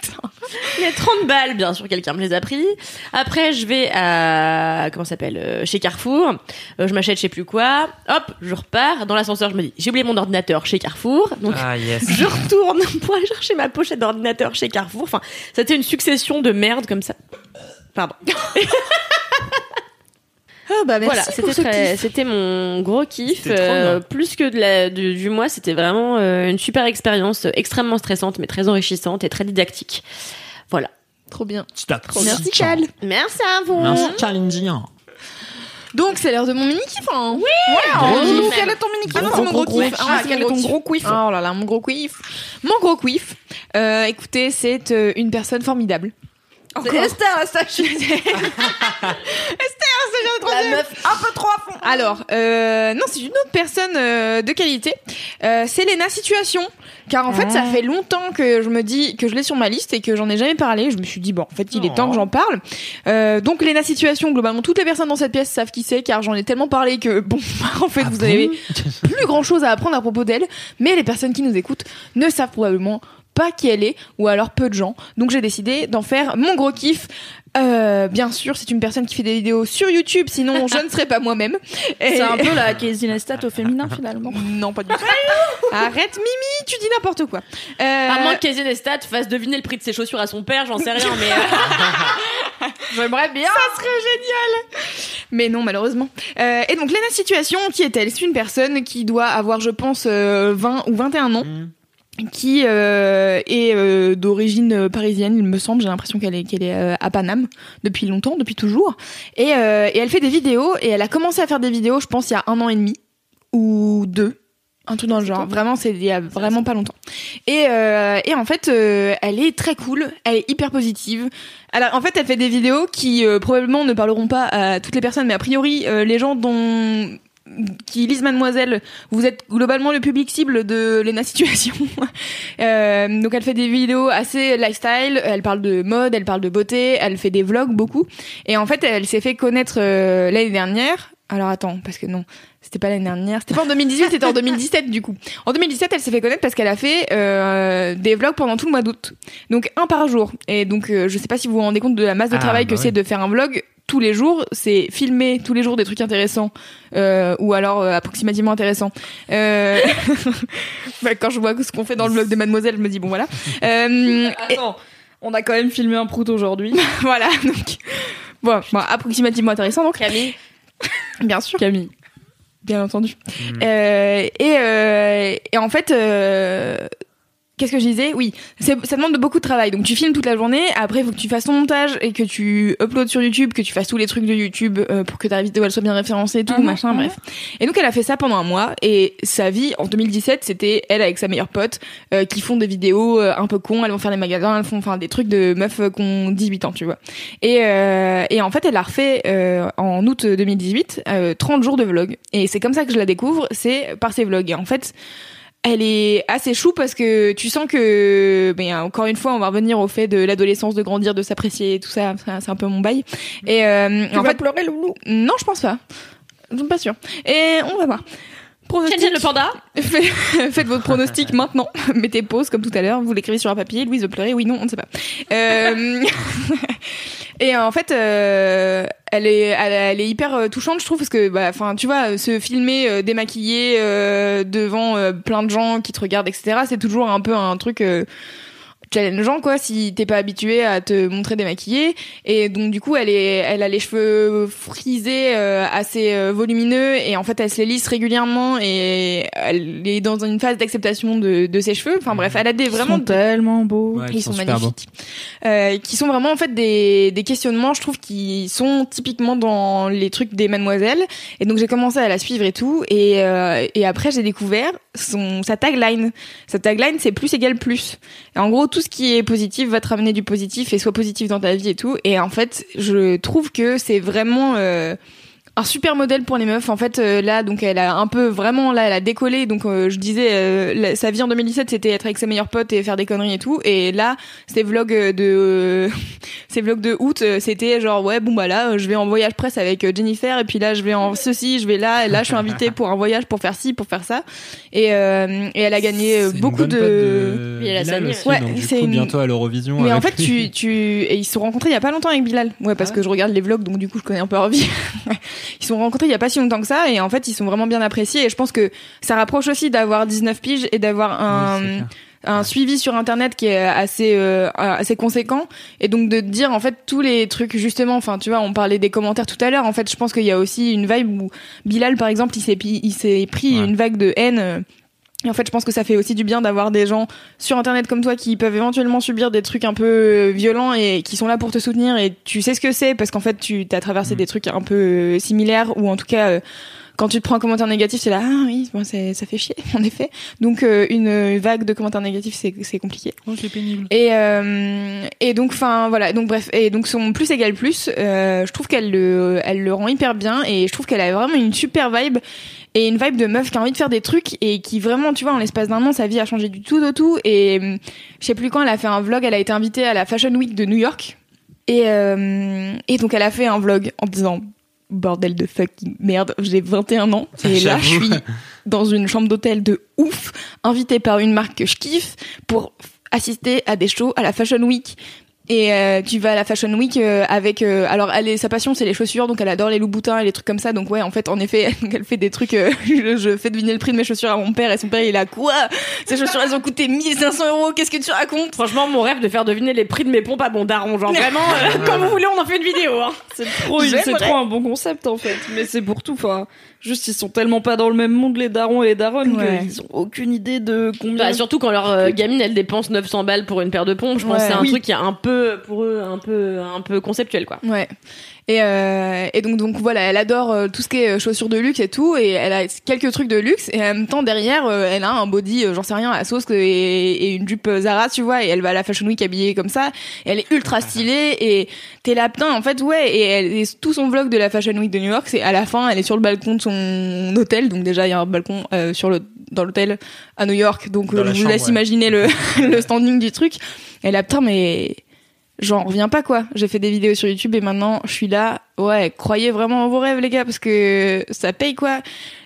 Les 30 balles, bien sûr, quelqu'un me les a pris. Après, je vais à, comment ça s'appelle, euh, chez Carrefour. Euh, je m'achète je sais plus quoi. Hop, je repars. Dans l'ascenseur, je me dis, j'ai oublié mon ordinateur chez Carrefour. Donc, Ah yes. je retourne pour aller chercher ma pochette d'ordinateur chez Carrefour. Enfin, c'était une succession de merde comme ça. Pardon. Ah bah merci voilà, c'était ce très- kiff. c'était mon gros kiff. Euh, plus que de la, du, du mois, c'était vraiment euh, une super expérience, euh, extrêmement stressante, mais très enrichissante et très didactique. Voilà. Trop bien. Merci Cal. Merci à vous. Merci challenging. Donc c'est l'heure de mon mini kiff. Hein. Oui. Gros gros kiff. Quel est ton mini Ah non, c'est mon gros kiff. Ah, quel est ton gros kiff Oh là là, mon gros kiff. Mon gros kiff. Euh, écoutez, c'est euh, une personne formidable. C'est Esther, la stage. La meuf un peu trop à fond. Alors, euh, non, c'est une autre personne euh, de qualité. Euh, c'est Lena Situation. Car en fait, ça fait longtemps que je me dis que je l'ai sur ma liste et que j'en ai jamais parlé. Je me suis dit, bon, en fait, il est temps que j'en parle. Euh, donc, Lena Situation, globalement, toutes les personnes dans cette pièce savent qui c'est, car j'en ai tellement parlé que, bon, en fait, vous avez plus grand chose à apprendre à propos d'elle. Mais les personnes qui nous écoutent ne savent probablement pas qui elle est, ou alors peu de gens. Donc j'ai décidé d'en faire mon gros kiff. Euh, bien sûr, c'est une personne qui fait des vidéos sur YouTube, sinon je ne serais pas moi-même. Et- C'est un peu la Casey Neistat au féminin, finalement. Non, pas du tout. Arrête, Mimi, tu dis n'importe quoi. Euh, À moins que Casey Neistat fasse deviner le prix de ses chaussures à son père, j'en sais rien, mais euh, J'aimerais bien. Mais non, malheureusement. Euh, et donc, Lena Situation, qui est-elle? C'est une personne qui doit avoir, je pense, euh, 20 ou 21 ans. Qui euh, est euh, d'origine euh, parisienne, il me semble. J'ai l'impression qu'elle est, qu'elle est euh, à Paname depuis longtemps, depuis toujours. Et, et elle fait des vidéos, et elle a commencé à faire des vidéos, je pense, il y a un an et demi, ou deux. Un truc dans le genre. Vraiment, c'est il y a vraiment pas longtemps. Et, et en fait, elle est très cool. Elle est hyper positive. Alors, en fait, elle fait des vidéos qui probablement ne parleront pas à toutes les personnes, mais a priori, les gens dont qui lisent Mademoiselle, vous êtes globalement le public cible de Lena Situation. Euh, donc elle fait des vidéos assez lifestyle, elle parle de mode, elle parle de beauté, elle fait des vlogs beaucoup. Et en fait, elle s'est fait connaître euh, l'année dernière Alors attends, parce que non, c'était pas l'année dernière, c'était pas en 2018, c'était en 2017 du coup. En 2017, elle s'est fait connaître parce qu'elle a fait euh, des vlogs pendant tout le mois d'août, donc un par jour. Et donc euh, je sais pas si vous vous rendez compte de la masse de Ah, travail bah que oui. c'est de faire un vlog tous les jours, c'est filmer tous les jours des trucs intéressants euh, ou alors euh, approximativement intéressants. Euh... bah, quand je vois ce qu'on fait dans le vlog de Mademoiselle, je me dis bon voilà. Euh, et- Attends, on a quand même filmé un prout aujourd'hui. voilà donc bon, bon, approximativement intéressant donc. Camille. Bien sûr. Camille. Bien entendu. Euh, et, euh, et en fait, euh, qu'est-ce que je disais Oui, ça demande de beaucoup de travail. Donc tu filmes toute la journée, après il faut que tu fasses ton montage et que tu uploads sur YouTube, que tu fasses tous les trucs de YouTube euh, pour que ta vidéo elle soit bien référencée et tout, Mhm, machin, mhm. bref. Et donc elle a fait ça pendant un mois et sa vie en 2017 c'était elle avec sa meilleure pote euh, qui font des vidéos euh, un peu cons, elles vont faire des magasins, elles font enfin des trucs de meufs euh, qui ont 18 ans, tu vois. Et, euh, et en fait, elle a refait euh, en août 2018 euh, 30 jours de vlog. Et c'est comme ça que je la découvre, c'est par ses vlogs. Et en fait, elle est assez chou parce que tu sens que, ben, encore une fois, on va revenir au fait de l'adolescence, de grandir, de s'apprécier, tout ça. Ça, C'est un peu mon bail. Et euh, Tu en vas fait, pleurer, Loulou? Non, je pense pas. Je suis pas sûre. Et on va voir. Pronostic. Le panda. Fait- Faites votre pronostic maintenant. Mettez pause comme tout à l'heure. Vous l'écrivez sur un papier. Louise veut pleurer. Oui, non, on ne sait pas. Euh, Et en fait, euh, elle est, elle, elle est hyper euh, touchante, je trouve, parce que, bah, enfin, tu vois, se filmer euh, démaquillé euh, devant plein de gens qui te regardent, etc. C'est toujours un peu un truc. Challengeant quoi si t'es pas habitué à te montrer démaquillée et donc du coup elle est elle a les cheveux frisés euh, assez euh, volumineux et en fait elle se les lisse régulièrement et elle est dans une phase d'acceptation de, de ses cheveux enfin bref elle a des vraiment tellement beau. Ouais, ils sont, beaux. magnifiques. Euh, qui sont vraiment en fait des, des questionnements, je trouve, qui sont typiquement dans les trucs des mademoiselles. Et donc j'ai commencé à la suivre et tout. Et, euh, et après j'ai découvert son, sa tagline. Sa tagline c'est plus égale plus. En gros tout ce qui est positif va te ramener du positif et soit positif dans ta vie et tout. Et en fait je trouve que c'est vraiment... euh, un super modèle pour les meufs en fait euh, là donc elle a un peu vraiment là elle a décollé donc euh, je disais euh, la- sa vie en 2017 c'était être avec ses meilleurs potes et faire des conneries et tout et là ses vlogs euh, de euh, ses vlogs de août c'était genre ouais bon bah là je vais en voyage presse avec Jennifer et puis là je vais en ceci je vais là et là je suis invitée pour un voyage pour faire ci pour faire ça et euh, et elle a gagné beaucoup de de Et elle a aussi, ouais. donc du c'est coup, une- bientôt à l'Eurovision. mais en fait, lui. tu, tu, et ils se sont rencontrés il y a pas longtemps avec Bilal. Ouais, parce que je regarde les vlogs, donc du coup, je connais un peu leur vie. ils sont rencontrés il y a pas si longtemps que ça, et en fait, ils sont vraiment bien appréciés. Et je pense que ça rapproche aussi d'avoir 19 piges et d'avoir un, Oui, suivi sur Internet qui est assez, euh, assez conséquent. Et donc de dire, en fait, tous les trucs, justement, enfin, tu vois, on parlait des commentaires tout à l'heure. En fait, je pense qu'il y a aussi une vibe où Bilal, par exemple, il s'est, il s'est pris Ouais. une vague de haine. Et en fait, je pense que ça fait aussi du bien d'avoir des gens sur Internet comme toi qui peuvent éventuellement subir des trucs un peu euh, violents et qui sont là pour te soutenir et tu sais ce que c'est parce qu'en fait, tu as traversé Mm. des trucs un peu euh, similaires ou en tout cas, euh, quand tu te prends un commentaire négatif, c'est là, ah oui, bon, ça fait chier, en effet. Donc, euh, une vague de commentaires négatifs, c'est c'est compliqué. Oh, c'est pénible. Et, euh, et donc, enfin, voilà. Donc, bref. Et donc, son plus égale plus, euh, je trouve qu'elle le, elle le rend hyper bien et je trouve qu'elle a vraiment une super vibe et une vibe de meuf qui a envie de faire des trucs et qui vraiment, tu vois, en l'espace d'un an, sa vie a changé du tout au tout. Et euh, je sais plus quand, elle a fait un vlog, elle a été invitée à la Fashion Week de New York. Et, euh, et donc, elle a fait un vlog en disant, bordel de fucking merde, j'ai 21 ans. Et là, je suis dans une chambre d'hôtel de ouf, invitée par une marque que je kiffe pour assister à des shows à la Fashion Week. Et euh, tu vas à la Fashion Week euh, avec euh, alors elle est, sa passion c'est les chaussures donc elle adore les loups-boutins et les trucs comme ça donc ouais en fait en effet elle fait des trucs euh, je, je fais deviner le prix de mes chaussures à mon père et son père il a quoi? Ces chaussures elles ont coûté 1500 euros qu'est-ce que tu racontes? Franchement, mon rêve de faire deviner les prix de mes pompes à mon daron. Genre vraiment, euh, quand vous voulez, on en fait une vidéo. Hein. C'est trop, c'est trop un bon concept en fait. Mais c'est pour tout. Enfin, juste ils sont tellement pas dans le même monde les darons et les daronnes Ouais. qu'ils ont aucune idée de combien. Bah, surtout quand leur euh, gamine elle dépense 900 balles pour une paire de pompes, je pense Ouais. que c'est un Oui. truc qui est un peu pour eux un peu un peu conceptuel quoi. Ouais. Et, euh, et donc donc voilà, elle adore euh, tout ce qui est euh, chaussures de luxe et tout, et elle a quelques trucs de luxe, et en même temps derrière, euh, elle a un body, j'en sais rien, à sauce et, et une jupe Zara, tu vois, et elle va à la Fashion Week habillée comme ça, et elle est ultra stylée, et t'es là, putain, en fait, ouais, et, elle, et tout son vlog de la Fashion Week de New York, c'est à la fin, elle est sur le balcon de son hôtel, donc déjà il y a un balcon euh, sur le dans l'hôtel à New York, donc la je vous chambre, laisse ouais. imaginer le, le standing du truc. Et là, putain, mais j'en reviens pas quoi. J'ai fait des vidéos sur YouTube et maintenant je suis là ouais, croyez vraiment en vos rêves, les gars, parce que ça paye quoi.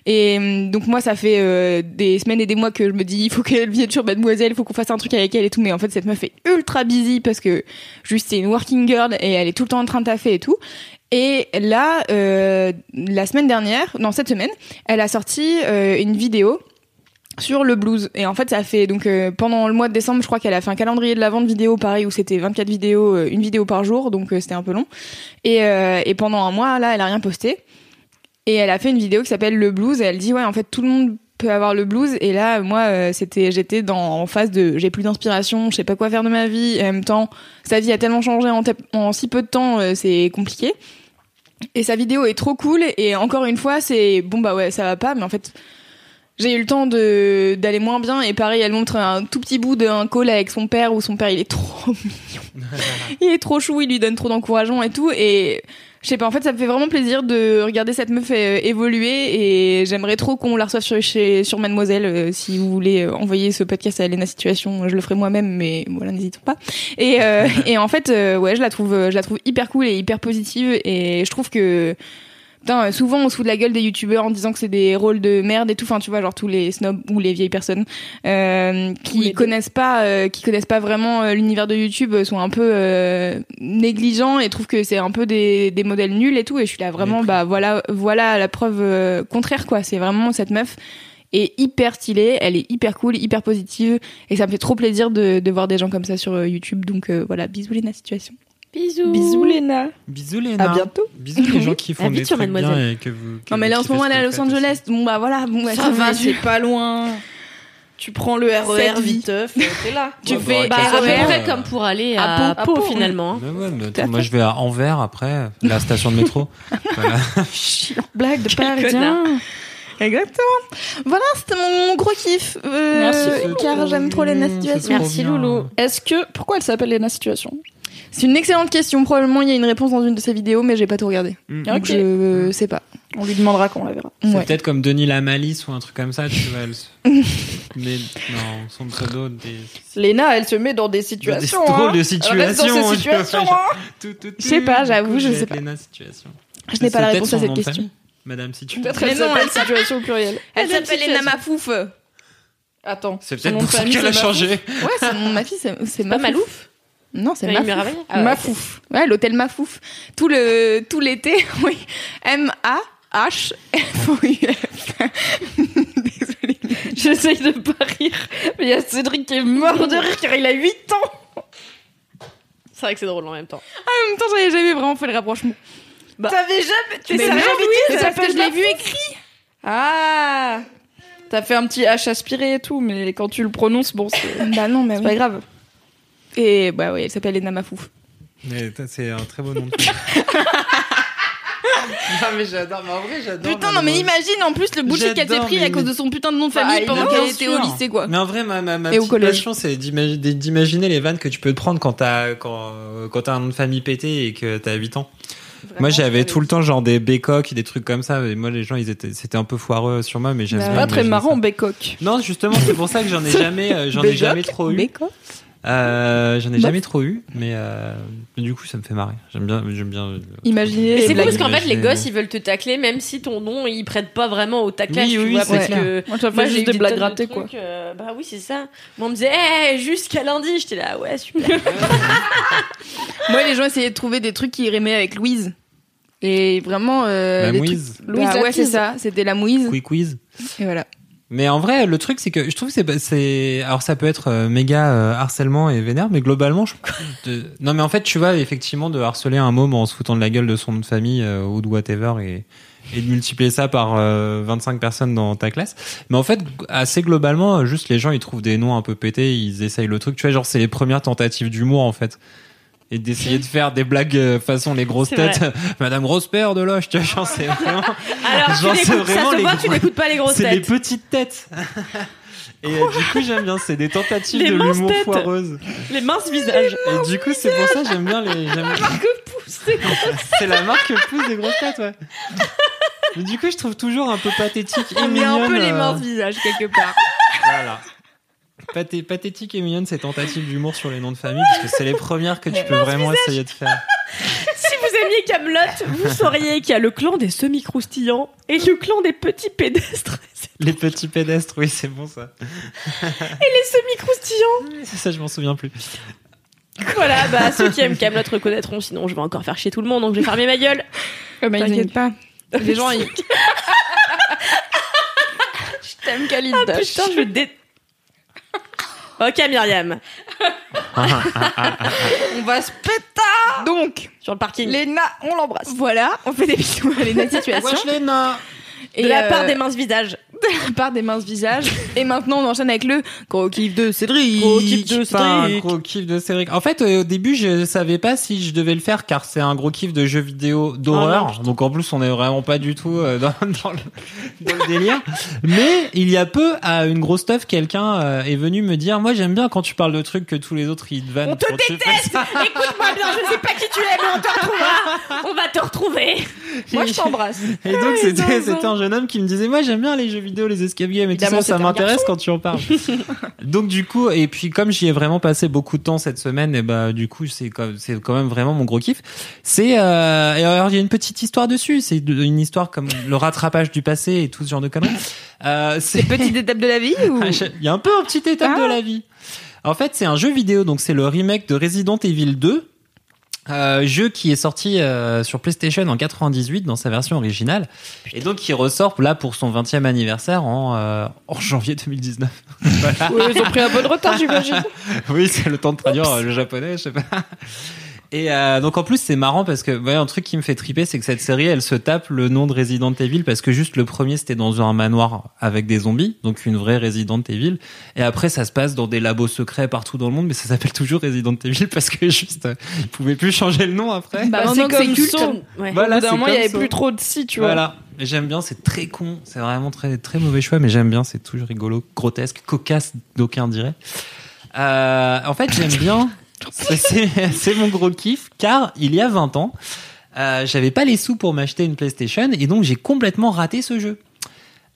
Et hum, donc moi, ça fait euh, des semaines et des mois que je me dis, il faut qu'elle vienne sur Mademoiselle, il faut qu'on fasse un truc avec elle et tout. Mais en fait, cette meuf est ultra busy parce que juste c'est une working girl et elle est tout le temps en train de taffer et tout. Et là, euh, la semaine dernière, non cette semaine, elle a sorti euh, une vidéo sur le blues. Et en fait, ça a fait donc euh, pendant le mois de décembre, je crois qu'elle a fait un calendrier de la vente vidéo pareil où c'était 24 vidéos, euh, une vidéo par jour, donc euh, c'était un peu long. Et, et pendant un mois, là, elle a rien posté. Et elle a fait une vidéo qui s'appelle le blues. Et elle dit ouais, en fait, tout le monde peut avoir le blues. Et là moi c'était j'étais dans en phase de j'ai plus d'inspiration je sais pas quoi faire de ma vie. Et en même temps sa vie a tellement changé en, en si peu de temps c'est compliqué. Et sa vidéo est trop cool. Et encore une fois c'est bon bah ouais ça va pas. Mais en fait j'ai eu le temps de d'aller moins bien et pareil elle montre un tout petit bout d'un call avec son père où son père il est trop mignon. Il est trop chou il lui donne trop d'encouragement et tout. Et je sais pas en fait ça me fait vraiment plaisir de regarder cette meuf euh, évoluer et j'aimerais trop qu'on la reçoive sur, chez, sur Mademoiselle euh, si vous voulez euh, envoyer ce podcast à Elena Situation je le ferai moi-même mais voilà n'hésitez pas. Et, euh, et en fait ouais je la trouve je la trouve hyper cool et hyper positive et je trouve que Putain, euh, souvent on se fout de la gueule des youtubeurs en disant que c'est des rôles de merde et tout. Enfin, tu vois, genre tous les snobs ou les vieilles personnes euh, qui connaissent pas, euh, qui connaissent pas vraiment euh, l'univers de YouTube euh, sont un peu euh, négligents et trouvent que c'est un peu des, des modèles nuls et tout. Et je suis là vraiment, bah voilà, voilà la preuve euh, contraire quoi. C'est vraiment cette meuf est hyper stylée, elle est hyper cool, hyper positive et ça me fait trop plaisir de, de voir des gens comme ça sur YouTube. Donc euh, voilà, bisous les situation. Bisous. Bisous Léna. Bisous Léna. À bientôt. Bisous les gens qui font des trucs bien Mademoiselle. et que vous. que Non mais là en ce moment elle est à Los Angeles. Bon bah voilà, bon bah, Ça va, fait- c'est pas loin. Tu prends le RER et t'es là. Tu Ouais, fais bah, Bah, à peu près comme pour aller À à, Pau. Pau, À Pau, finalement. Mais ouais, mais attends, moi je vais à Anvers après, la station de métro. Voilà. Blague de parisien. Exactement. Voilà, c'était mon gros kiff. Euh, Merci. car j'aime trop les situations. Merci, Loulou. Est-ce que pourquoi elle s'appelle Léna Situation? C'est une excellente question. Probablement il y a une réponse dans une de ces vidéos, mais j'ai pas tout regardé. Mm. Donc je euh, sais pas. On lui demandera quand on la verra. C'est Ouais. peut-être comme Denis Lamalis ou un truc comme ça, tu vois. Elle... se- Mais non, son pseudo des. Léna, elle se met dans des situations. Des drôles hein. de Elle reste dans situations, ces je- situations. je- hein. Tout, tout, tout. Je sais pas, j'avoue, je sais pas. Léna Situation. Je n'ai pas la réponse à cette question. Madame si tu. Peut-être elle s'appelle elle- situation au pluriel. Elle s'appelle Situation. Lena Mafouf. Attends. C'est peut-être pour ça qu'elle a c'est changé. Ouais, c'est mon- ma fille, c'est Mafouf. Malouf Non, c'est Mafouf. Mirabeille Ah Ma ouais. Mafouf. Ouais, l'hôtel Mafouf. Tout le tout l'été, oui. M A H F O U F. Désolée. J'essaye de pas rire, mais il y a Cédric qui est mort de rire car il a 8 ans. C'est vrai que c'est drôle en même temps. En même temps, j'avais jamais vraiment fait le rapprochement. T'avais jamais. Tu Mais savais jamais oui, ça parce que je l'ai vu écrit. Ah T'as fait un petit H aspiré et tout, mais quand tu le prononces, bon, c'est Bah non, mais c'est oui. pas grave. Et bah oui, elle s'appelle Lena Mafouf. Mais c'est un très beau nom de famille. Non mais j'adore, mais en vrai j'adore. Putain, non mais imagine en plus le bullshit qu'elle s'est pris mais- à cause de son putain de nom de famille Bah, pendant qu'elle était au lycée quoi. Mais en vrai, ma, ma, ma Et petite passion, c'est d'imagi- d'imaginer les vannes que tu peux te prendre quand t'as quand, quand t'as un nom de famille pété et que t'as 8 ans. moi, j'avais tout le temps genre des bécoques, des trucs comme ça. Et moi, les gens, ils étaient, c'était un peu foireux sur moi, mais j'aime Bah. Pas très marrant, ça. Bécoque. Non, justement, c'est pour ça que j'en ai jamais, euh, j'en ai Bécoque jamais trop eu. Béco Euh, j'en ai Bah. jamais trop eu, mais euh, du coup, ça me fait marrer. J'aime bien, j'aime bien. Imaginez. Mais les c'est cool parce qu'en fait, les imaginer. gosses, ils veulent te tacler, même si ton nom, ils prêtent pas vraiment au taclage, Oui, tu oui, vois, parce clair. que... Moi, Moi, j'ai des blagues de quoi. euh, bah oui, c'est ça. Moi, on me disait, hey, jusqu'à lundi, j'étais là, ouais, super. Moi, les gens essayaient de trouver des trucs qui rimaient avec Louise. Et vraiment. Euh, La les mouise. trucs- Louise Bah ouais, c'est ça. C'était la mouise. Quick quiz. Et voilà. Mais en vrai, le truc, c'est que je trouve que c'est, alors ça peut être euh, méga euh, harcèlement et vénère, mais globalement, je, de- non mais en fait, tu vois, effectivement, de harceler un môme en se foutant de la gueule de son famille euh, ou de whatever et, et de multiplier ça par euh, 25 personnes dans ta classe. Mais en fait, assez globalement, juste les gens, ils trouvent des noms un peu pétés, ils essayent le truc. Tu vois, genre, c'est les premières tentatives d'humour, en fait. Et d'essayer de faire des blagues euh, façon les grosses têtes. Madame Grosse-Père de Loche, tu vois, genre, c'est vraiment... Alors, tu c'est n'écoutes, ça vraiment se voit, tu n'écoutes pas les grosses C'est les têtes. petites têtes. Et euh, du coup, j'aime bien. C'est des tentatives Les de l'humour têtes. foireuse. Les minces visages. Et du coup, c'est pour ça j'aime bien les. j'aime- C'est la marque que pousse des grosses têtes, ouais. Mais du coup, je trouve toujours un peu pathétique et On est mignonne. un peu les euh, minces visages quelque part. Voilà. Pathé- pathétique et mignonne ces tentatives d'humour sur les noms de famille parce que c'est les premières que tu peux vraiment essayer de faire. Si vous aimiez Camelot, vous sauriez qu'il y a le clan des semi-croustillants et le clan des petits pédestres. Les petits pédestres, oui, c'est bon ça. Et les semi-croustillants. C'est ça, je m'en souviens plus. Voilà, bah ceux qui aiment Camelot reconnaîtront, sinon je vais encore faire chier tout le monde, donc je vais fermer ma gueule. Euh, bah, T'inquiète pas. Les gens, ils. Je t'aime, Khalid. Ah putain, je dé... Ok Myriam, On va se péter Donc, sur le parking. Léna, on l'embrasse. voilà, on fait des bisous à Léna Situation. De la euh, part des minces visages. De la part des minces visages. Et maintenant, on enchaîne avec le gros kiff de Cédric. Gros kiff de Pas un Cédric. gros kiff de Cédric. En fait, euh, au début, je savais pas si je devais le faire car c'est un gros kiff de jeux vidéo d'horreur. Donc en plus, on est vraiment pas du tout euh, dans, dans le, dans le délire. Mais il y a peu, à une grosse stuff, quelqu'un euh, est venu me dire, moi j'aime bien quand tu parles de trucs que tous les autres ils te vannent. On te déteste. Écoute-moi bien, je sais pas qui tu es, mais on te retrouvera On va te retrouver Moi, je t'embrasse. Et donc c'était c'était un jeune homme qui me disait moi j'aime bien les jeux vidéo, les escape games et tout ça, ça m'intéresse quand tu en parles. donc du coup et puis comme j'y ai vraiment passé beaucoup de temps cette semaine et bah du coup c'est quand c'est quand même vraiment mon gros kiff. C'est euh, et alors il y a une petite histoire dessus, c'est une histoire comme le rattrapage du passé et tout ce genre de conneries. Euh, c'est Petite étape de la vie ou... il y a un peu un petit étape Ah. de la vie. En fait, c'est un jeu vidéo, donc c'est le remake de Resident Evil 2. Euh, jeu qui est sorti euh, sur PlayStation en 98 dans sa version originale et donc qui ressort là pour son 20e anniversaire en, euh, en janvier 2019. Voilà. Ouais, ils ont pris un peu de retard, j'imagine. oui, c'est le temps de traduire euh, le japonais, je sais pas. Et euh, donc en plus c'est marrant parce que ouais, un truc qui me fait triper c'est que cette série elle se tape le nom de Resident Evil parce que juste le premier c'était dans un manoir avec des zombies donc une vraie Resident Evil et après ça se passe dans des labos secrets partout dans le monde mais ça s'appelle toujours Resident Evil parce que juste euh, ils pouvaient plus changer le nom après. Bah, Bah, c'est comme culte. ça. Ouais. Voilà, Au bout d'un c'est moment, il y comme avait ça. plus trop de si, tu vois. Voilà. J'aime bien, c'est très con, c'est vraiment très très mauvais choix, mais j'aime bien, c'est toujours rigolo, grotesque, cocasse, d'aucuns diraient. Euh, en fait, j'aime bien, c'est- mon gros kiff, car il y a 20 ans, euh, j'avais pas les sous pour m'acheter une PlayStation, et donc j'ai complètement raté ce jeu.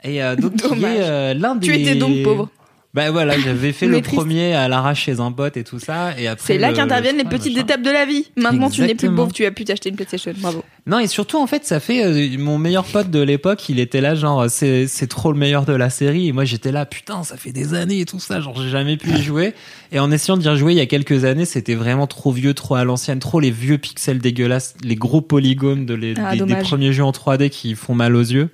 Et euh, donc, qui Dommage. est euh, l'un des... Tu étais donc pauvre. Bah voilà, j'avais fait le triste. premier à l'arrache chez un pote et tout ça, et après... C'est là le- qu'interviennent le les petites machin. étapes de la vie. Maintenant, tu n'es plus pauvre, tu as pu t'acheter une PlayStation. Bravo. Non, et surtout, en fait, ça fait. euh, mon meilleur pote de l'époque, il était là, genre, c'est, c'est trop le meilleur de la série. Et moi, j'étais là, putain, ça fait des années et tout ça. Genre, j'ai jamais pu y jouer. Et en essayant d'y rejouer il y a quelques années, c'était vraiment trop vieux, trop à l'ancienne, trop les vieux pixels dégueulasses, les gros polygones de les, Ah, des, premiers jeux en 3D qui font mal aux yeux.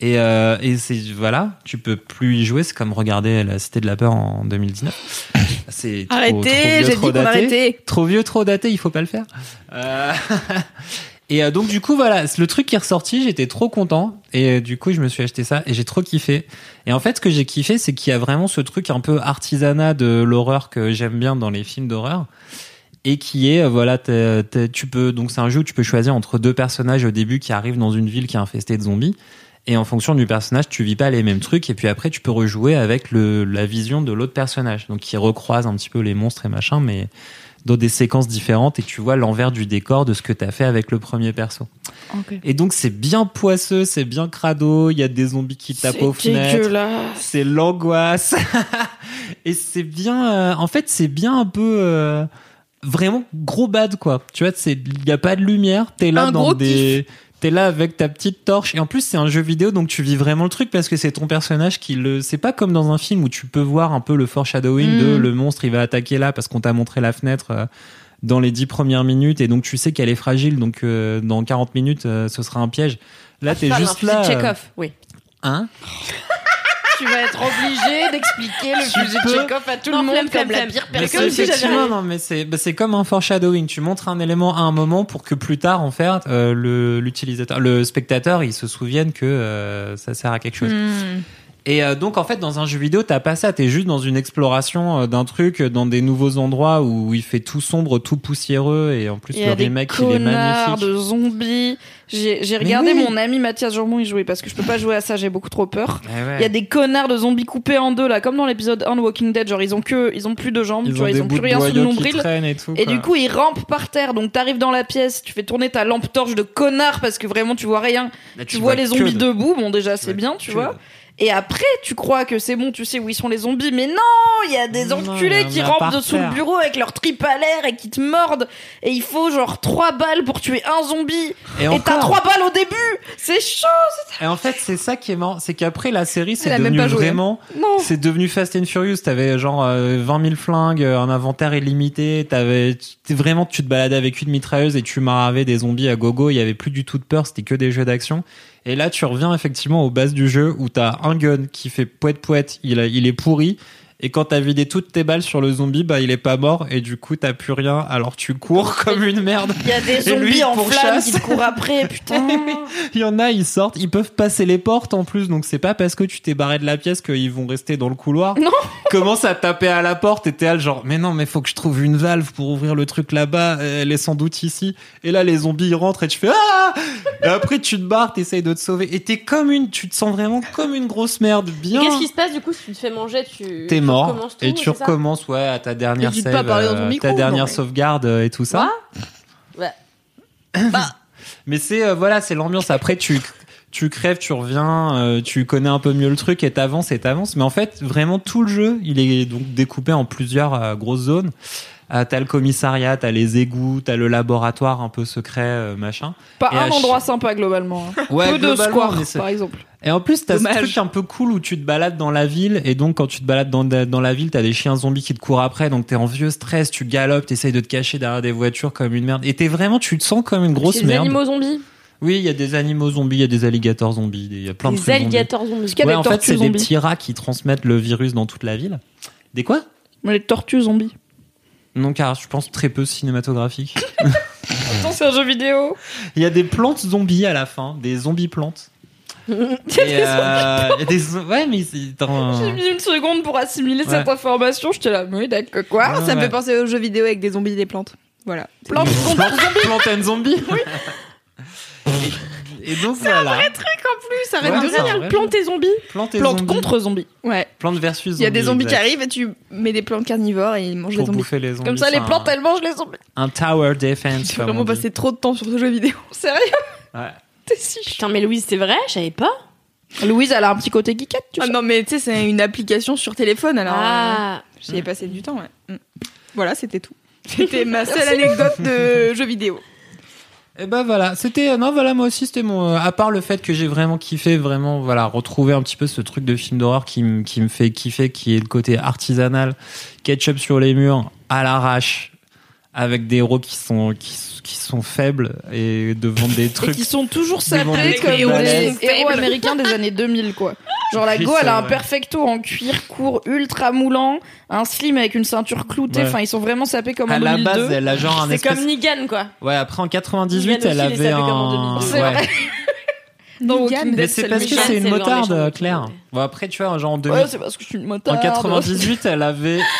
Et, euh, et c'est voilà, tu peux plus y jouer. C'est comme regarder la Cité de la peur en 2019. C'est trop, trop Arrêtez, vieux, j'ai dit trop daté. arrêtait. Trop vieux, trop daté, il faut pas le faire. Euh, Et euh, donc du coup voilà, c'est le truc qui est ressorti, j'étais trop content et euh, du coup je me suis acheté ça et j'ai trop kiffé. Et en fait ce que j'ai kiffé c'est qu'il y a vraiment ce truc un peu artisanat de l'horreur que j'aime bien dans les films d'horreur et qui est euh, voilà tu peux donc c'est un jeu où tu peux choisir entre deux personnages au début qui arrivent dans une ville qui est infestée de zombies et en fonction du personnage tu vis pas les mêmes trucs et puis après tu peux rejouer avec le la vision de l'autre personnage donc qui recroise un petit peu les monstres et machin mais dans des séquences différentes et tu vois l'envers du décor de ce que t'as fait avec le premier perso. Et donc c'est bien poisseux, c'est bien crado, il y a des zombies qui tapent aux fenêtres, c'est l'angoisse. et c'est bien euh, en fait c'est bien un peu euh, vraiment gros bad quoi. Tu vois, c'est il y a pas de lumière, t'es là Un dans des T'es là avec ta petite torche et en plus c'est un jeu vidéo donc tu vis vraiment le truc parce que c'est ton personnage qui le c'est pas comme dans un film où tu peux voir un peu le foreshadowing de Mm. le monstre il va attaquer là parce qu'on t'a montré la fenêtre euh, dans les dix premières minutes et donc tu sais qu'elle est fragile donc euh, dans 40 minutes euh, ce sera un piège. Là t'es Enfin, juste là. euh, Chekhov, oui. Hein? Tu vas être obligé d'expliquer le Tu fusil de peux- Chekhov à tout Non, le monde flemme, comme flemme, la pire Mais personne. c'est comme si j'avais effectivement, non, mais c'est bah, c'est comme un foreshadowing. Tu montres un élément à un moment pour que plus tard, en fait, euh, le l'utilisateur, le spectateur, il se souvienne que euh, ça sert à quelque chose. Hmm. Et euh, donc en fait, dans un jeu vidéo, t'as pas ça. T'es juste dans une exploration euh, d'un truc, dans des nouveaux endroits où il fait tout sombre, tout poussiéreux, et en plus Il y le a des remake il est magnifique. de zombies, J'ai regardé oui. mon ami Mathias Jambon y jouer parce que je peux pas jouer à ça, j'ai beaucoup trop peur. Eh ouais. Il y a des connards de zombies coupés en deux là, comme dans l'épisode 1 de Walking Dead, genre ils ont que ils ont plus de jambes, Ils tu ont vois, ils ont plus rien sous le nombril. et tout. Et du coup, ils rampent par terre. Donc, t'arrives dans la pièce, tu fais tourner ta lampe torche de connard parce que vraiment, tu vois rien. Là, Tu, vois, les zombies de- debout. Bon, déjà, c'est bien, tu vois. de- Et après, tu crois que c'est bon, tu sais où ils sont les zombies. Mais non, il y a des enculés non, qui rampent dessous le bureau avec leur trip à l'air et qui te mordent. Et il faut genre trois balles pour tuer un zombie. Et, t'as trois balles au début. C'est chaud. Et en fait, c'est ça qui est marrant, c'est qu'après la série, c'est devenu vraiment, Non. c'est devenu Fast and Furious. T'avais genre euh, 20 000 flingues, euh, un inventaire illimité. T'avais, vraiment, tu te baladais avec une mitrailleuse et tu maravais des zombies à gogo. Il y avait plus du tout de peur, c'était que des jeux d'action. Et là, tu reviens effectivement aux bases du jeu où t'as un gun qui fait poète poète, il, est pourri. Et quand t'as vidé toutes tes balles sur le zombie, bah il est pas mort et du coup t'as plus rien. Alors tu cours comme une merde. Il y a des zombies lui, en flammes qui te courent après. Putain. Il y en a, ils sortent, ils peuvent passer les portes en plus, donc c'est pas parce que tu t'es barré de la pièce qu'ils vont rester dans le couloir. Non. Commence à taper à la porte et t'es là, genre, mais non, mais faut que je trouve une valve pour ouvrir le truc là-bas, elle est sans doute ici. Et là, les zombies ils rentrent et tu fais ah Et après, tu te barres, t'essayes de te sauver. Et t'es comme une, tu te sens vraiment comme une grosse merde, bien. Qu'est-ce qui se passe du coup si tu te fais manger tu T'es tu mort recommences tout, et tu recommences ouais à ta dernière save, pas euh, micro, ta dernière non, mais- sauvegarde euh, et tout ça. Ouais. Mais c'est euh, voilà, c'est l'ambiance. Après, tu tu crèves, tu reviens, euh, tu connais un peu mieux le truc et t'avances et t'avances. Mais en fait, vraiment tout le jeu, il est donc découpé en plusieurs grosses zones. Euh, t'as le commissariat, t'as les égouts, t'as le laboratoire un peu secret, euh, machin. Pas Et un endroit sympa globalement. hein. Ouais, Peu de c'est- par exemple. Et en plus, t'as ce Dommage. truc un peu cool où tu te balades dans la ville et donc quand tu te balades dans, dans la ville, t'as des chiens zombies qui te courent après, donc t'es en vieux stress, tu galopes, t'essayes de te cacher derrière des voitures comme une merde. Et t'es vraiment, tu te sens comme une grosse C'est des merde. animaux zombies. Oui, il y a des animaux zombies, il y a des alligators zombies, il y a plein de Des trucs zombies. alligators zombies. qu'il y a Ouais, des en fait, c'est des zombies petits rats qui transmettent le virus dans toute la ville. Des quoi? Mais les tortues zombies. Non, car je pense très peu cinématographique. Attends, c'est un jeu vidéo. Il y a des plantes zombies à la fin, des zombies plantes. Et, euh, il y a des zo- Ouais, mais c'est dans... J'ai mis une seconde pour assimiler Ouais. cette information. J'étais là, mais d'accord, quoi Ah, ça me Ouais. fait penser aux jeux vidéo avec des zombies et des plantes. Voilà. Plante Plante and zombie. Et, et donc voilà. En plus, ça Ouais, arrête de c'est un vrai Plante et zombies. Plante et Plante zombies. contre zombies. Ouais. Plante versus zombies. Il y a des zombies qui exact. arrivent et tu mets des plantes carnivores et ils mangent les Pour zombies. bouffer les zombies. Comme ça, c'est les un- plantes, elles mangent les zombies. Un tower defense. J'ai comme vraiment dit. passé trop de temps sur ce jeu vidéo. Sérieux Ouais. T'es si chiant. Putain, mais Louise, c'est vrai Je savais pas. Louise, elle a un petit côté geekette, tu Ah sais. non, mais tu sais, c'est une application sur téléphone alors. euh, Ah. J'y ai passé du temps, ouais. Mm. Voilà, c'était tout. C'était ma seule anecdote de jeu vidéo. Et ben voilà, c'était non voilà moi aussi c'était mon euh, à part le fait que j'ai vraiment kiffé vraiment voilà retrouver un petit peu ce truc de film d'horreur qui me qui me fait kiffer qui est le côté artisanal, ketchup sur les murs à l'arrache avec des héros qui sont qui, qui sont faibles et devant des Et trucs qui sont toujours sapés comme des balèzes. héros américains des années 2000, quoi. Genre, la go, elle a un perfecto en cuir court ultra moulant, un slim avec une ceinture cloutée. Ouais. Enfin, ils sont vraiment sapés comme en à la 2002. base elle a genre un C'est espèce comme Negan, quoi. ouais après en 98 Negan elle avait en un 2002. C'est ouais. vrai. Mais c'est parce que c'est une motarde méchant. Claire bon après tu vois genre en 2000 Ouais, c'est parce que je suis une En motarde. 98, elle avait.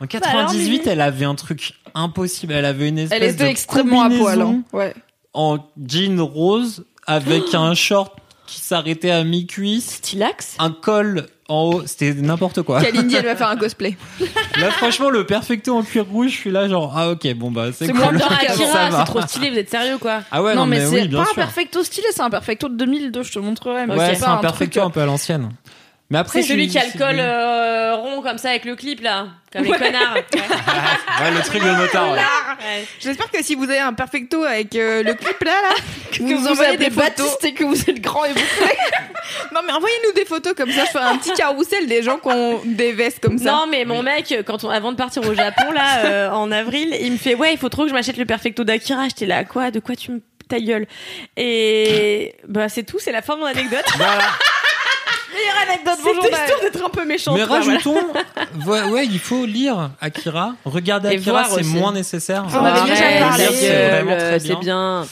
En Bah 98, elle avait un truc impossible. Elle avait une espèce Elle était de extrêmement à poil. combinaison hein. Ouais. En jean rose avec un short qui s'arrêtait à mi-cuisse, Stylax un col en haut. C'était n'importe quoi. Kalindi, elle va faire un cosplay. Là, franchement, le perfecto en cuir rouge, je suis là genre ah ok bon bah c'est C'est cool. moins qu'avant, Ça Akira, c'est trop stylé, vous êtes sérieux, quoi. Ah ouais non, non, mais, mais, c'est oui pas sûr. un perfecto stylé, c'est un perfecto de 2002, je te montrerai. Mais Ouais, c'est c'est un perfecto euh, un peu à l'ancienne. Mais après C'est celui qui a le col euh, rond comme ça avec le clip, là. Comme les connards. Ouais. Ouais, le truc de motard. ouais. Ouais. J'espère que si vous avez un perfecto avec euh, le clip là, là que vous vous envoyez des photos. Et que vous êtes grand et bouclé. Non mais envoyez-nous des photos comme ça, je ferai un petit carrousel des gens qui ont des vestes comme ça. Non, mais mon mec, quand on, avant de partir au Japon, là, euh, en avril, il me fait, ouais, il faut trop que je m'achète le perfecto d'Akira. J'étais là, quoi? De quoi tu me, ta gueule? Et, bah, c'est tout, c'est la fin de mon anecdote. Voilà. Meilleure anecdote, bonjour. C'était histoire d'être un peu méchante. Mais voilà. rajoutons, ouais, ouais, il faut lire Akira. Regarder Et Akira, c'est moins nécessaire. On avait déjà parlé. Lire, c'est vraiment euh, très bien.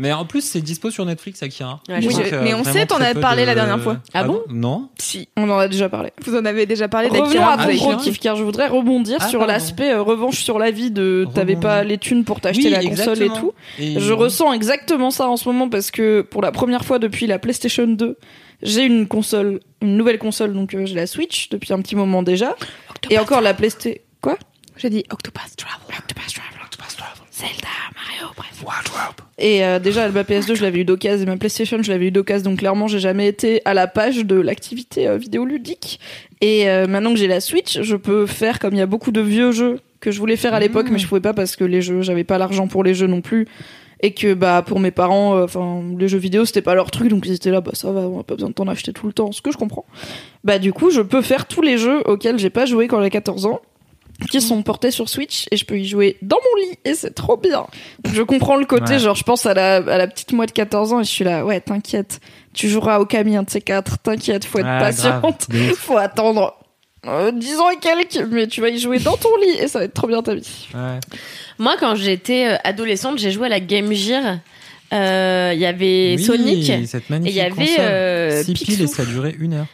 Mais en plus, c'est dispo sur Netflix, Akira. Ouais, Oui, je- euh, mais on sait, t'en as parlé de- la dernière fois. Ah bon Non. Si, on en a déjà parlé. Vous en avez déjà parlé Revenons d'Akira. à Ah ton gros Akira. kiff, car je voudrais rebondir Ah, sur l'aspect euh, revanche sur la vie de t'avais pas les thunes pour t'acheter Oui, la console et tout. Et- Je ressens exactement ça en ce moment parce que pour la première fois depuis la PlayStation 2, j'ai une console, une nouvelle console, donc euh, j'ai la Switch depuis un petit moment déjà. Et encore la PlayStation. Quoi? J'ai dit Octopath Travel. Octopath Traveler, Octopath Traveler, Zelda, Mario, bref. Et euh, déjà, ma PS2, je l'avais eu d'occasion, et ma PlayStation, je l'avais eu d'occasion, donc clairement, j'ai jamais été à la page de l'activité euh, vidéoludique. Et euh, maintenant que j'ai la Switch, je peux faire comme il y a beaucoup de vieux jeux que je voulais faire à l'époque, Mmh. mais je pouvais pas parce que les jeux, j'avais pas l'argent pour les jeux non plus. Et que bah pour mes parents, euh, enfin les jeux vidéo c'était pas leur truc, donc ils étaient là, bah ça va, on a pas besoin de t'en acheter tout le temps, ce que je comprends. Bah du coup, je peux faire tous les jeux auxquels j'ai pas joué quand j'ai 14 ans qui sont portés sur Switch et je peux y jouer dans mon lit et c'est trop bien. Je comprends le côté, Ouais. genre je pense à la, à la petite moi de 14 ans et je suis là, ouais t'inquiète, tu joueras au Camille un de ces quatre, t'inquiète, faut être patiente, faut attendre euh, 10 ans et quelques, mais tu vas y jouer dans ton lit et ça va être trop bien ta vie. Ouais. Moi, quand j'étais euh, adolescente, j'ai joué à la Game Gear. Euh, Il y avait Oui, Sonic. cette Et il y avait euh, Six piles et ça durait une heure.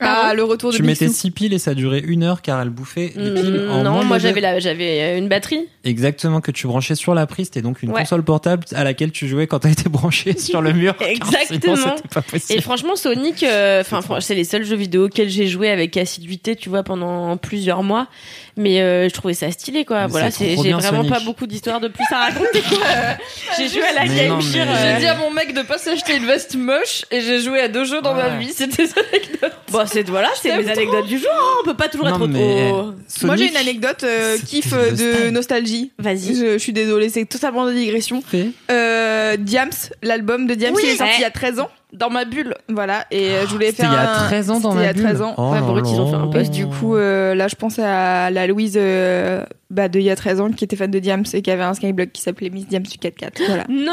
Ah, le retour de Tu mettais Picsou. 6 piles et ça durait une heure car elle bouffait les piles Mm, en non, moi j'avais deux. la, j'avais euh, une batterie. Exactement, que tu branchais sur la prise. C'était donc une Ouais. console portable à laquelle tu jouais quand t'as été branché sur le mur. Exactement. Sinon, c'était pas Et franchement, Sonic, euh, enfin, c'est les seuls jeux vidéo auxquels j'ai joué avec assiduité, tu vois, pendant plusieurs mois. Mais euh, je trouvais ça stylé, quoi. Mais voilà, j'ai vraiment Sonic. pas beaucoup d'histoires de plus à raconter, quoi. j'ai joué à la Mais Game non, Gear. mais- euh, J'ai dit à mon mec de pas s'acheter une veste moche et j'ai joué à deux jeux dans ma vie, c'était ça. Bon, c'est voilà, c'est mes anecdotes du jour. hein. On peut pas toujours Non, être mais, trop. euh, Moi j'ai une anecdote euh, kiff euh, de nostalgie. Vas-y. Je, je suis désolée, c'est totalement de digression. fait. Euh, Diams, l'album de Diams, Oui, il est sorti ouais. il y a 13 ans. Dans ma bulle. Voilà, et euh, je voulais faire il y a un- 13 ans dans ma il y a bulle. 13 ans. Oh Ouais, là Brut, ils ont fait un. Et du coup, euh, là, je pense à la Louise euh, bah, de il y a 13 ans qui était fan de Diams et qui avait un skyblock qui s'appelait Miss Diams du 4-4. Voilà. Non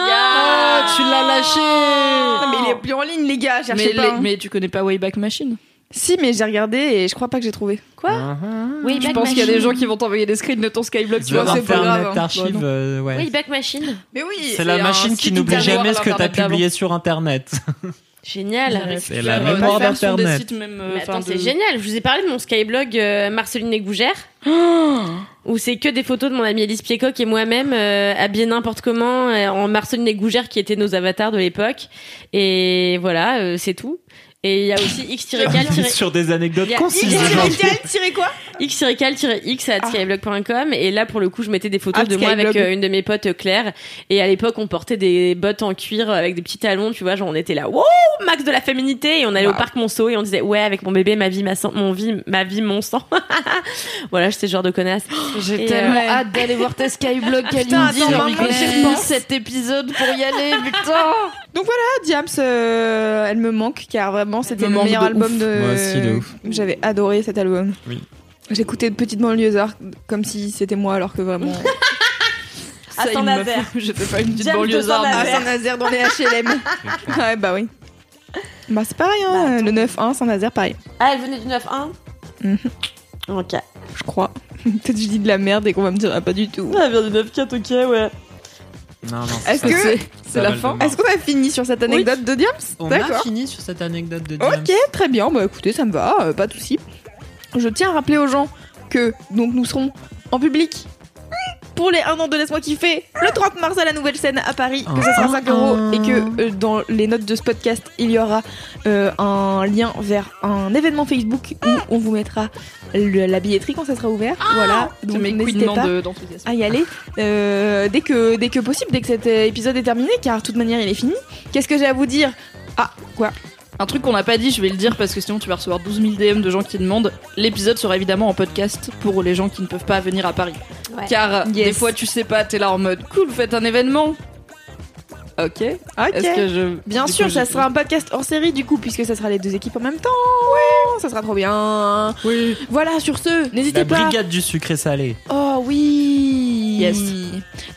tu l'as lâché Non, mais il est plus en ligne, les gars, cherchez mais, pas. les- hein. mais tu connais pas Wayback Machine? Si, mais j'ai regardé et je crois pas que j'ai trouvé. Quoi Uh-huh. Oui, Je Back pense qu'il y a des Machine. gens qui vont t'envoyer des screens de ton Skyblock, tu vois, c'est pas grave. Internet hein. Archive, euh, ouais. Oui, Back Machine. Mais oui, c'est la machine qui n'oublie jamais ce que t'as d'avant. publié sur Internet. Génial. C'est la mémoire d'Internet. même, euh, attends, de- c'est génial. Je vous ai parlé de mon skyblog euh, Marceline et Gougère, où c'est que des photos de mon amie Alice Piecock et moi-même euh, habillés n'importe comment euh, en Marceline et Gougère qui étaient nos avatars de l'époque. Et voilà, euh, c'est tout. Et il y a aussi x-cal sur des anecdotes Il y a concises. X- quoi x-cal-x at skyblog.com et là pour le coup je mettais des photos At de moi avec Skyblog. euh, une de mes potes euh, Claire. Et à l'époque on portait des bottes en cuir avec des petits talons tu vois. Genre on était là wow max de la féminité. Et on allait au parc Monceau et on disait ouais avec mon bébé ma vie ma sang mon vie ma vie mon sang. Voilà j'étais ce genre de connasse. J'ai tellement euh, hâte d'aller voir tes Skyblock, putain, Kalindi. attends, J'ai cet épisode pour y aller, putain. Ah, Diams, euh, elle me manque car vraiment c'était le meilleur de album ouf. de. Moi aussi, de ouf. J'avais adoré cet album. Oui. J'écoutais de petites banlieusards comme si c'était moi alors que vraiment. À Saint-Nazaire. J'étais pas une petite banlieusarde. à Saint-Nazaire. Dans les HLM. ouais, bah oui. Bah c'est pareil, hein, le 9-1, Saint-Nazaire, pareil. ah elle venait du 9-1 Mhm. ok Je crois. Peut-être que je dis de la merde et qu'on va me dire ah, pas du tout. elle vient du 9-4 ok ouais Non, non, Est-ce que c'est- la fin. est-ce qu'on a fini sur cette anecdote de Diams On a fini sur cette anecdote de Diams. Ok, très bien. Bah écoutez, ça me va, euh, pas de souci. Je tiens à rappeler aux gens que donc nous serons en public pour les 1 an de Laisse-moi kiffer le 30 mars à la nouvelle scène à Paris, que ce sera Ah. 5 euros et que euh, dans les notes de ce podcast il y aura euh, un lien vers un événement Facebook où on vous mettra le- la billetterie quand ça sera ouvert. voilà, C'est donc n'hésitez pas d'enthousiasme. à y aller euh, dès que dès que possible, dès que cet épisode est terminé, car de toute manière il est fini. Qu'est-ce que j'ai à vous dire? Ah quoi? Un truc qu'on n'a pas dit, je vais le dire parce que sinon tu vas recevoir 12 000 DM de gens qui demandent. L'épisode sera évidemment en podcast pour les gens qui ne peuvent pas venir à Paris. Ouais. Car Yes. des fois tu sais pas, t'es là en mode cool, faites un événement. Ok. Ok. Est-ce que je. Bien du sûr, coup, ça je- sera un podcast hors série du coup, puisque ça sera les deux équipes en même temps. Oui, ça sera trop bien. Oui. Voilà, sur ce, n'hésitez La pas. brigade du sucré salé. Oh oui. Yes.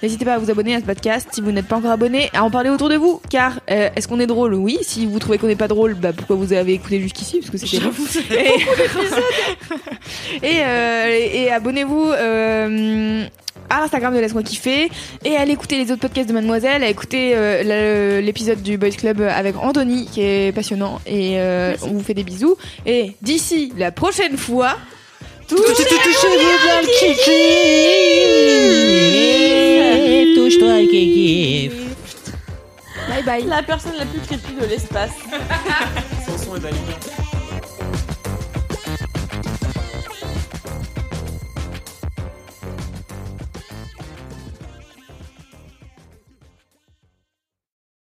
N'hésitez pas à vous abonner à ce podcast si vous n'êtes pas encore abonné, à en parler autour de vous. Car euh, est-ce qu'on est drôle? Oui. Si vous trouvez qu'on n'est pas drôle, bah pourquoi vous avez écouté jusqu'ici? Parce que c'était long. Et, et, euh, et abonnez-vous euh, à l'Instagram de Laisse-moi kiffer et allez écouter les autres podcasts de Mademoiselle, à écouter euh, le- l'épisode du Boys Club avec Anthony qui est passionnant et euh, on vous fait des bisous. Et d'ici la prochaine fois, touchez Touche-toi, Kiki. Bye bye. La personne la plus creepy de l'espace. Son son est validé.